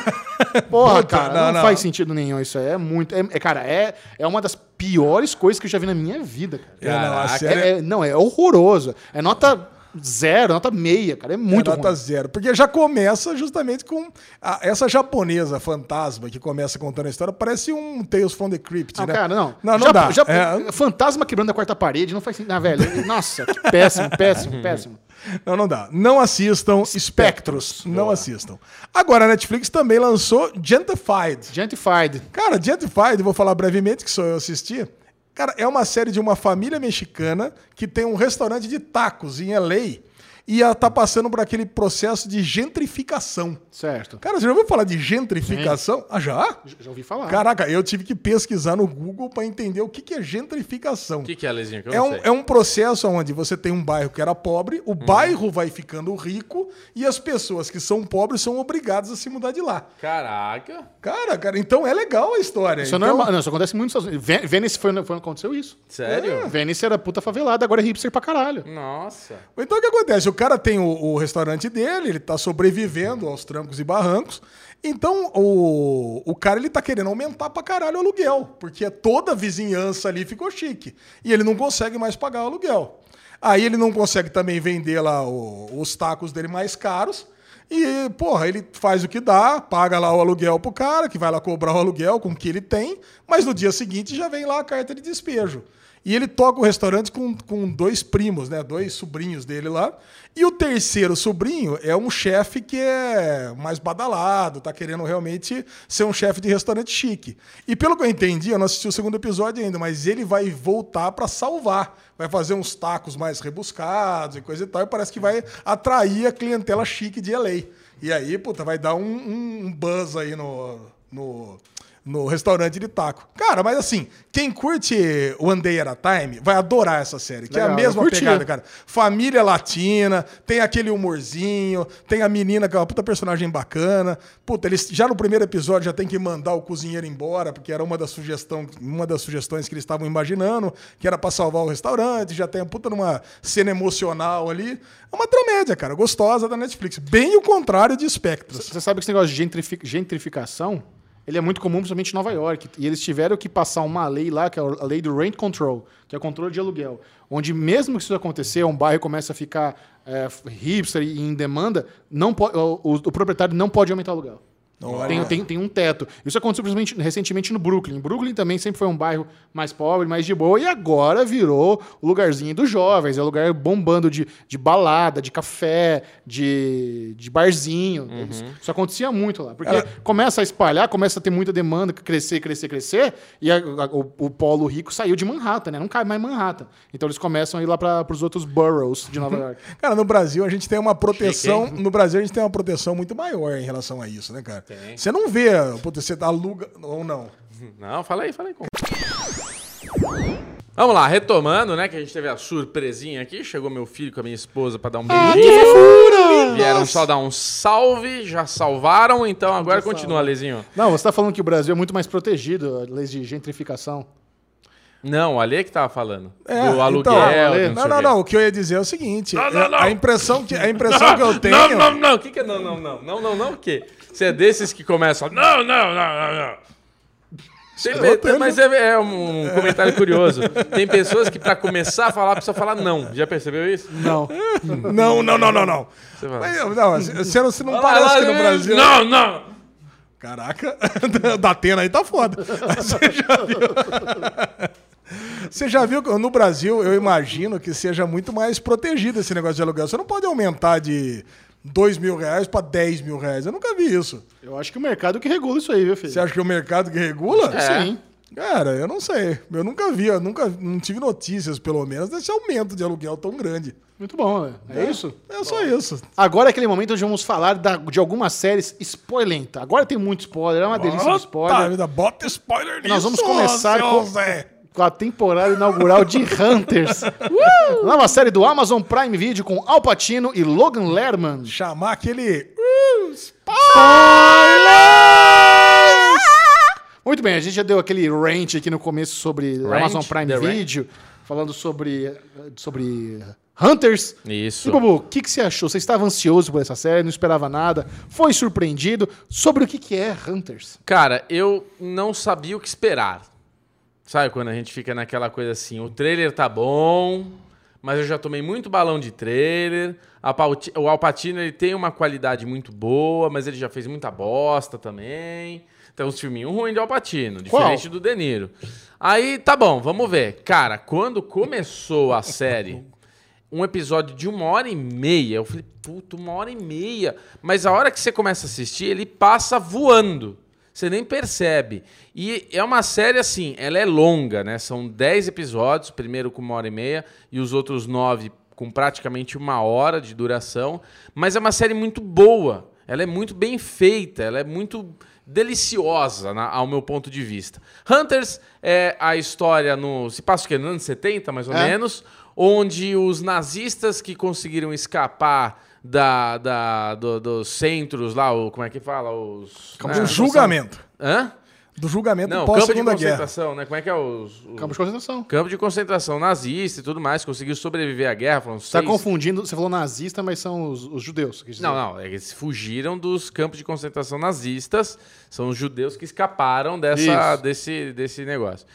Porra, Puta, cara, não, não, não. faz sentido nenhum isso aí. É muito. É, é, cara, é, é uma das piores coisas que eu já vi na minha vida, cara. É, não, a Caraca. série É- é- não, é horroroso. É nota zero, nota meia, cara. É muito é nota ruim. zero. Porque já começa justamente com a- essa japonesa fantasma que começa contando a história. Parece um Tales from the Crypt, Não, né? cara, não. Não, não Já- dá. já- É, Fantasma quebrando a quarta parede, não faz sentido. Ah, velho, nossa, que péssimo, péssimo, [laughs] péssimo. não, não dá. Não assistam Spectros. Não assistam. Agora, a Netflix também lançou Gentified. Gentified. Cara, Gentified, vou falar brevemente, que só eu assisti. Cara, é uma série de uma família mexicana que tem um restaurante de tacos em LA e ela tá passando por aquele processo de gentrificação. Certo. Cara, você já ouviu falar de gentrificação? Ah, já? Já ouvi falar. Caraca, eu tive que pesquisar no Google para entender o que, que é gentrificação. O que, que é, Lezinho? Que eu É não um, sei. é um processo onde você tem um bairro que era pobre, o bairro vai ficando rico e as pessoas que são pobres são obrigadas a se mudar de lá. Caraca. Cara, cara, então é legal a história. Isso é então, normal. Não, isso acontece muito nos Estados Unidos. Ven- Venice foi, foi aconteceu isso. Sério? Venice era puta favelada, agora é hipster pra caralho. Nossa. Então o que acontece? Cara tem o, o restaurante dele, ele tá sobrevivendo aos trancos e barrancos. Então o, o cara ele tá querendo aumentar pra caralho o aluguel, porque toda a vizinhança ali ficou chique. E ele não consegue mais pagar o aluguel. Aí ele não consegue também vender lá o- os tacos dele mais caros. E, porra, ele faz o que dá, paga lá o aluguel pro cara, que vai lá cobrar o aluguel com o que ele tem, mas no dia seguinte já vem lá a carta de despejo. E ele toca o restaurante com, com dois primos, né? Dois sobrinhos dele lá. E o terceiro sobrinho é um chefe que é mais badalado, tá querendo realmente ser um chefe de restaurante chique. E pelo que eu entendi, eu não assisti o segundo episódio ainda, mas ele vai voltar para salvar. Vai fazer uns tacos mais rebuscados e coisa e tal, e parece que vai atrair a clientela chique de LA. E aí, puta, vai dar um, um- buzz aí no, no, no restaurante de taco. Cara, mas assim, quem curte One Day at a Time vai adorar essa série, que é Legal, a eu mesma pegada, cara. Família latina, tem aquele humorzinho, tem a menina que é uma puta personagem bacana. Puta, eles já no primeiro episódio já tem que mandar o cozinheiro embora, porque era uma das, sugestão, uma das sugestões que eles estavam imaginando, que era pra salvar o restaurante, já tem a puta numa cena emocional ali. É uma dramédia, cara, gostosa da Netflix. Bem o contrário de Spectros. Você sabe que esse negócio de gentrifi- gentrificação, ele é muito comum, principalmente em Nova York. E eles tiveram que passar uma lei lá, que é a lei do rent control, que é o controle de aluguel. Onde mesmo que isso acontecer, um bairro começa a ficar é, hipster e em demanda, não po- o, o- o proprietário não pode aumentar o aluguel. Tem, tem, tem um teto. Isso aconteceu principalmente recentemente no Brooklyn. Brooklyn também sempre foi um bairro mais pobre, mais de boa, e agora virou o lugarzinho dos jovens. É o lugar bombando de, de balada, de café, de, de barzinho. Isso, isso acontecia muito lá. Porque começa a espalhar, começa a ter muita demanda, crescer, crescer, crescer, e a- a- o, o polo rico saiu de Manhattan, né? Não cai mais em Manhattan. Então eles começam a ir lá para os outros boroughs de Nova York. [laughs] Cara, no Brasil a gente tem uma proteção. no Brasil a gente tem uma proteção muito maior em relação a isso, né, cara? Tem. Você não vê, puta, você aluga ou não. [laughs] Não, fala aí, fala aí. Vamos lá, retomando, né? Que a gente teve a surpresinha aqui. Chegou meu filho com a minha esposa pra dar um beijinho. Vieram só dar um salve, já salvaram, então agora continua, Lezinho. Não, você está falando que o Brasil é muito mais protegido, leis de gentrificação. Não, o Ale que tava falando. É, do aluguel. então, do não, não, não. O que eu ia dizer é o seguinte: Não, não, é- não. a impressão que, a [laughs] impressão que eu tenho. Não, não, não. O que, que é não, não, não? Não, não, não, o quê? Você é desses que começam. Não, não, não, não, não. Tem pe- tem- mas é, é um comentário curioso. Tem pessoas que, pra começar a falar, precisa falar não. Já percebeu isso? Não. Não, não, não, não, não. Você fala. Mas, não, você não, você não parece lá, que no Brasil. Não, não. Caraca, [laughs] da Atena aí tá foda. [laughs] Você já viu? Você já viu que no Brasil, eu imagino que seja muito mais protegido esse negócio de aluguel. Você não pode aumentar de 2 mil reais para 10 mil reais. Eu nunca vi isso. Eu acho que o mercado que regula isso aí, viu, filho? Você acha que é o mercado que regula? É. Sim. Cara, eu não sei. Eu nunca vi, eu nunca não tive notícias, pelo menos, desse aumento de aluguel tão grande. Muito bom, né? É isso? É só isso. Agora é aquele momento onde vamos falar da- de algumas séries spoilenta. Agora tem muito spoiler, é uma delícia de spoiler. Vida, bota spoiler nisso, Nós vamos começar com- Zé. Com a temporada inaugural de Hunters. Nova série do Amazon Prime Video com Al Pacino e Logan Lerman. Chamar aquele... Muito bem, a gente já deu aquele rant aqui no começo sobre Rant? Amazon Prime The Video, falando sobre, sobre Hunters. Isso. E, Bobo, o que, que você achou? Você estava ansioso por essa série, não esperava nada, foi surpreendido sobre o que, que é Hunters? Cara, eu não sabia o que esperar. Sabe quando a gente fica naquela coisa assim, o trailer tá bom, mas eu já tomei muito balão de trailer. Pauti- o Alpatino ele tem uma qualidade muito boa, mas ele já fez muita bosta também. Tem uns filminhos ruins de Alpatino, Qual? diferente do De Niro. Aí, tá bom, vamos ver. Cara, quando começou a série, um episódio de uma hora e meia, eu falei, puta, uma hora e meia. Mas a hora que você começa a assistir, ele passa voando. Você nem percebe. E é uma série assim, ela é longa, né? São 10 episódios, primeiro com uma hora e meia, e os outros nove com praticamente uma hora de duração. Mas é uma série muito boa. Ela é muito bem feita, ela é muito deliciosa, na- ao meu ponto de vista. Hunters é a história no. Se passa o quê? Nos anos 70, mais ou É. menos, onde os nazistas que conseguiram escapar da, da- do- dos centros lá, o, como é que fala? Os. Do né? julgamento. Hã? Do julgamento Não, pós campo de Segunda Guerra. concentração, né? Como é que é os. os- Campo de concentração. Campo de concentração nazista e tudo mais, conseguiu sobreviver à guerra, foram Você está seis... confundindo, você falou nazista, mas são os, os judeus. Não, não, eles fugiram dos campos de concentração nazistas, são os judeus que escaparam dessa, Isso. desse, desse negócio.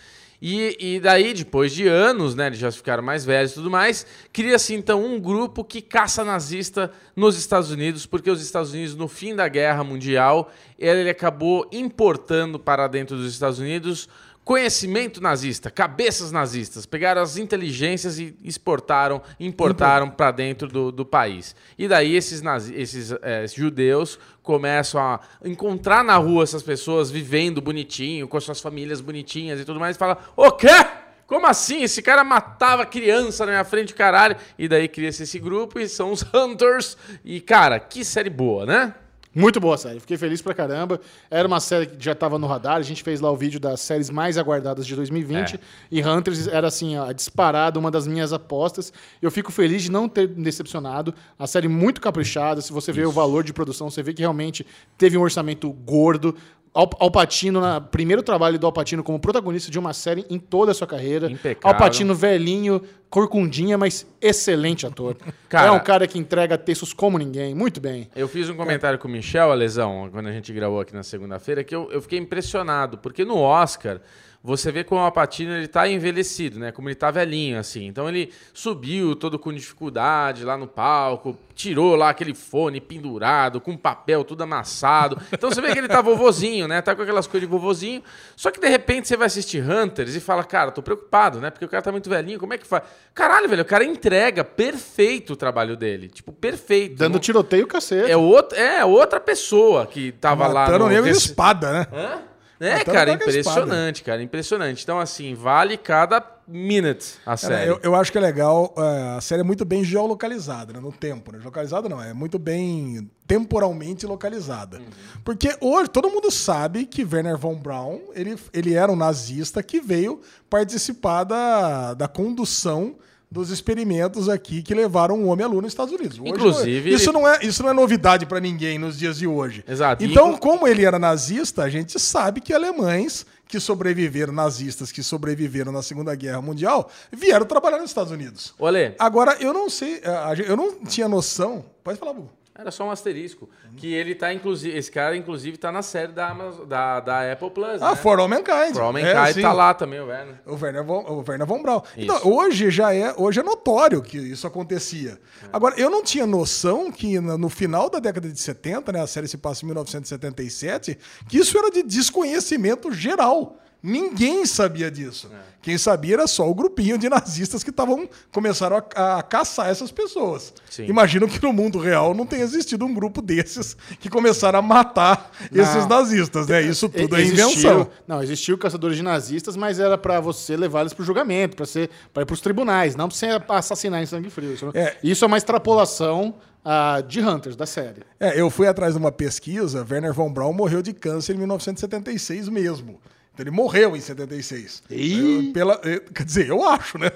E, e daí, depois de anos, né, eles já ficaram mais velhos e tudo mais, cria-se então um grupo que caça nazista nos Estados Unidos, porque os Estados Unidos, no fim da Guerra Mundial, ele acabou importando para dentro dos Estados Unidos conhecimento nazista, cabeças nazistas, pegaram as inteligências e exportaram, importaram para dentro do, do país. E daí esses, nazi- esses eh, judeus começam a encontrar na rua essas pessoas vivendo bonitinho, com as suas famílias bonitinhas e tudo mais, e falam, o quê? Como assim? Esse cara matava criança na minha frente, caralho. E daí cria-se esse grupo e são os [laughs] Hunters. E, cara, que série boa, né? Muito boa série, fiquei feliz pra caramba. Era uma série que já tava no radar, a gente fez lá o vídeo das séries mais aguardadas de 2020 É. e Hunters era assim, a disparada, uma das minhas apostas. Eu fico feliz de não ter me decepcionado. A série muito caprichada, se você vê o valor de produção, você vê que realmente teve um orçamento gordo. Al Alpatino, na primeiro trabalho do Alpatino como protagonista de uma série em toda a sua carreira. Impecável. Alpatino velhinho, corcundinha, mas excelente ator. [laughs] Cara- é um cara que entrega textos como ninguém, muito bem. Eu fiz um comentário com o Michel, a lesão, quando a gente gravou aqui na segunda-feira, que eu, eu fiquei impressionado, porque no Oscar você vê como o Apatino ele tá envelhecido, né? Como ele tá velhinho, assim. Então ele subiu todo com dificuldade lá no palco, tirou lá aquele fone pendurado, com papel tudo amassado. Então você vê que ele tá vovozinho, né? Tá com aquelas coisas de vovozinho. Só que de repente você vai assistir Hunters e fala, cara, tô preocupado, né? Porque o cara tá muito velhinho, como é que faz? Caralho, velho, o cara entrega perfeito o trabalho dele. Tipo, perfeito. Dando Não- tiroteio cacete. é, outro, é outra pessoa que tava lá Matando no... o nego de desse- espada, né? Hã? É, Matando cara, a espada. impressionante, cara, impressionante. Então, assim, vale cada minute a série. eu, eu acho que é legal, é, a série é muito bem geolocalizada, né, no tempo. Né? Localizada não, é muito bem temporalmente localizada. Uhum. Porque hoje todo mundo sabe que Werner von Braun, ele, ele era um nazista que veio participar da, da condução dos experimentos aqui que levaram o homem à lua nos Estados Unidos. Hoje Inclusive, é- isso, ele- não é, isso não é novidade para ninguém nos dias de hoje. Exato. Então, como ele era nazista, a gente sabe que alemães que sobreviveram, nazistas que sobreviveram na Segunda Guerra Mundial, vieram trabalhar nos Estados Unidos. Olê, Agora, eu não sei, a- eu não tinha noção. Pode falar, Bu. Era só um asterisco. Que ele tá, inclusive, esse cara, inclusive, tá na série da, Amazon, da, da Apple Plus, Ah, né? For All Mankind. For All É, Mankind sim. tá lá também, o Werner. O Werner von, o Werner von Braun. Então, Isso. hoje já é, hoje é notório que isso acontecia. Agora, eu não tinha noção que no final da década de 70, né, a série se passa em 1977, que isso era de desconhecimento geral. Ninguém sabia disso. Quem sabia era só o grupinho de nazistas que estavam começaram a, a caçar essas pessoas. Sim. Imagino que no mundo real não tenha existido um grupo desses que começaram a matar esses nazistas, né? Isso tudo é Existiu- invenção. Não, existiu caçadores de nazistas, mas era pra você levar eles pro julgamento, pra ser para ir pros tribunais, não pra você assassinar em sangue frio. Isso É. isso é uma extrapolação ah, de Hunters, da série. É, eu fui atrás de uma pesquisa, Werner von Braun morreu de câncer em 1976 mesmo. Então ele morreu em 76. Ih! Eu- Pela, eh, quer dizer, eu acho, né?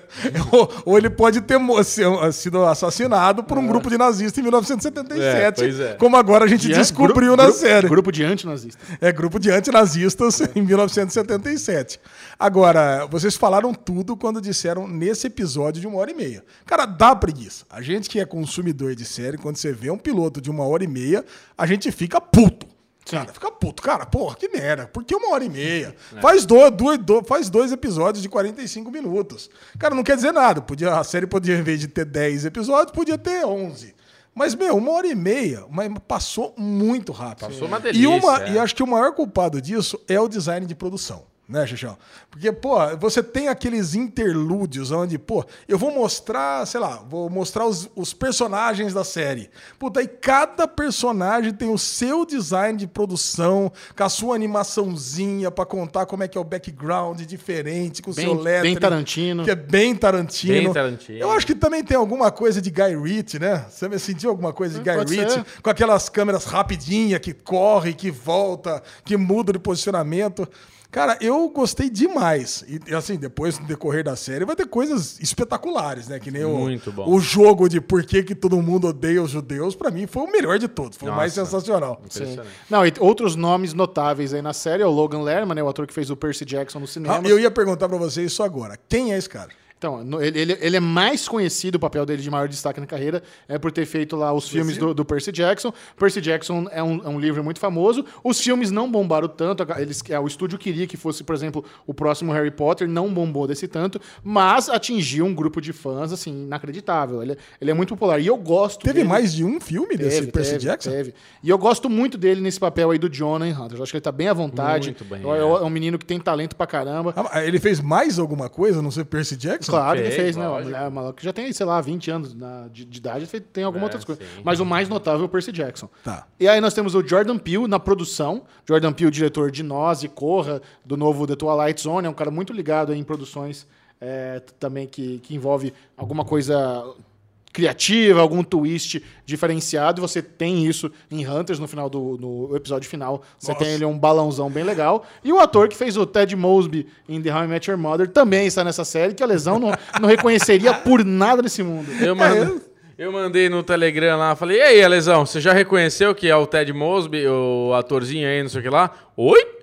ou, [laughs] ou ele pode ter se- sido assassinado por um grupo de nazistas em 1977, É, pois é. como agora a gente De an- descobriu gru- na gru- série. Grupo de antinazistas. É grupo de antinazistas em 1977. Agora, vocês falaram tudo quando disseram nesse episódio de uma hora e meia. Cara, dá preguiça. A gente que é consumidor de série, quando você vê um piloto de uma hora e meia, a gente fica puto. Cara, fica puto. Cara, porra, que merda. Por que uma hora e meia? Faz, do, do- do- faz dois episódios de 45 minutos. Cara, não quer dizer nada. Podia, a série podia, em vez de ter 10 episódios, podia ter 11. Mas, meu, uma hora e meia mas passou muito rápido. Passou uma E, delícia, uma, é. e acho que o maior culpado disso é o design de produção. Né, Xixão? Porque, pô, você tem aqueles interlúdios onde, pô, eu vou mostrar, sei lá, vou mostrar os, os personagens da série. Puta, e cada personagem tem o seu design de produção, com a sua animaçãozinha pra contar como é que é o background diferente, com o seu lettering. bem Tarantino. Que é bem Tarantino. Bem Tarantino. Eu acho que também tem alguma coisa de Guy Ritchie, né? Você me sentiu alguma coisa de Guy pode Ritchie? ser. Com aquelas câmeras rapidinha, que corre, que volta, que muda de posicionamento. Cara, eu gostei demais. E assim, depois, no decorrer da série, vai ter coisas espetaculares, né? Que nem o, Muito bom. o jogo de por que, que todo mundo odeia os judeus, pra mim, foi o melhor de todos. Foi o mais sensacional. Impressionante. Não, e outros nomes notáveis aí na série é o Logan Lerman, né, o ator que fez o Percy Jackson no cinema. Ah, eu ia perguntar pra você isso agora. Quem é esse cara? Então, no- ele, ele, ele é mais conhecido, o papel dele de maior destaque na carreira é por ter feito lá os filmes do, do Percy Jackson. Percy Jackson é um, é um livro muito famoso. Os filmes não bombaram tanto. Eles, é, o estúdio queria que fosse, por exemplo, o próximo Harry Potter, não bombou desse tanto, mas atingiu um grupo de fãs, assim, inacreditável. Ele, é- ele é muito popular. E eu gosto Teve dele. mais de um filme desse Teve, Percy teve, Jackson? teve. E eu gosto muito dele nesse papel aí do Jonah em Hunters. Eu acho que ele tá bem à vontade. Muito bem, é. é. é um menino que tem talento pra caramba. Ah, ele fez mais alguma coisa, não sei, Percy Jackson? Claro que Fez, ele fez, né? Lógico. mulher- que já tem, sei lá, 20 anos na- de, de idade, tem algumas É, outras coisas. sim. Mas o mais notável é o Percy Jackson. Tá. E aí nós temos o Jordan Peele na produção. Jordan Peele, diretor de Nós e Corra, do novo The Twilight Zone. É um cara muito ligado em produções é, também que, que envolve alguma coisa criativa, algum twist diferenciado. E você tem isso em Hunters no final do no episódio final. Você Nossa. tem ele um balãozão bem legal. E o ator que fez o Ted Mosby em The How I Met Your Mother também está nessa série, que a lesão não, não reconheceria por nada nesse mundo. Eu, mando- eu mandei no Telegram lá, falei, e aí, Alesão, você já reconheceu que é o Ted Mosby, o atorzinho aí, não sei o que lá? Oi?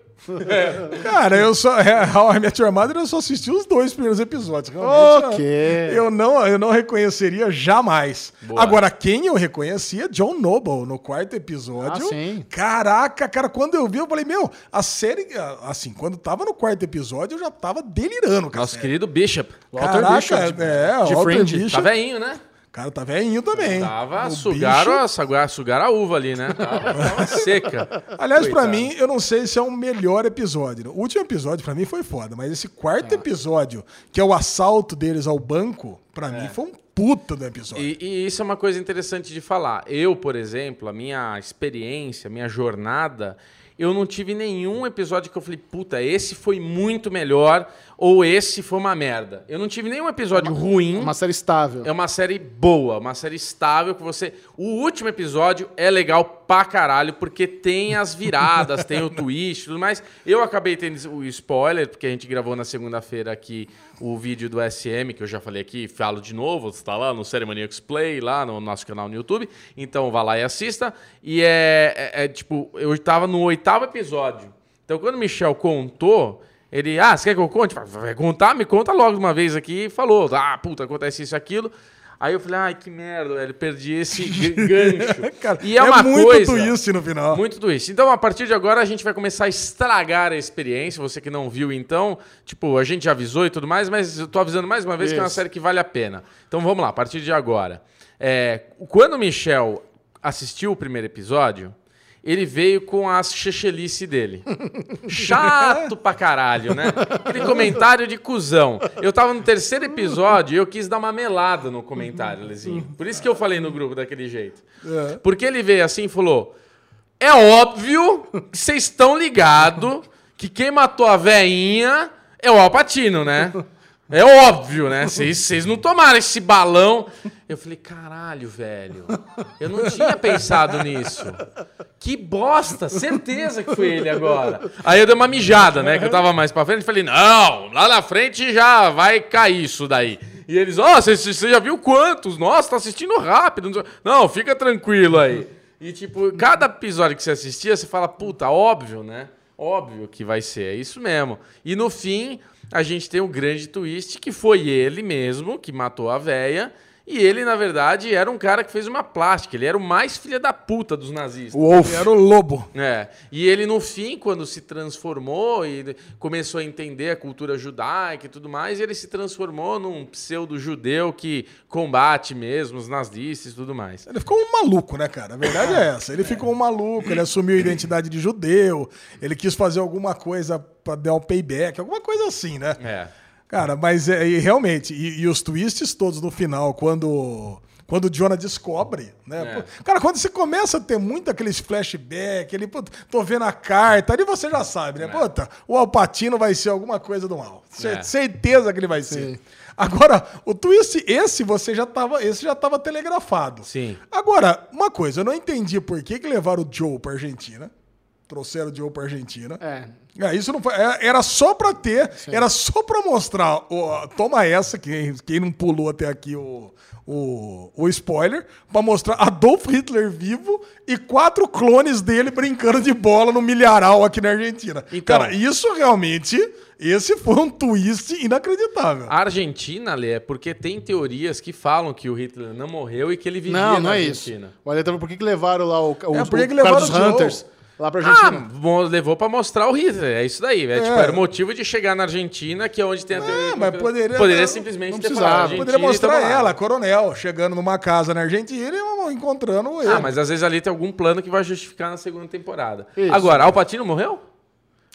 Cara, eu só. é, How I Met Your Mother, eu só assisti os dois primeiros episódios. Realmente, Ok. Eu não, eu não reconheceria jamais. Boa. Agora, quem eu reconhecia? John Noble, no quarto episódio. Ah, sim. Caraca, cara, quando eu vi, eu falei, meu, a série. Assim, quando tava no quarto episódio, eu já tava delirando, cara. Nosso querido Bishop. Walter Caraca, Bishop, de- é, de Walter Fringe. Bishop. Tá velhinho, né? O cara tá velhinho também. Tava, O sugaram, bicho- a, sugar, sugaram a uva ali, né? Tava, tava seca. [laughs] Aliás, pra Coitado. mim, eu não sei se é o melhor episódio. O último episódio, pra mim, foi foda. Mas esse quarto episódio, que é o assalto deles ao banco, pra mim, foi um puta do episódio. E, e isso é uma coisa interessante de falar. Eu, por exemplo, a minha experiência, a minha jornada, eu não tive nenhum episódio que eu falei, puta, esse foi muito melhor ou esse foi uma merda. Eu não tive nenhum episódio ruim. Uma série estável. É uma série boa, uma série estável que você. O último episódio é legal pra caralho, porque tem as viradas, tem o twist e tudo mais. Eu acabei tendo o spoiler, porque a gente gravou na segunda-feira aqui o vídeo do SM, que eu já falei aqui, falo de novo, está lá no Ceremoniacs Play, lá no nosso canal no YouTube. Então vá lá e assista. E é, é- é, tipo, eu tava no oitavo episódio. Então quando o Michel contou. Ele, ah, você quer que eu conte? Vai contar? Me conta logo de uma vez aqui. Falou, ah, puta, acontece isso e aquilo. Aí eu falei, ai, que merda, velho, perdi esse [laughs] gancho. [laughs] Cara, e é, uma muito coisa... twist no final. Muito twist. Então, a partir de agora, a gente vai começar a estragar a experiência. Você que não viu, então, tipo, a gente já avisou e tudo mais, mas eu tô avisando mais uma vez que é uma Isso. série que vale a pena. Então, vamos lá, a partir de agora. É, quando o Michel assistiu o primeiro episódio, ele veio com as chechelice dele. Chato pra caralho, né? Aquele comentário de cuzão. Eu tava no terceiro episódio e eu quis dar uma melada no comentário, Lezinho. Por isso que eu falei no grupo daquele jeito. É. Porque ele veio assim e falou: É óbvio que vocês estão ligados que quem matou a veinha é o Alpatino, né? É óbvio, né? Vocês não tomaram esse balão. Eu falei, caralho, velho. Eu não tinha pensado nisso. Que bosta, certeza que foi ele agora. Aí eu dei uma mijada, né? Que eu tava mais pra frente falei, não, lá na frente já vai cair isso daí. E eles, ó, você você já viu quantos? Nossa, tá assistindo rápido. Não, fica tranquilo aí. E, tipo, cada episódio que você assistia, você fala, puta, óbvio, né? Óbvio que vai ser, é isso mesmo. E no fim, a gente tem o grande twist que foi ele mesmo que matou a véia. E ele, na verdade, era um cara que fez uma plástica. Ele era o mais filha da puta dos nazistas. Wolf. Era o lobo. É. E ele, no fim, quando se transformou e começou a entender a cultura judaica e tudo mais, ele se transformou num pseudo-judeu que combate mesmo os nazistas e tudo mais. Ele ficou um maluco, né, cara? A verdade é essa. Ele ficou um maluco, ele assumiu a identidade de judeu, ele quis fazer alguma coisa pra dar um payback, alguma coisa assim, né? É. Cara, mas é, e realmente, e, e os twists todos no final, quando. Quando o Jonah descobre, né? É. Cara, quando você começa a ter muito aqueles flashbacks, ele, puta, tô vendo a carta, ali você já sabe, né? Puta, o Alpatino vai ser alguma coisa do mal. É. Certeza que ele vai ser. Agora, o twist, esse você já tava, esse já tava telegrafado. Sim. Agora, uma coisa, eu não entendi por que, que levaram o Joe pra Argentina. Trouxeram o Joe pra Argentina. É. É, isso não foi. é- Era só pra ter, era só pra mostrar. ó, toma essa, quem, quem não pulou até aqui o, o, o spoiler, pra mostrar Adolf Hitler vivo e quatro clones dele brincando de bola no milharal aqui na Argentina. Então. Cara, isso realmente. Esse foi um twist inacreditável. A Argentina, Lê, é porque tem teorias que falam que o Hitler não morreu e que ele vivia Não, na não é isso. Argentina. Olha, então por que, que levaram lá o, o, É, o por que que cara levaram dos o Joe? Lá pra Ah, Argentina? bom, levou pra mostrar o Hitler, é isso daí. É, Tipo, É. era o motivo de chegar na Argentina, que é onde tem a teoria. É, mas poderia- Poderia não- simplesmente não ter Poderia mostrar ela, coronel, chegando numa casa na Argentina e encontrando ele. Ah, mas às vezes ali tem algum plano que vai justificar na segunda temporada. Isso. Agora, Alpatino morreu?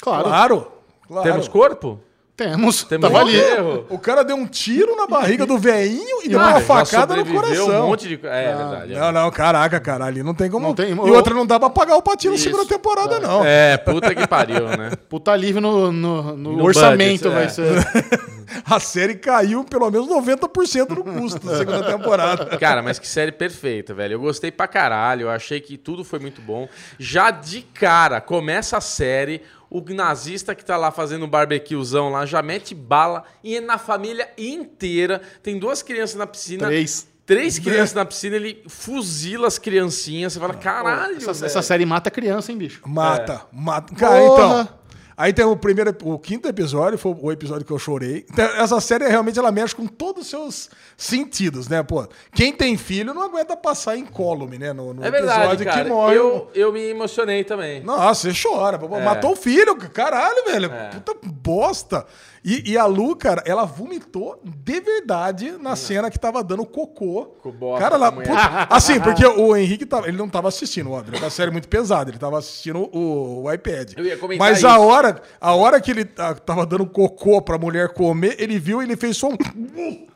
Claro. Claro. claro. Temos corpo? Temos. Temos Tava um ali. erro. O cara deu um tiro na barriga do veinho e deu Ah, uma facada no coração. Um monte de... É, é verdade. é. Não, não, caraca, cara, ali não tem como. Não tem- E outra não dá pra pagar o patinho na segunda temporada, não. É, puta que pariu, né? [laughs] Puta alívio no, no, no No orçamento budget, vai é. ser. [laughs] A série caiu pelo menos 90% do custo da segunda temporada. [laughs] Cara, mas que série perfeita, velho. Eu gostei pra caralho. Eu achei que tudo foi muito bom. Já de cara, começa a série. O nazista que tá lá fazendo um barbecuezão lá já mete bala e é na família inteira. Tem duas crianças na piscina. Três. Três crianças na piscina, ele fuzila as criancinhas. Você fala, caralho. Essa, velho." essa série mata criança, hein, bicho? Mata, mata. Cara, Porra. então. Aí tem o primeiro, o quinto episódio, foi o episódio que eu chorei. Então, essa série realmente ela mexe com todos os seus sentidos, né, pô? Quem tem filho não aguenta passar incólume, né, no, no É verdade, episódio cara. que morre. Eu, eu me emocionei também. Nossa, você chora. pô, Matou o filho, caralho, velho. É. Puta bosta. E, e a Lu, cara, ela vomitou de verdade na cena que tava dando cocô. Com bosta cara, ela, puta- [laughs] assim, porque o Henrique tava, ele não tava assistindo, óbvio. É uma série muito pesada. Ele tava assistindo o, o iPad. Eu ia comentar Mas a isso. hora, a hora que ele ta- tava dando cocô pra mulher comer, ele viu e ele fez só um. [laughs]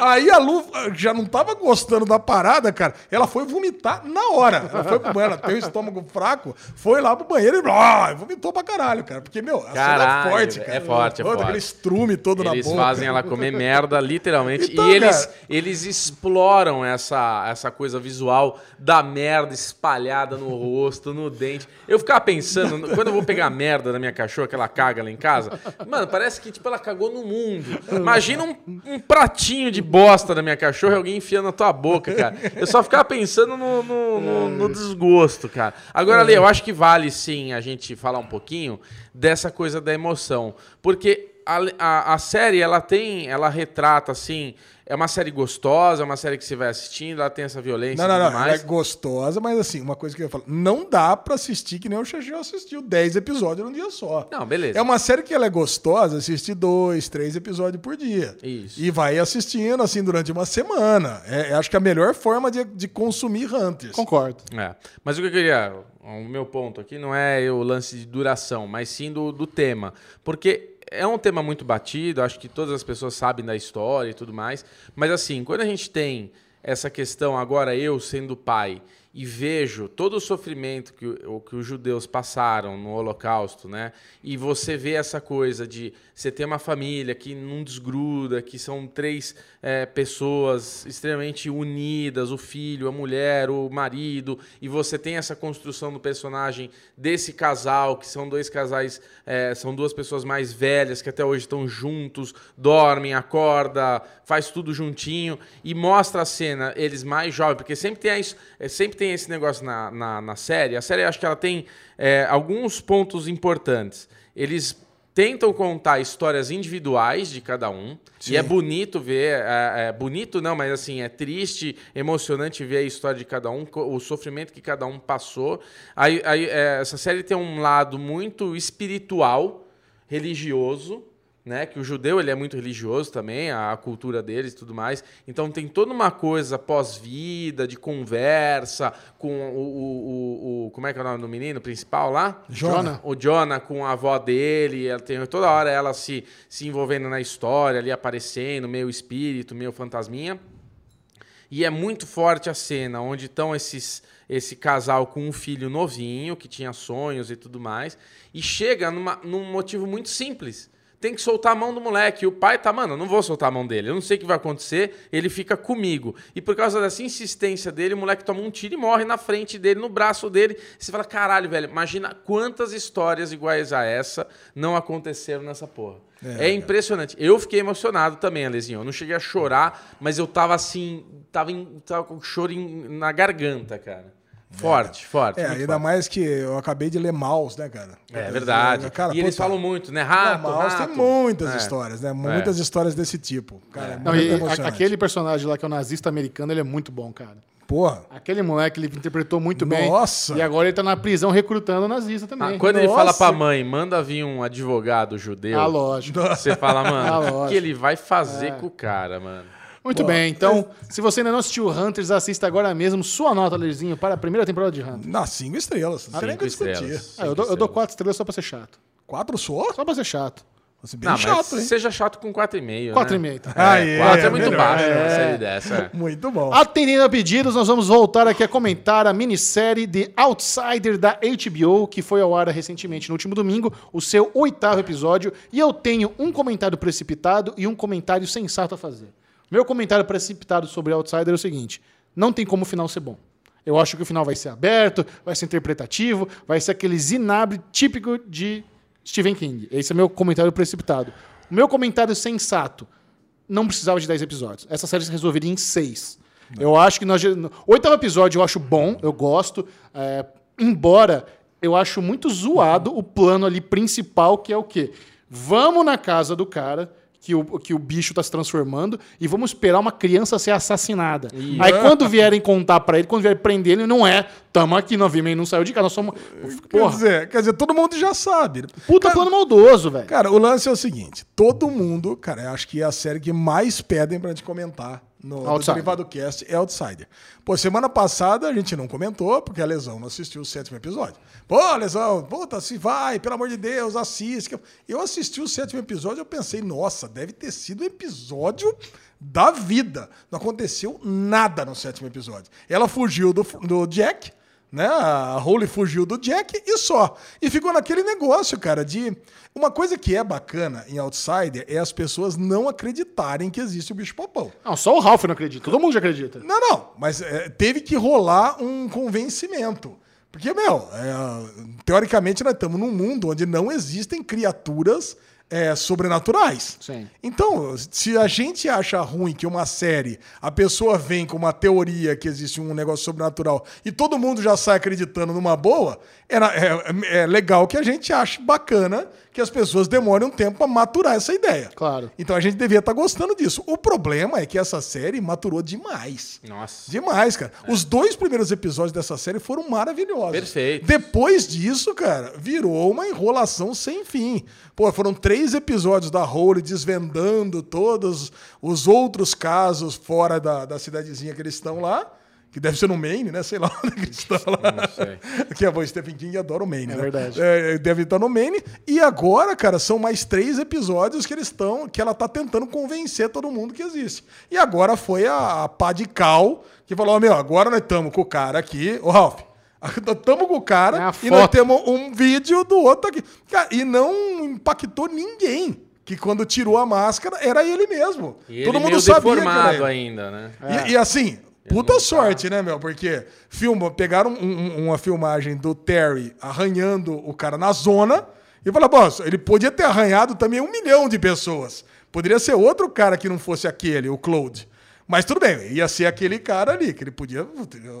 Aí a Lu já não tava gostando da parada, cara. Ela foi vomitar na hora. Ela foi pro banheiro, ela tem o estômago fraco, foi lá pro banheiro e blá, vomitou pra caralho, cara. Porque, meu, a cena é forte, cara. É forte, é Puta, Aquele estrume todo na Eles boca. fazem ela comer merda, literalmente. Então, e eles, cara- eles exploram essa, essa coisa visual da merda espalhada no rosto, no dente. Eu ficava pensando, [laughs] quando eu vou pegar merda da minha cachorra, que ela caga lá em casa, mano, parece que tipo, ela cagou no mundo. Imagina um, um pratinho de bosta da minha cachorra e alguém enfiando na tua boca, cara. Eu só ficava pensando no, no, no- no desgosto, cara. Agora, Lê, eu acho que vale sim a gente falar um pouquinho dessa coisa da emoção. Porque a, a, a série, ela tem, ela retrata, assim, é uma série gostosa, é uma série que você vai assistindo, ela tem essa violência Não, não, não. é mais. gostosa, mas assim, uma coisa que eu ia falar. Não dá pra assistir que nem o Xaxi assistiu 10 episódios num dia só. Não, beleza. É uma série que ela é gostosa, assiste dois, três episódios por dia. Isso. E vai assistindo, assim, durante uma semana. É, é, acho que a melhor forma de, de consumir Hunters. Concordo. É. Mas o que eu queria. O meu ponto aqui não é o lance de duração, mas sim do, do tema. Porque é um tema muito batido, acho que todas as pessoas sabem da história e tudo mais. Mas assim, quando a gente tem essa questão, agora eu sendo pai, e vejo todo o sofrimento que, o, que os judeus passaram no Holocausto, né? E você vê essa coisa de você ter uma família que não desgruda, que são três é, pessoas extremamente unidas, o filho, a mulher, o marido, e você tem essa construção do personagem desse casal, que são dois casais, é, são duas pessoas mais velhas que até hoje estão juntos, dormem, acorda, faz tudo juntinho e mostra a cena eles mais jovens, porque sempre tem isso, é, sempre tem esse negócio na, na, na série. A série acho que ela tem é, alguns pontos importantes. Eles tentam contar histórias individuais de cada um. E é bonito ver, é, é bonito não, mas assim, é triste, emocionante ver a história de cada um, o sofrimento que cada um passou. Aí, aí, é, essa série tem um lado muito espiritual, religioso, né? Que o judeu ele é muito religioso também, a, cultura deles e tudo mais. Então tem toda uma coisa pós-vida, de conversa com o, o, o, o- Como é que é o nome do menino principal lá? Jonah. O Jonah com a avó dele, ela tem toda hora ela se, se envolvendo na história, ali aparecendo, meio espírito, meio fantasminha. E é muito forte a cena onde estão esses esse casal com um filho novinho que tinha sonhos e tudo mais e chega numa, num motivo muito simples. Tem que soltar a mão do moleque. E o pai tá, mano, eu não vou soltar a mão dele. Eu não sei o que vai acontecer. Ele fica comigo. E por causa dessa insistência dele, o moleque toma um tiro e morre na frente dele, no braço dele. E você fala, caralho, velho, imagina quantas histórias iguais a essa não aconteceram nessa porra. É, impressionante. Eu fiquei emocionado também, Alezinho. Eu não cheguei a chorar, mas eu tava assim, tava, em, tava com choro em- na garganta, cara. Forte, forte. É, ainda forte. mais que eu acabei de ler Maus, né, cara? É verdade. Cara, e eles falam muito, né? Não, Rato, Maus rato. tem muitas É. histórias, né? Muitas histórias desse tipo. Cara, é. Não, muito e aquele personagem lá que é o nazista americano, ele é muito bom, cara. Porra. Aquele moleque ele interpretou muito Nossa. bem. E agora ele tá na prisão recrutando nazista Ah, também. quando ele Nossa. fala pra mãe, manda vir um advogado judeu, Ah, lógico. você fala, Ah, mano, o que, ele vai fazer com o cara, mano? Muito bem, então, se você ainda não assistiu Hunters, assista agora mesmo sua nota, Lerzinho, para a primeira temporada de Hunters. Na cinco estrelas. Não tem nem o Cinco que discutir. estrelas. Ah, eu, dou, eu dou quatro estrelas só pra ser chato. Quatro só? Só pra ser chato. Fosse bem Não, chato, hein? seja chato com 4,5. 4,5, tá? Ah, É, é, 4 é, é muito melhor, baixo é. série dessa. é. Muito bom. Atendendo a pedidos, nós vamos voltar aqui a comentar a minissérie The Outsider da HBO, que foi ao ar recentemente no último domingo, o seu oitavo episódio. E eu tenho um comentário precipitado e um comentário sensato a fazer. Meu comentário precipitado sobre Outsider é o seguinte: não tem como o final ser bom. Eu acho que o final vai ser aberto, vai ser interpretativo, vai ser aquele zinabre típico de Stephen King. Esse é meu comentário precipitado. O meu comentário sensato não precisava de 10 episódios. Essa série se resolveria em 6. Eu acho que nós. oitavo episódio eu acho bom, eu gosto. é, embora eu acho muito zoado o plano ali principal, que é o quê? Vamos na casa do cara. Que o, que o bicho tá se transformando e vamos esperar uma criança ser assassinada. Aí quando vierem contar pra ele, quando vierem prender ele, não é. Tamo aqui, nós vimos, ele não saiu de casa, nós somos. Quer Porra, dizer, quer dizer, todo mundo já sabe. puta Cara, plano maldoso, velho. Cara, o lance é o seguinte: todo mundo, cara, eu acho que é a série que mais pedem pra gente comentar no, no. Derivado Cast é Outsider. Pô, semana passada a gente não comentou, porque a Lesão não assistiu o sétimo episódio. Pô, Lesão, puta, se vai, pelo amor de Deus, assiste. Eu assisti o sétimo episódio eu pensei, nossa, deve ter sido o episódio da vida. Não aconteceu nada no sétimo episódio. Ela fugiu do, do Jack, né? A Holly fugiu do Jack e só. E ficou naquele negócio, cara, de. Uma coisa que é bacana em Outsider é as pessoas não acreditarem que existe o bicho papão. Não, só o Ralph não acredita. Todo mundo já acredita. Não, não, mas é, teve que rolar um convencimento. Porque, meu, é, teoricamente nós estamos num mundo onde não existem criaturas é, sobrenaturais. Sim. Então, se a gente acha ruim que uma série, a pessoa vem com uma teoria que existe um negócio sobrenatural e todo mundo já sai acreditando numa boa, é, é- é legal que a gente ache bacana que as pessoas demorem um tempo para maturar essa ideia. Claro. Então a gente devia estar gostando disso. O problema é que essa série maturou demais. Nossa. Demais, cara. Os dois primeiros episódios dessa série foram maravilhosos. Perfeito. Depois disso, cara, virou uma enrolação sem fim. Pô, foram três episódios da Holy desvendando todos os outros casos fora da, da cidadezinha que eles estão lá. Que deve ser no Maine, né? Sei lá [laughs] onde que eles estão lá. Não sei. [laughs] Que a Stephen King adora o Maine, É né? verdade. É, deve estar no Maine. E agora, cara, são mais três episódios que eles estão. que ela tá tentando convencer todo mundo que existe. E agora foi a, a pá de cal que falou: ó, meu, agora nós estamos com o cara aqui. Ô, Ralph. [laughs] Estamos com o cara É e nós temos um vídeo do outro aqui. Cara, e não impactou ninguém. Que quando tirou a máscara era ele mesmo. E Todo ele mundo meio sabia que era deformado ele. ainda, né? E, e assim, puta sorte, né, meu? Porque filma, pegaram um- um- uma filmagem do Terry arranhando o cara na zona e falaram, boss, ele podia ter arranhado também um milhão de pessoas. Poderia ser outro cara que não fosse aquele, o Claude. Mas tudo bem, ia ser aquele cara ali, que ele podia.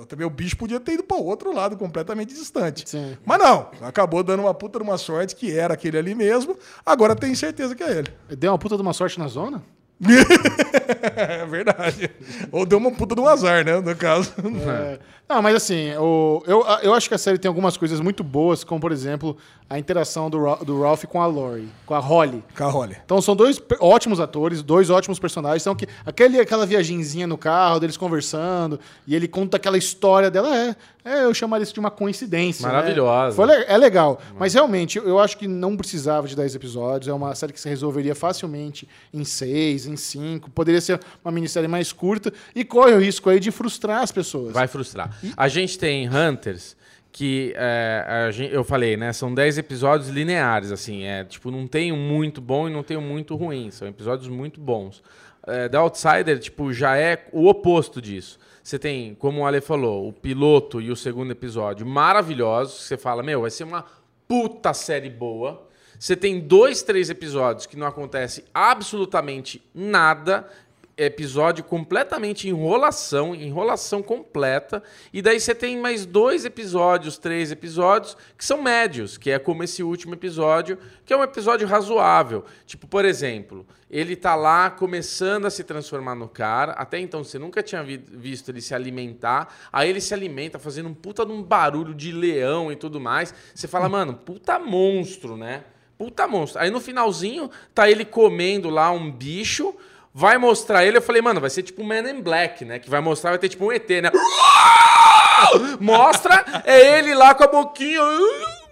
Também o bicho podia ter ido para outro lado, completamente distante. Sim. Mas não, acabou dando uma puta de uma sorte que era aquele ali mesmo. Agora tem certeza que é ele. Deu uma puta de uma sorte na zona? [laughs] É verdade. Ou deu uma puta de um azar, né? No caso. É. Não, mas assim, o- eu, eu acho que a série tem algumas coisas muito boas, como por exemplo, a interação do, do Ralph com a Lori, com a Holly. Carrole. Então são dois ótimos atores, dois ótimos personagens. Então, que, aquele, aquela viagenzinha no carro, deles conversando, e ele conta aquela história dela. É, é eu chamaria isso de uma coincidência. né? Maravilhosa. Foi le- é legal. Mas realmente, eu acho que não precisava de 10 episódios. É uma série que se resolveria facilmente em 6, em 5. Poderia ser uma minissérie mais curta e corre o risco aí de frustrar as pessoas. Vai frustrar. A gente tem Hunters que é, a gen- eu falei, né? São 10 episódios lineares, assim. É, tipo, não tem um muito bom e não tem um muito ruim. São episódios muito bons. É, Outsider, tipo, já é o oposto disso. Você tem, como o Ale falou, o piloto e o segundo episódio maravilhosos. Você fala, meu, vai ser uma puta série boa. Você tem dois, três episódios que não acontece absolutamente nada. Episódio completamente enrolação, enrolação completa. E daí você tem mais dois episódios, três episódios, que são médios, que é como esse último episódio, que é um episódio razoável. Tipo, por exemplo, ele tá lá começando a se transformar no cara. Até então você nunca tinha vi- visto ele se alimentar. Aí ele se alimenta fazendo um puta de um barulho de leão e tudo mais. Você fala, mano, puta monstro, né? Puta monstro. Aí no finalzinho, tá ele comendo lá um bicho, vai mostrar ele. Eu falei, mano, vai ser tipo um Man in Black, né? Que vai mostrar, vai ter tipo um ET, né? [laughs] Mostra, é ele lá com a boquinha. "Ah,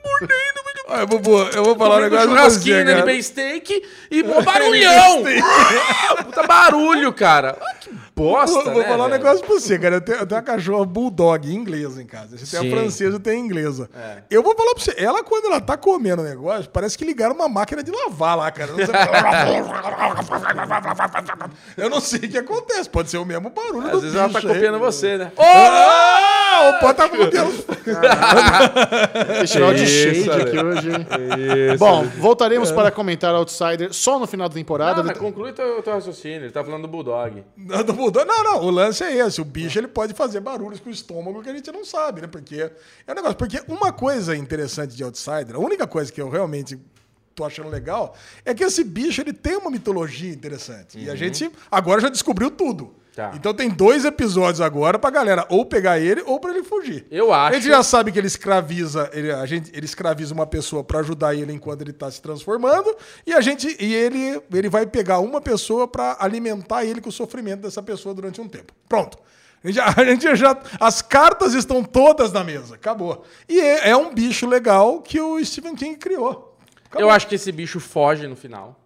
Mordendo, Olha, Bubu, eu vou falar um negócio pra churrasquinho você, cara. bem steak e barulhão. [laughs] Puta barulho, cara. Ah, que bosta, Vou, vou né, falar um velho? negócio pra você, cara. Eu tenho, eu tenho uma cachorra bulldog inglesa em casa. Você tem Sim. a francesa, eu tenho a inglesa. É. Eu vou falar pra você, ela quando ela tá comendo o negócio, parece que ligaram uma máquina de lavar lá, cara. [laughs] Eu não sei o que acontece. Pode ser o mesmo barulho Às do vezes ela tá bicho aí. copiando você, né? Ah, o pó tá copiando. [laughs] Festival de Isso, shade aqui hoje, hein? Bom, voltaremos para comentar Outsider só no final da temporada. Não, mas conclui teu, teu raciocínio. Ele tá falando do Bulldog. Não, [laughs] do bulldog- não, não, o lance é esse. O bicho ele pode fazer barulhos com o estômago que a gente não sabe, né? Porque é um negócio. Porque uma coisa interessante de Outsider, a única coisa que eu realmente tô achando legal é que esse bicho ele tem uma mitologia interessante. E a gente agora já descobriu tudo. Tá. Então tem dois episódios agora pra galera ou pegar ele ou pra ele fugir. Eu A acho. gente já sabe que ele escraviza, ele, a gente, ele escraviza uma pessoa pra ajudar ele enquanto ele tá se transformando, e a gente e ele, ele vai pegar uma pessoa pra alimentar ele com o sofrimento dessa pessoa durante um tempo. Pronto. A gente, [laughs] a gente já as cartas estão todas na mesa, acabou. E é, é um bicho legal que o Stephen King criou. Acabou. Eu acho que esse bicho foge no final.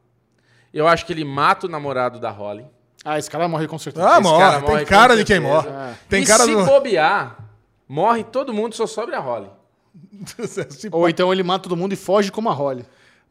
Eu acho que ele mata o namorado da Holly. Ah, esse cara morre com certeza. Ah, Esse morre. cara Tem morre cara de quem morre. Tem e cara se do. bobear, morre todo mundo, só sobra a Holly. [laughs] Ou então ele mata todo mundo e foge como a Holly.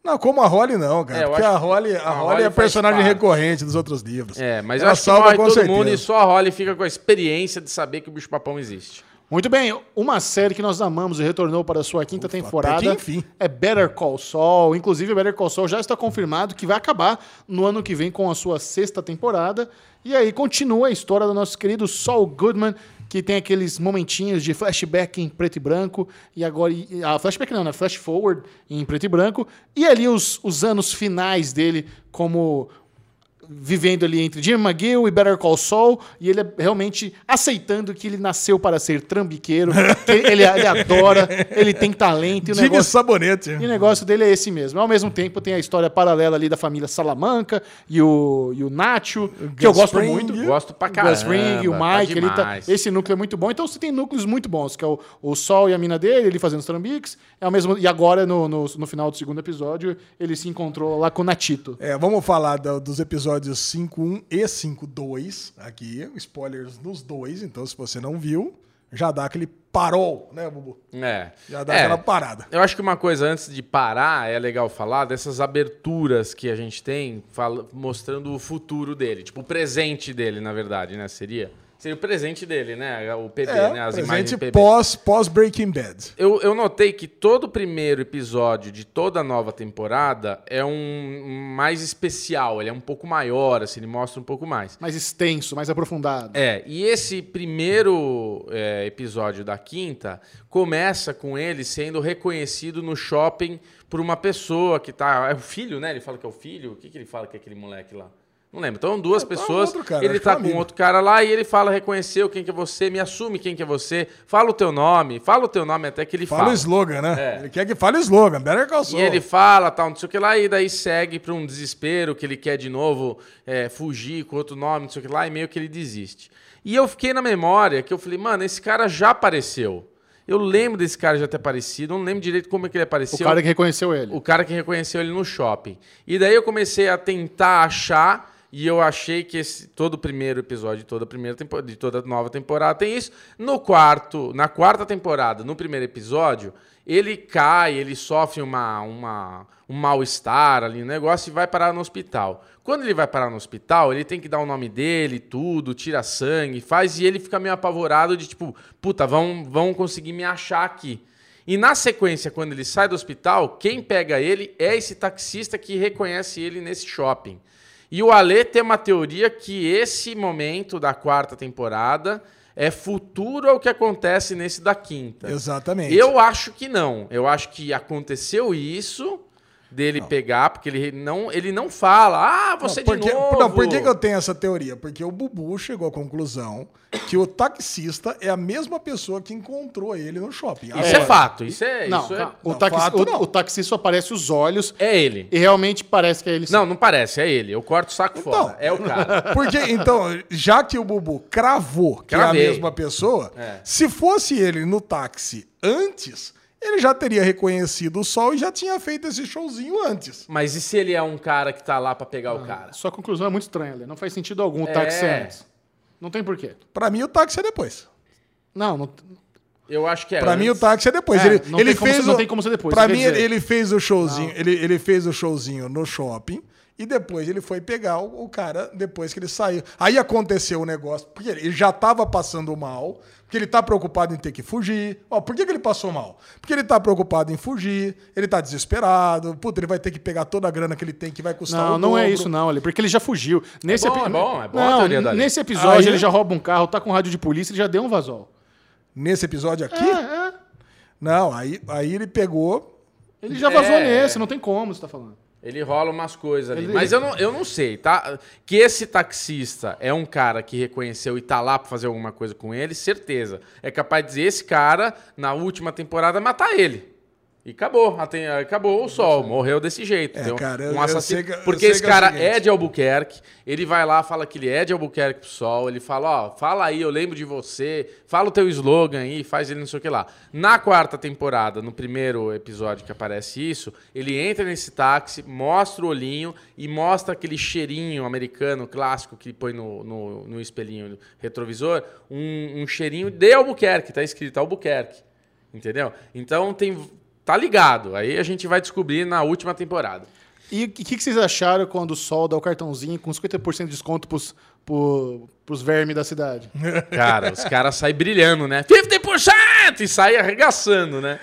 Não, como a Holly não, cara. É, eu porque acho a Holly, que a a Holly, é personagem parte. recorrente dos outros livros. É, mas eu Ela acho que salva morre com todo certeza. mundo e só a Holly fica com a experiência de saber que o bicho papão existe. Muito bem, uma série que nós amamos e retornou para a sua quinta temporada que enfim. é Better Call Saul. Inclusive, Better Call Saul já está confirmado que vai acabar no ano que vem com a sua sexta temporada. E aí continua a história do nosso querido Saul Goodman, que tem aqueles momentinhos de flashback em preto e branco, e agora. e- Ah, flashback não, né? Flash forward em preto e branco. E ali os, os anos finais dele como vivendo ali entre Jim McGill e Better Call Saul, e ele é realmente aceitando que ele nasceu para ser trambiqueiro, [laughs] que ele, ele adora, ele tem talento, e o Jimmy negócio, Sabonete. e o negócio dele é esse mesmo. Ao mesmo tempo tem a história paralela ali da família Salamanca e o, e o Nacho, que eu gosto muito. Gosto pra O caramba. Gus Fring e o tá Mike, ele tá- demais. esse núcleo é muito bom. Então você tem núcleos muito bons, que é o, o Sol e a mina dele, ele fazendo os trambiques, é o mesmo, e agora no, no, no final do segundo episódio ele se encontrou lá com o Natito. É, vamos falar da- dos episódios 5.1 e 5.2 aqui. Spoilers nos dois, então se você não viu, já dá aquele parol, né, Bubu? É. Já dá É, aquela parada. Eu acho que uma coisa antes de parar é legal falar dessas aberturas que a gente tem fala- mostrando o futuro dele, tipo o presente dele, na verdade, né? Seria seria o presente dele, né? O PB, É, né? As imagens presente PB. pós, pós Breaking Bad. Eu, eu notei que todo o primeiro episódio de toda a nova temporada é um um mais especial, ele é um pouco maior, assim, ele mostra um pouco mais. Mais extenso, mais aprofundado. É, e esse primeiro é, episódio da quinta começa com ele sendo reconhecido no shopping por uma pessoa que tá. É o filho, né? Ele fala que é o filho. O que, que ele fala que é aquele moleque lá? Não lembro. Então, duas É, tá um pessoas. outro cara, ele tá é um com amigo. outro cara lá e ele fala, reconheceu quem que é você, me assume quem que é você, fala o teu nome, fala o teu nome até que ele Fala, fala. o slogan, né? É. Ele quer que fale o slogan. Better Call E Saul. ele fala, tal, não sei o que lá, e daí segue para um desespero que ele quer de novo é, fugir com outro nome, não sei o que lá, e meio que ele desiste. E eu fiquei na memória que eu falei, mano, esse cara já apareceu. Eu lembro desse cara já ter aparecido, não lembro direito como é que ele O apareceu. cara que reconheceu ele. O cara que reconheceu ele no shopping. E daí eu comecei a tentar achar, e eu achei que esse, todo o primeiro episódio de toda a primeira de toda a nova temporada tem isso. No quarto, na quarta temporada, no primeiro episódio, ele cai, ele sofre uma, uma, um mal-estar ali no negócio e vai parar no hospital. Quando ele vai parar no hospital, ele tem que dar o nome dele, tudo, tira sangue, faz, e ele fica meio apavorado de tipo, puta, vão, vão conseguir me achar aqui. E na sequência, quando ele sai do hospital, quem pega ele é esse taxista que reconhece ele nesse shopping. E o Ale tem uma teoria que esse momento da quarta temporada é futuro ao que acontece nesse da quinta. Exatamente. Eu acho que não. Eu acho que aconteceu isso dele pegar, porque ele não, ele não fala, ah, você não, porque, de novo. Não, por que, que eu tenho essa teoria? Porque o Bubu chegou à conclusão que o taxista é a mesma pessoa que encontrou ele no shopping. Isso Agora, é fato, isso é... Não, isso é... o, não, taxi, fato o, não. o taxista só aparece os olhos é ele. e realmente parece que é ele. sim. Não, não parece, é ele. Eu corto o saco Então. fora. É o cara. [laughs] Porque, então, já que o Bubu cravou que é a Cravei. mesma pessoa, É. se fosse ele no táxi antes, ele já teria reconhecido o Sol e já tinha feito esse showzinho antes. Mas e se ele é um cara que tá lá pra pegar o cara? Sua conclusão é muito estranha, Lê. Não faz sentido algum o É. táxi antes. Não tem porquê. Pra mim, o táxi é depois. Não, não. Eu acho que é Pra mim, o táxi é depois. É, ele não ele tem como fez não o- tem como ser depois, Pra mim, dizer. ele fez o showzinho. Ele, ele fez o showzinho no shopping. E depois ele foi pegar o, o cara depois que ele saiu. Aí aconteceu o negócio, porque ele já tava passando mal, porque ele tá preocupado em ter que fugir. Ó, por que, que ele passou mal? Porque ele tá preocupado em fugir, ele tá desesperado, puta, ele vai ter que pegar toda a grana que ele tem, que vai custar Não, o não é dobro. isso, não, Ali, porque ele já fugiu. Nesse bom, epi- é bom, é bom a Não, Ali. nesse episódio Aí- ele já rouba um carro, tá com rádio de polícia, ele já deu um vazol. Nesse episódio aqui? É, é. Não, aí, aí ele pegou. Ele já vazou É. nesse, não tem como você tá falando. Ele rola umas coisas ali. Ele- Mas eu não, eu não sei, tá? Que esse taxista é um cara que reconheceu e tá lá pra fazer alguma coisa com ele, certeza. É capaz de dizer, esse cara, na última temporada, matar ele. E acabou. Até- Acabou o sol. Morreu desse jeito. É, cara, um assassino. que- Porque esse é cara seguinte. é de Albuquerque. Ele vai lá, fala que ele é de Albuquerque pro sol. Ele fala, ó, fala aí, eu lembro de você. Fala o teu slogan aí, faz ele não sei o que lá. Na quarta temporada, no primeiro episódio que aparece isso, ele entra nesse táxi, mostra o olhinho e mostra aquele cheirinho americano clássico que põe no, no, no espelhinho retrovisor. Um, um cheirinho de Albuquerque, tá escrito Albuquerque. Entendeu? Então tem. Tá ligado. Aí a gente vai descobrir na última temporada. E o que, que vocês acharam quando o Sol dá o cartãozinho com 50% de desconto pros, pro, pros vermes da cidade? Cara, os caras saem brilhando, né? 50% e saem arregaçando, né?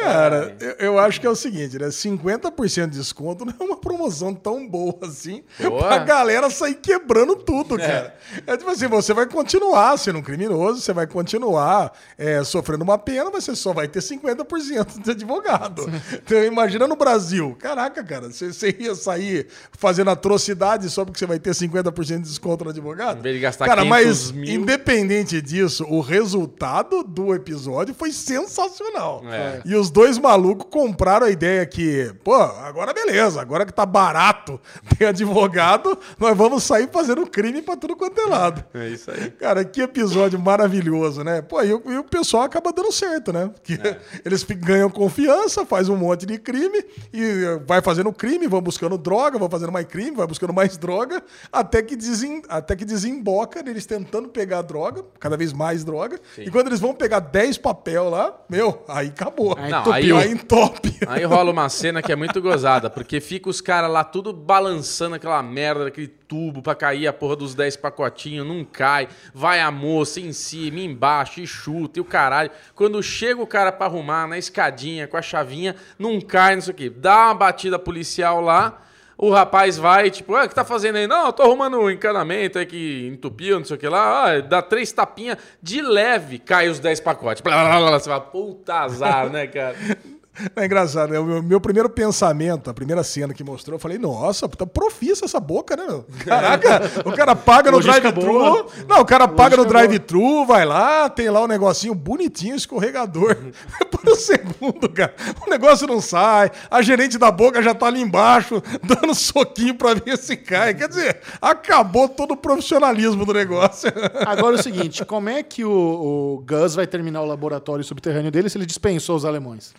Cara, eu, eu acho que é o seguinte, né? 50% de desconto não é uma promoção tão boa assim Boa. pra galera sair quebrando tudo, cara. É tipo assim, você vai continuar sendo um criminoso, você vai continuar é, sofrendo uma pena, mas você só vai ter 50% de advogado. Então imagina no Brasil. Caraca, cara, você, você ia sair fazendo atrocidade só porque você vai ter 50% de desconto no advogado? Em vez de gastar cara, 500 mas mil. independente disso, o resultado do episódio foi sensacional. É. E os dois malucos compraram a ideia que, pô, agora beleza, agora que tá barato [laughs] ter advogado, nós vamos sair fazendo crime pra tudo quanto é lado. É isso aí. Cara, que episódio maravilhoso, né? Pô, e, o- e o pessoal acaba dando certo, né? Que É. [laughs] eles ganham confiança, faz um monte de crime e eh, vai fazendo crime, vão buscando droga, vão fazendo mais crime, vai buscando mais droga, até que, desem, até que desemboca neles tentando pegar droga, cada vez mais droga. E quando eles vão pegar 10 papel lá, meu, aí acabou. Aí Não, entupiu. Aí entope. Aí rola uma cena que é muito gozada, porque fica os caras lá tudo balançando aquela merda daquele tubo pra cair a porra dos 10 pacotinhos, não cai. Vai a moça em cima, embaixo, e chuta, e o caralho. Quando chega o cara pra arrumar na escadinha com a chavinha, não cai, não sei o quê. Dá uma batida policial lá. O rapaz vai, tipo, ah, o que tá fazendo aí? Não, eu tô arrumando um encanamento aí que entupiu, não sei o que lá. Ah, dá três tapinhas de leve, cai os 10 pacotes. Blá, blá, blá, blá. Você fala, puta azar, né, cara? [laughs] [laughs] É engraçado, né? O meu, meu primeiro pensamento, a primeira cena que mostrou, eu falei, nossa, tá profissa essa boca, né, meu? Caraca, o cara paga no drive-thru. boa. Não, o cara paga no drive-thru, vai lá, tem lá um negocinho bonitinho, escorregador. [laughs] Por um segundo, cara, o negócio não sai, a gerente da boca já tá ali embaixo, [laughs] dando soquinho pra ver se cai. Quer dizer, acabou todo o profissionalismo do negócio. Agora é o seguinte, como é que o, o Gus vai terminar o laboratório subterrâneo dele se ele dispensou os alemães?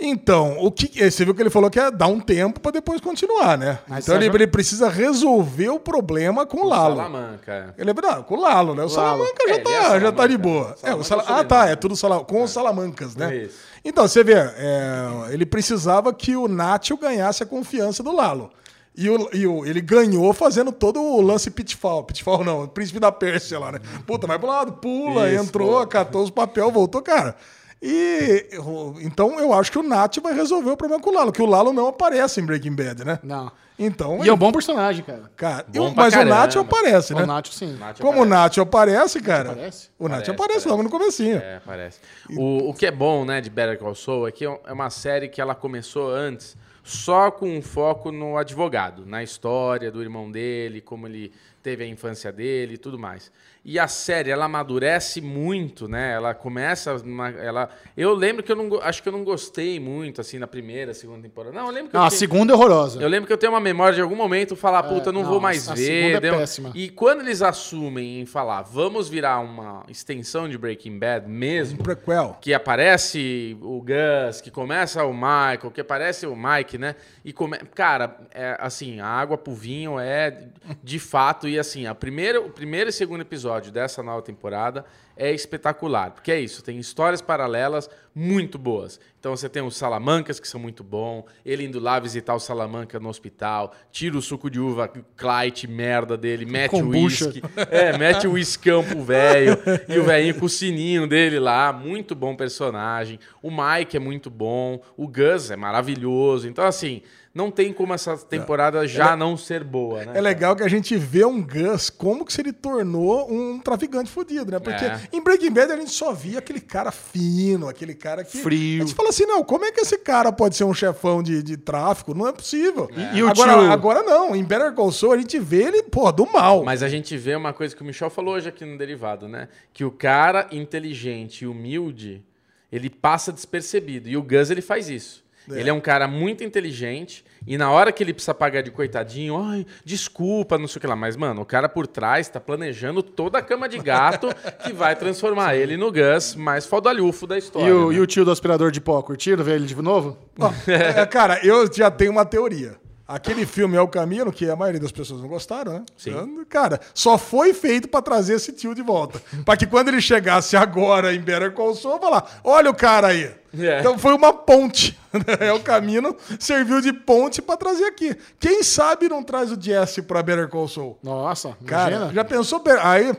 Então, o que você viu que ele falou que é dar um tempo pra depois continuar, né? Mas então ele, ele precisa resolver o problema com o Lalo. Salamanca. Ele é verdade, com o Lalo, né? O Salamanca já, É, tá, é já tá de Salamanca. boa. É, o Salamanca Sala... é Ah, tá, é tudo Sala... com os Salamancas, né? Isso. Então, você vê, é, ele precisava que o Nacho ganhasse a confiança do Lalo. E, o, e o- ele ganhou fazendo todo o lance pitfall. Pitfall não, o príncipe da Pérsia lá, né? Puta, vai pro lado, pula, Isso, entrou, pô. catou os papel, voltou, cara. E o- então eu acho que o Nath vai resolver o problema com o Lalo, que o Lalo não aparece em Breaking Bad, né? Não. Então, E é um bom personagem, cara. cara, Bom eu- mas o caramba. Nath aparece, né? O Nacho, sim. Nath Como o aparece. Nath aparece, cara. Aparece? O Nath Aparece, aparece, aparece. logo no comecinho. É, parece. O, o que é bom, né, de Better Call Saul é que é uma série que ela começou antes só com um foco no advogado, na história do irmão dele, como ele teve a infância dele e tudo mais. E a série, ela amadurece muito, né? Ela começa, uma- ela. Eu lembro que eu não. Acho que eu não gostei muito, assim, na primeira, segunda temporada. Não, eu lembro que Não, eu a tinha- segunda é horrorosa. Eu lembro que eu tenho uma memória de algum momento falar, puta, eu não, não, vou mais a ver. segunda é deu- péssima. E quando eles assumem em falar, vamos virar uma extensão de Breaking Bad mesmo, Prequel. que aparece o Gus, que começa o Michael, que aparece o Mike, né? E come... cara, é, assim, a água pro vinho é de fato e assim, a primeira, o primeiro e segundo episódio dessa nova temporada é espetacular, porque é isso, tem histórias paralelas muito boas. Então você tem os Salamancas que são muito bom, ele indo lá visitar o Salamanca no hospital, tira o suco de uva Clyde merda dele, mete o uísque, é, mete o uiscão pro velho e o velhinho com o sininho dele lá. Muito bom personagem. O Mike é muito bom. O Gus é maravilhoso. Então, assim, não tem como essa temporada já não ser boa, né? É legal que a gente vê um Gus como que se ele tornou um traficante fodido, né? Porque É. em Breaking Bad a gente só via aquele cara fino, aquele cara que... Frio. A gente fala assim, não, como é que esse cara pode ser um chefão de, de tráfico? Não é possível. E- e o agora, tio- agora não, em Better Call Saul a gente vê ele, pô, do mal. Mas a gente vê uma coisa que o Michel falou hoje aqui no Derivado, né? Que o cara inteligente e humilde, ele passa despercebido. E o Gus, ele faz isso. Ele é um cara muito inteligente e na hora que ele precisa pagar de coitadinho, ai, desculpa, não sei o que lá. Mas, mano, o cara por trás tá planejando toda a cama de gato que vai transformar [laughs] ele no Gus mais fodalhufo da história. E o, né? e o tio do aspirador de pó, curtiram ver ele de novo? Ó, [laughs] é, cara, eu já tenho uma teoria. Aquele filme é o caminho, que a maioria das pessoas não gostaram, né? Sim. Então, Cara, só foi feito pra trazer esse tio de volta. Pra que quando ele chegasse agora em Better Call Saul, falar, olha o cara aí. É. Então foi uma ponte. É o caminho, serviu de ponte pra trazer aqui. Quem sabe não traz o Jesse pra Better Call Saul? Nossa, Cara, imagina. já pensou? Aí,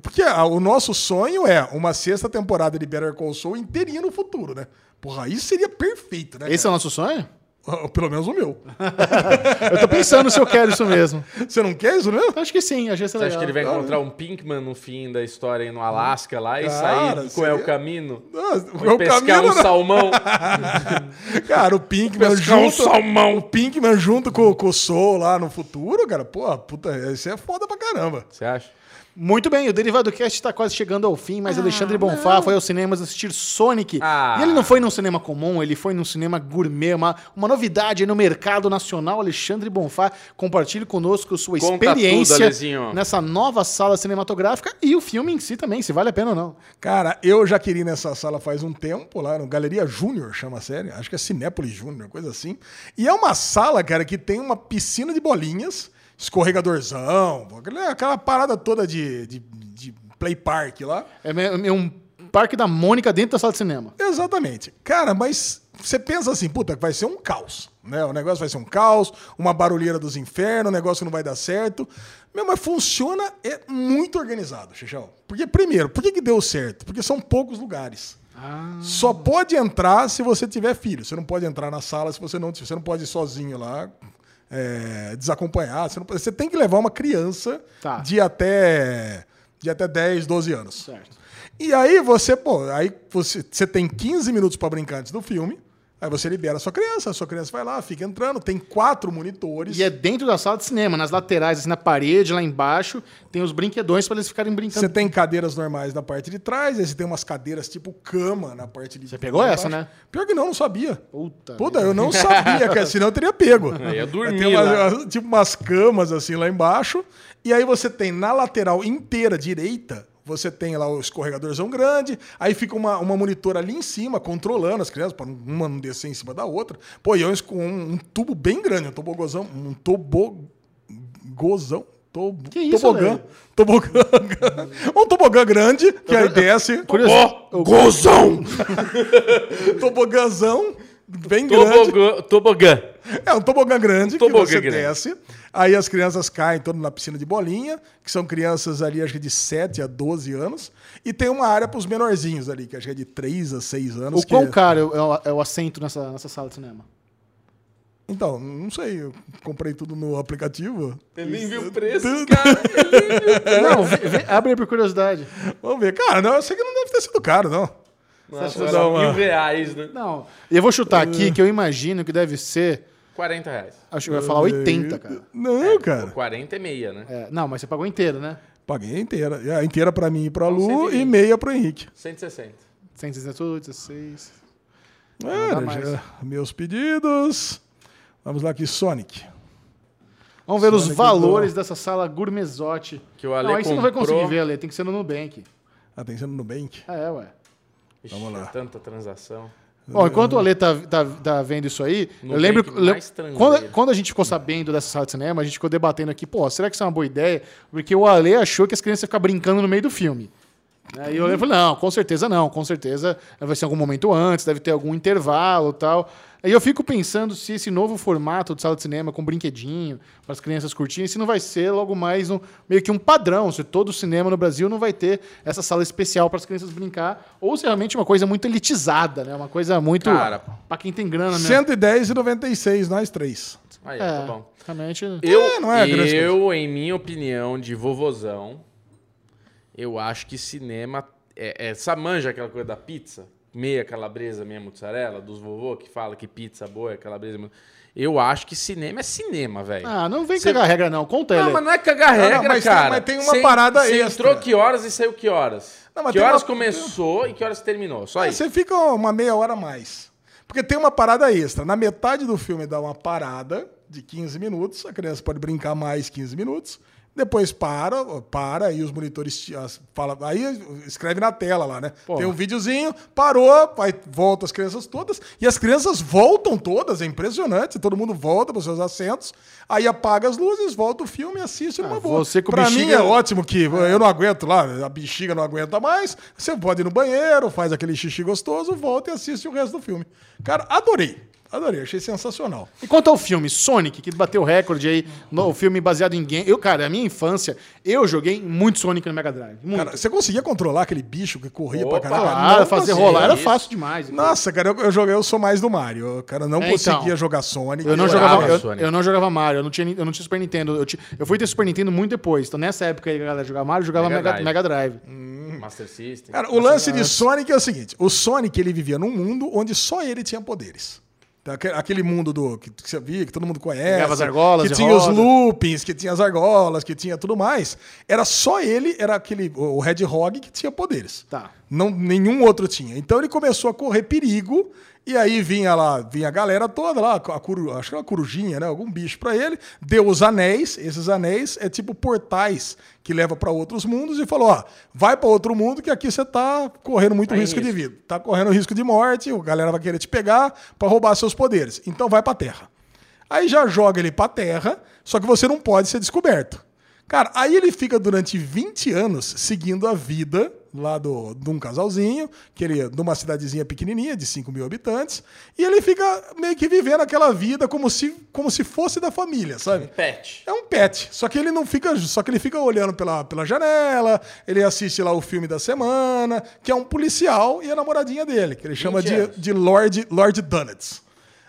porque ah, o nosso sonho é uma sexta temporada de Better Call Saul inteirinha no futuro, né? Porra, isso seria perfeito, né? Esse é o nosso sonho? Cara? Pelo menos o meu. [laughs] Eu tô pensando se eu quero isso mesmo. Você não quer isso mesmo? Acho que sim, achei isso Você acha legal. que ele vai encontrar um Pinkman no fim da história aí no Alasca lá e Cara, sair qual é o seria- caminho? Ah, o pescar caminho um não- salmão. [laughs] Cara, o Pinkman pescar um junto. salmão. O Pinkman junto com, com o Soul lá no futuro, cara, pô, puta, isso é foda pra caramba. Você acha? Muito bem, o Derivado Cast está quase chegando ao fim, mas Alexandre Bonfá foi aos cinemas assistir Sonic. Ah. E ele não foi num cinema comum, ele foi num cinema gourmet, uma, uma novidade aí no mercado nacional. Alexandre Bonfá, compartilhe conosco sua Conta experiência tudo, nessa nova sala cinematográfica e o filme em si também, se vale a pena ou não. Cara, eu já queria ir nessa sala faz um tempo, lá no Galeria Júnior, chama a série. Acho que é Cinépolis Júnior, coisa assim. E é uma sala, cara, que tem uma piscina de bolinhas, escorregadorzão, aquela, parada toda de, de, de play park lá. É é um parque da Mônica dentro da sala de cinema. Exatamente. Cara, mas você pensa assim, puta, vai ser um caos, né? O negócio vai ser um caos, uma barulheira dos infernos, o negócio não vai dar certo. Meu, mas funciona, é muito organizado, Xixão. Porque, primeiro, por que, que deu certo? Porque são poucos lugares. Só pode entrar se você tiver filho. Você não pode entrar na sala se você não Você não pode ir sozinho lá, é, desacompanhado. Você, não você tem que levar uma criança Tá. de até de até 10, 12 anos. Certo. E aí você, pô, aí você, você tem 15 minutos pra brincar antes do filme. Aí você libera a sua criança, a sua criança vai lá, fica entrando, tem quatro monitores. E é dentro da sala de cinema, nas laterais, assim, na parede, lá embaixo, tem os brinquedões para eles ficarem brincando. Você tem cadeiras normais na parte de trás, aí você tem umas cadeiras tipo cama na parte de Você pegou essa, né? Pior que não, não sabia. Puta. Puta, eu não sabia, cara, senão eu teria pego. [laughs] Eu ia dormir Tem umas- lá. umas- tipo umas camas assim lá embaixo. E aí você tem na lateral inteira direita, você tem lá o escorregadorzão grande, aí fica uma, uma monitora ali em cima, controlando as crianças, para uma não descer em cima da outra. Pô, e eu com um, um tubo bem grande, um tobogozão, um tobogozão. Tob, Que isso, tobogã. velho? Tobogã. [laughs] um tobogã grande, que aí desce. Curioso- Gozão! [laughs] Tobogãzão, bem grande. Tobogã. Tobogã. É um tobogã grande Tobogã que você grande. desce. Aí as crianças caem todas na piscina de bolinha, que são crianças ali, acho que de 7 a 12 anos. E tem uma área para os menorzinhos ali, que acho que é de 3 a 6 anos. O que quão é- caro é o, é o assento nessa, nessa sala de cinema? Então, não sei, eu comprei tudo no aplicativo. Ele nem viu o preço, cara. Não, vê- vê- abre aí por curiosidade. Vamos ver. Cara, não, eu sei que não deve ter sido caro, não. Nossa, dar uma- mil reais, né? Não. E eu vou chutar aqui que eu imagino que deve ser. 40 reais. Acho que eu ia falar 80, cara. Não, cara. 40 é meia, né? É, não, mas você pagou inteiro, né? Paguei inteira. A inteira para mim e para Lu 120. e meia para o Henrique. 160. 118, 16. É, dá mais. já- meus pedidos. Vamos lá aqui, Sonic. Vamos ver os Sonic valores dessa sala gourmesote. Que o Ale Não, aí você não vai comprou. conseguir ver, Ale. Tem que ser no Nubank. Atenção no Nubank. É, ué. Ixi, Vamos lá. é Tanta transação. Bom, enquanto o Ale tá, tá, tá vendo isso aí, eu Nubank lembro. quando, quando a gente ficou sabendo dessa sala de cinema, a gente ficou debatendo aqui, pô, será que isso é uma boa ideia? Porque o Ale achou que as crianças iam ficar brincando no meio do filme. Aí eu falei, não, com certeza não, com certeza vai ser em algum momento antes, deve ter algum intervalo e tal. Aí eu fico pensando se esse novo formato de sala de cinema com brinquedinho, para as crianças curtirem, se não vai ser logo mais um, meio que um padrão, se todo cinema no Brasil não vai ter essa sala especial para as crianças brincar, ou se realmente é uma coisa muito elitizada, né? Uma coisa muito Cara. para quem tem grana mesmo. 110,96, nós três. Aí, É, tá bom. realmente. Eu, É, não é grande eu em minha opinião, de vovozão, eu acho que cinema. É, é, manja aquela coisa da pizza? Meia calabresa, meia mussarela, dos vovô que fala que pizza boa é calabresa. Eu acho que cinema é cinema, velho. Ah, não vem Cê- cagar regra, não. Conta Não, ele. mas não é cagar Não, não, regra, mas tem- cara. mas tem uma parada Você extra. entrou que horas e saiu que horas? Não, mas que tem horas uma- começou e que horas terminou? Só Aí isso. você fica uma meia hora a mais. Porque tem uma parada extra. Na metade do filme dá uma parada de 15 minutos, a criança pode brincar mais 15 minutos. Depois para, para, e os monitores as- fala, aí escreve na tela lá, né? Tem um videozinho, parou, aí volta as crianças todas, e as crianças voltam todas, é impressionante, todo mundo volta para os seus assentos, aí apaga as luzes, volta o filme e assiste numa boa. Ah, você com pra mim bexiga- é ótimo que eu não aguento lá, a bexiga não aguenta mais, você pode ir no banheiro, faz aquele xixi gostoso, volta e assiste o resto do filme. Cara, adorei. Adorei, achei sensacional. E quanto ao filme Sonic, que bateu recorde aí, no filme baseado em game. Eu, cara, a minha infância, eu joguei muito Sonic no Mega Drive. Muito. Cara, você conseguia controlar aquele bicho que corria Opa, pra caralho? Não fazer conseguia. rolar era fácil demais. Nossa, cara, eu, eu joguei, eu sou mais do Mario. Eu, cara, não É, conseguia então. jogar Sonic. Eu não, jogava, eu, Sonic. eu não jogava Mario, eu não tinha, eu não tinha Super Nintendo. Eu, ti- eu fui ter Super Nintendo muito depois. Então, nessa época aí, a galera jogava Mario, eu jogava Mega Mega, Drive. Mega Drive. Master System. Cara, o lance de Sonic é o seguinte: o Sonic ele vivia num mundo onde só ele tinha poderes. Aque- Aquele mundo do que, você via, que todo mundo conhece. As argolas Que tinha os roda. loopings, que tinha as argolas, que tinha tudo mais. Era só ele, era aquele, o Red Hog que tinha poderes. Tá. Não, nenhum outro tinha. Então ele começou a correr perigo. E aí vinha lá, vinha a galera toda lá, a acho que era uma corujinha, né? Algum bicho pra ele. Deu os anéis. Esses anéis é tipo portais que leva pra outros mundos e falou: ó, vai pra outro mundo que aqui você tá correndo muito em risco de risco. vida. Tá correndo risco de morte, a galera vai querer te pegar pra roubar seus poderes. Então vai pra terra. Aí já joga ele pra terra, só que você não pode ser descoberto. Cara, aí ele fica durante 20 anos seguindo a vida lá do, de um casalzinho, que ele, de uma cidadezinha pequenininha, de 5 mil habitantes, e ele fica meio que vivendo aquela vida como se, como se fosse da família, sabe? Pet. É um pet, só que ele não fica, só que ele fica olhando pela, pela janela, ele assiste lá o filme da semana, que é um policial e a namoradinha dele, que ele chama de, anos. de Lord, Lord Donuts.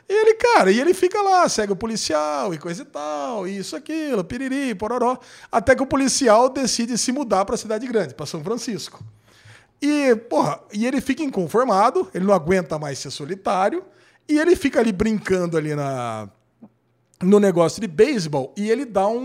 E ele, cara, e ele fica lá, segue o policial e coisa e tal, isso, aquilo, piriri, pororó, até que o policial decide se mudar pra cidade grande, pra São Francisco. E, porra, e ele fica inconformado, ele não aguenta mais ser solitário, e ele fica ali brincando ali na, no negócio de beisebol e ele dá um,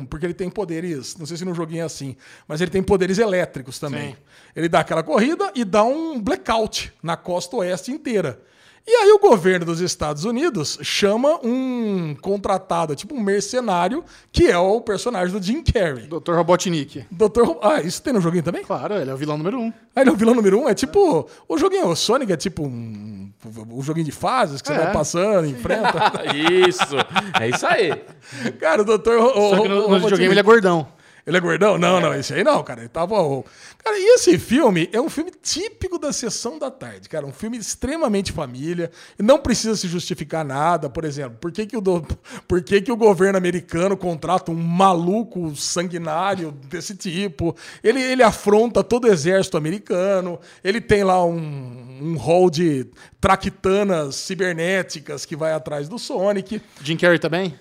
um- Porque ele tem poderes. Não sei se no joguinho é assim, mas ele tem poderes elétricos também. Sim. Ele dá aquela corrida e dá um blackout na costa oeste inteira. E aí o governo dos Estados Unidos chama um contratado, tipo um mercenário, que é o personagem do Jim Carrey. Dr. Robotnik. Doutor. Ah, isso tem no joguinho também? Claro, ele é o vilão número um. Ah, ele é o vilão número um? É tipo. O joguinho, o Sonic é tipo um. Um joguinho de fases que você É. vai passando, enfrenta. [laughs] Isso. É isso aí. Cara, o o- Só que o- no, no videogame ele é gordão. Ele é gordão? Não, não, esse aí não, cara. Ele tava. Cara, e esse filme é um filme típico da sessão da tarde, cara. Um filme extremamente família. Não precisa se justificar nada. Por exemplo, por que, que, o, do- por que, que o governo americano contrata um maluco sanguinário desse tipo? Ele, ele afronta todo o exército americano. Ele tem lá um, um hall de traquitanas cibernéticas que vai atrás do Sonic. Jim Carrey também?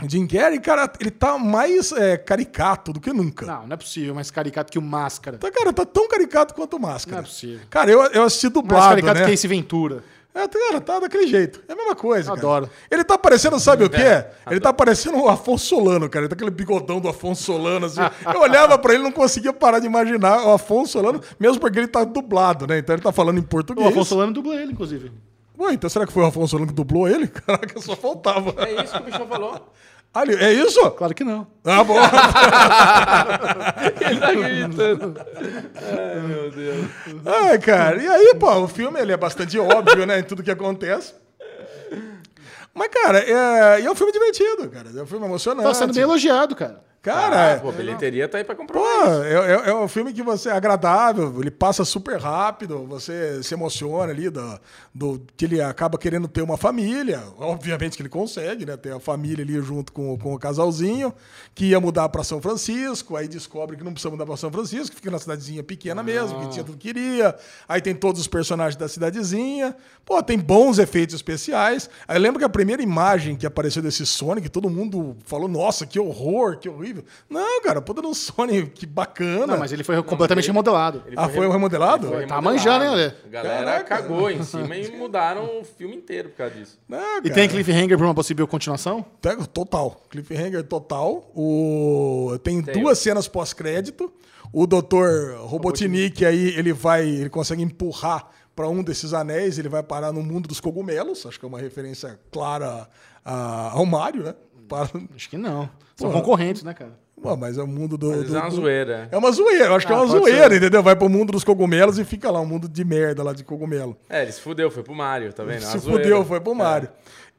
O Jim Carrey, cara, ele tá mais é, caricato do que nunca. Não, não é possível, mais caricato que o Máscara. Tá, cara, tá tão caricato quanto o Máscara. Não é possível. Cara, eu, eu assisti Mais dublado, caricato né? que Ace Ventura. É, cara, tá daquele jeito. É a mesma coisa. cara. Adoro. Ele tá parecendo, sabe o quê? Ele tá parecendo o Afonso Solano, cara. Ele tá aquele bigodão do Afonso Solano, assim. [laughs] Eu olhava pra ele e não conseguia parar de imaginar o Afonso Solano, mesmo porque ele tá dublado, né? Então ele tá falando em O português. Afonso Solano dublou ele, inclusive. Ué, então será que foi o Afonso Solano que dublou ele? [laughs] Caraca, só faltava. É isso que o bicho falou. Ele- é isso? Claro que não. Ah, bom. [laughs] Ele tá gritando. Ai, meu Deus. Ai, cara. E aí, pô, o filme ele é bastante óbvio, né? Em tudo que acontece. Mas, cara, é, e é um filme divertido, cara. É um filme emocionante. Tá sendo bem elogiado, cara. Cara, Ah, pô, bilheteria tá aí pra Pô, comprovar. é, é- é um filme que você é agradável, ele passa super rápido, você se emociona ali do, do que ele acaba querendo ter uma família. Obviamente que ele consegue, né? Ter a família ali junto com, com o casalzinho, que ia mudar para São Francisco, aí descobre que não precisa mudar para São Francisco, fica na cidadezinha pequena mesmo, que tinha tudo que queria. Aí tem todos os personagens da cidadezinha. Pô, tem bons efeitos especiais. Aí eu lembro que a primeira imagem que apareceu desse Sonic, todo mundo falou: nossa, que horror, que horrível. Não, cara, puta no Sonic, que bacana. Não, mas ele foi completamente ele- remodelado. Ele Ah, foi um remodelado? Foi Tá manjando, hein, Ale? A galera Caraca. cagou em cima e mudaram o filme inteiro por causa disso. Não, E tem cliffhanger pra uma possível continuação? Tá, Total. Cliffhanger total. O... Tem Tem. duas cenas pós-crédito. O Dr. Robotnik aí, ele vai, ele consegue empurrar para um desses anéis, ele vai parar no mundo dos cogumelos. Acho que é uma referência clara a- ao Mario, né? Para... Acho que não. São Pô. concorrentes, né, cara? Ué, mas é o mundo do. Mas do- é uma do- zoeira. É uma zoeira, eu acho que é Ah, uma zoeira, ser. entendeu? Vai pro mundo dos cogumelos e fica lá, um mundo de merda lá de cogumelo. É, ele se fudeu, foi pro Mario, tá vendo? É Se zoeira. fudeu, foi pro Mario.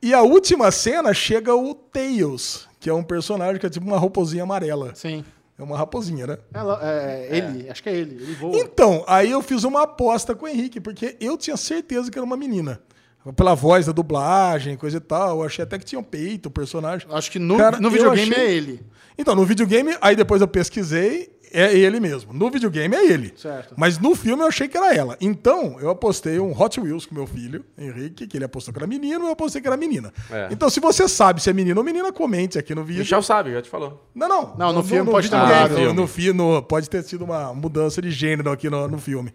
E a última cena chega o Tails, que é um personagem que é tipo uma raposinha amarela. Sim. É uma raposinha, né? Ela, é, ele, acho que é ele. Ele voa. Então, aí eu fiz uma aposta com o Henrique, porque eu tinha certeza que era uma menina. Pela voz da dublagem, coisa e tal. Eu achei até que tinha um peito, o personagem. Acho que no, Cara, no videogame achei- é ele. Então, no videogame, aí depois eu pesquisei, é ele mesmo. No videogame é ele. Certo. Mas no filme eu achei que era ela. Então, eu apostei um Hot Wheels com meu filho, Henrique, que ele apostou que era menino, eu apostei que era menina. É. Então, se você sabe se é menino ou menina, comente aqui no O vídeo. Michel sabe, já te falou. Não, não. Não, no filme pode ter mudado. no, no, fi- no- pode ter sido uma mudança de gênero aqui no, no filme.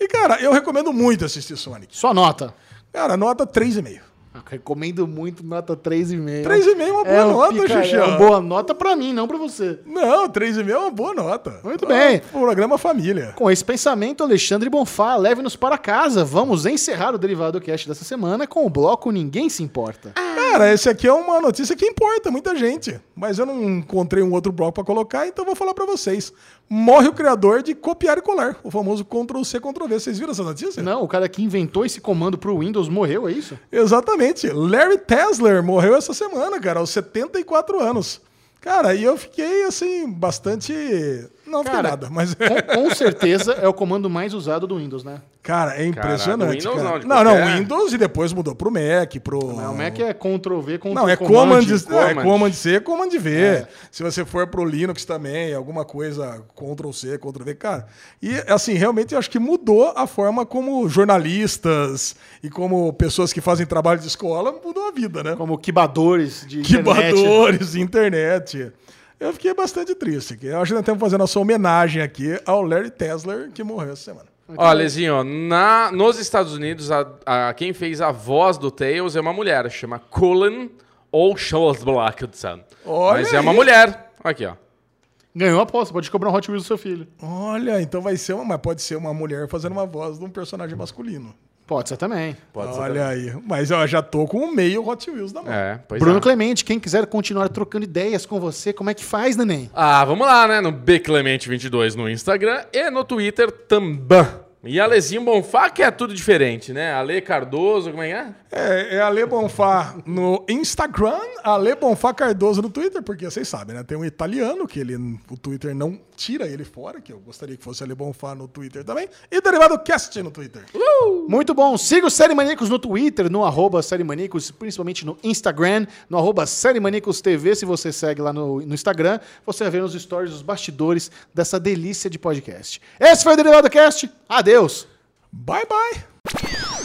E, cara, eu recomendo muito assistir Sonic. Sua nota. Cara, nota 3,5. Eu recomendo muito nota 3,5. 3,5 é uma boa um nota, pica- Xuxa. É uma boa nota pra mim, não pra você. Não, 3,5 é uma boa nota. Muito bem. Programa Família. Com esse pensamento, Alexandre Bonfá, leve-nos para casa. Vamos encerrar o Derivado Cast dessa semana com o bloco Ninguém Se Importa. Cara, esse aqui é uma notícia que importa muita gente. Mas eu não encontrei um outro bloco pra colocar, então eu vou falar pra vocês. Morre o criador de copiar e colar, o famoso Ctrl-C, Ctrl-V. Vocês viram essa notícia? Não, o cara que inventou esse comando pro Windows morreu, é isso? Exatamente. Larry Tesler morreu essa semana, cara, aos 74 anos. Cara, e eu fiquei, assim, bastante... Não Cara, nada, mas... Com, com certeza é o comando mais usado do Windows, né? Cara, é impressionante, Windows cara. não, de Não, não, Windows e depois mudou pro Mac, pro... O Mac é Ctrl V, Ctrl Não, é Command. Command, não, é Command. Command C, Command V. É. Se você for pro Linux também, alguma coisa Ctrl C, Ctrl V, cara. E assim, realmente eu acho que mudou a forma como jornalistas e como pessoas que fazem trabalho de escola mudou a vida, né? Como quibadores de internet. Quibadores de internet. Eu fiquei bastante triste. que Eu acho que nós estamos fazendo a sua homenagem aqui ao Larry Tesler, que morreu essa semana. Ó, Lezinho, na, nos Estados Unidos, a, a- quem fez a voz do Tails é uma mulher, chama Cullen. Olha Mas é uma aí. mulher. Aqui, ó. Ganhou a aposta, pode cobrar um Hot Wheels do seu filho. Olha, então vai ser uma, mas pode ser uma mulher fazendo uma voz de um personagem masculino. Pode ser também. Pode ser. Olha aí. Mas eu já tô com o meio Hot Wheels na mão. É, pois Bruno é. Clemente, quem quiser continuar trocando ideias com você, como é que faz, neném? Ah, vamos lá, né? No Bclemente22 no Instagram e no Twitter também. E a Lezinho Bonfá, que é tudo diferente, né? Ale Cardoso, como é que é? É, é Ale Bonfá no Instagram, Ale Bonfá Cardoso no Twitter, porque vocês sabem, né? Tem um italiano que ele, o Twitter não tira ele fora, que eu gostaria que fosse Ale Bonfá no Twitter também. E Derivado Cast no Twitter. Muito bom. Siga o Série Maníacos no Twitter, no arroba Série Maníacos, principalmente no Instagram, no arroba Série Maníacos TV. Se você segue lá no, no Instagram, você vai ver nos stories os bastidores dessa delícia de podcast. Esse foi o Derivado Cast. Adeus. Bye, bye.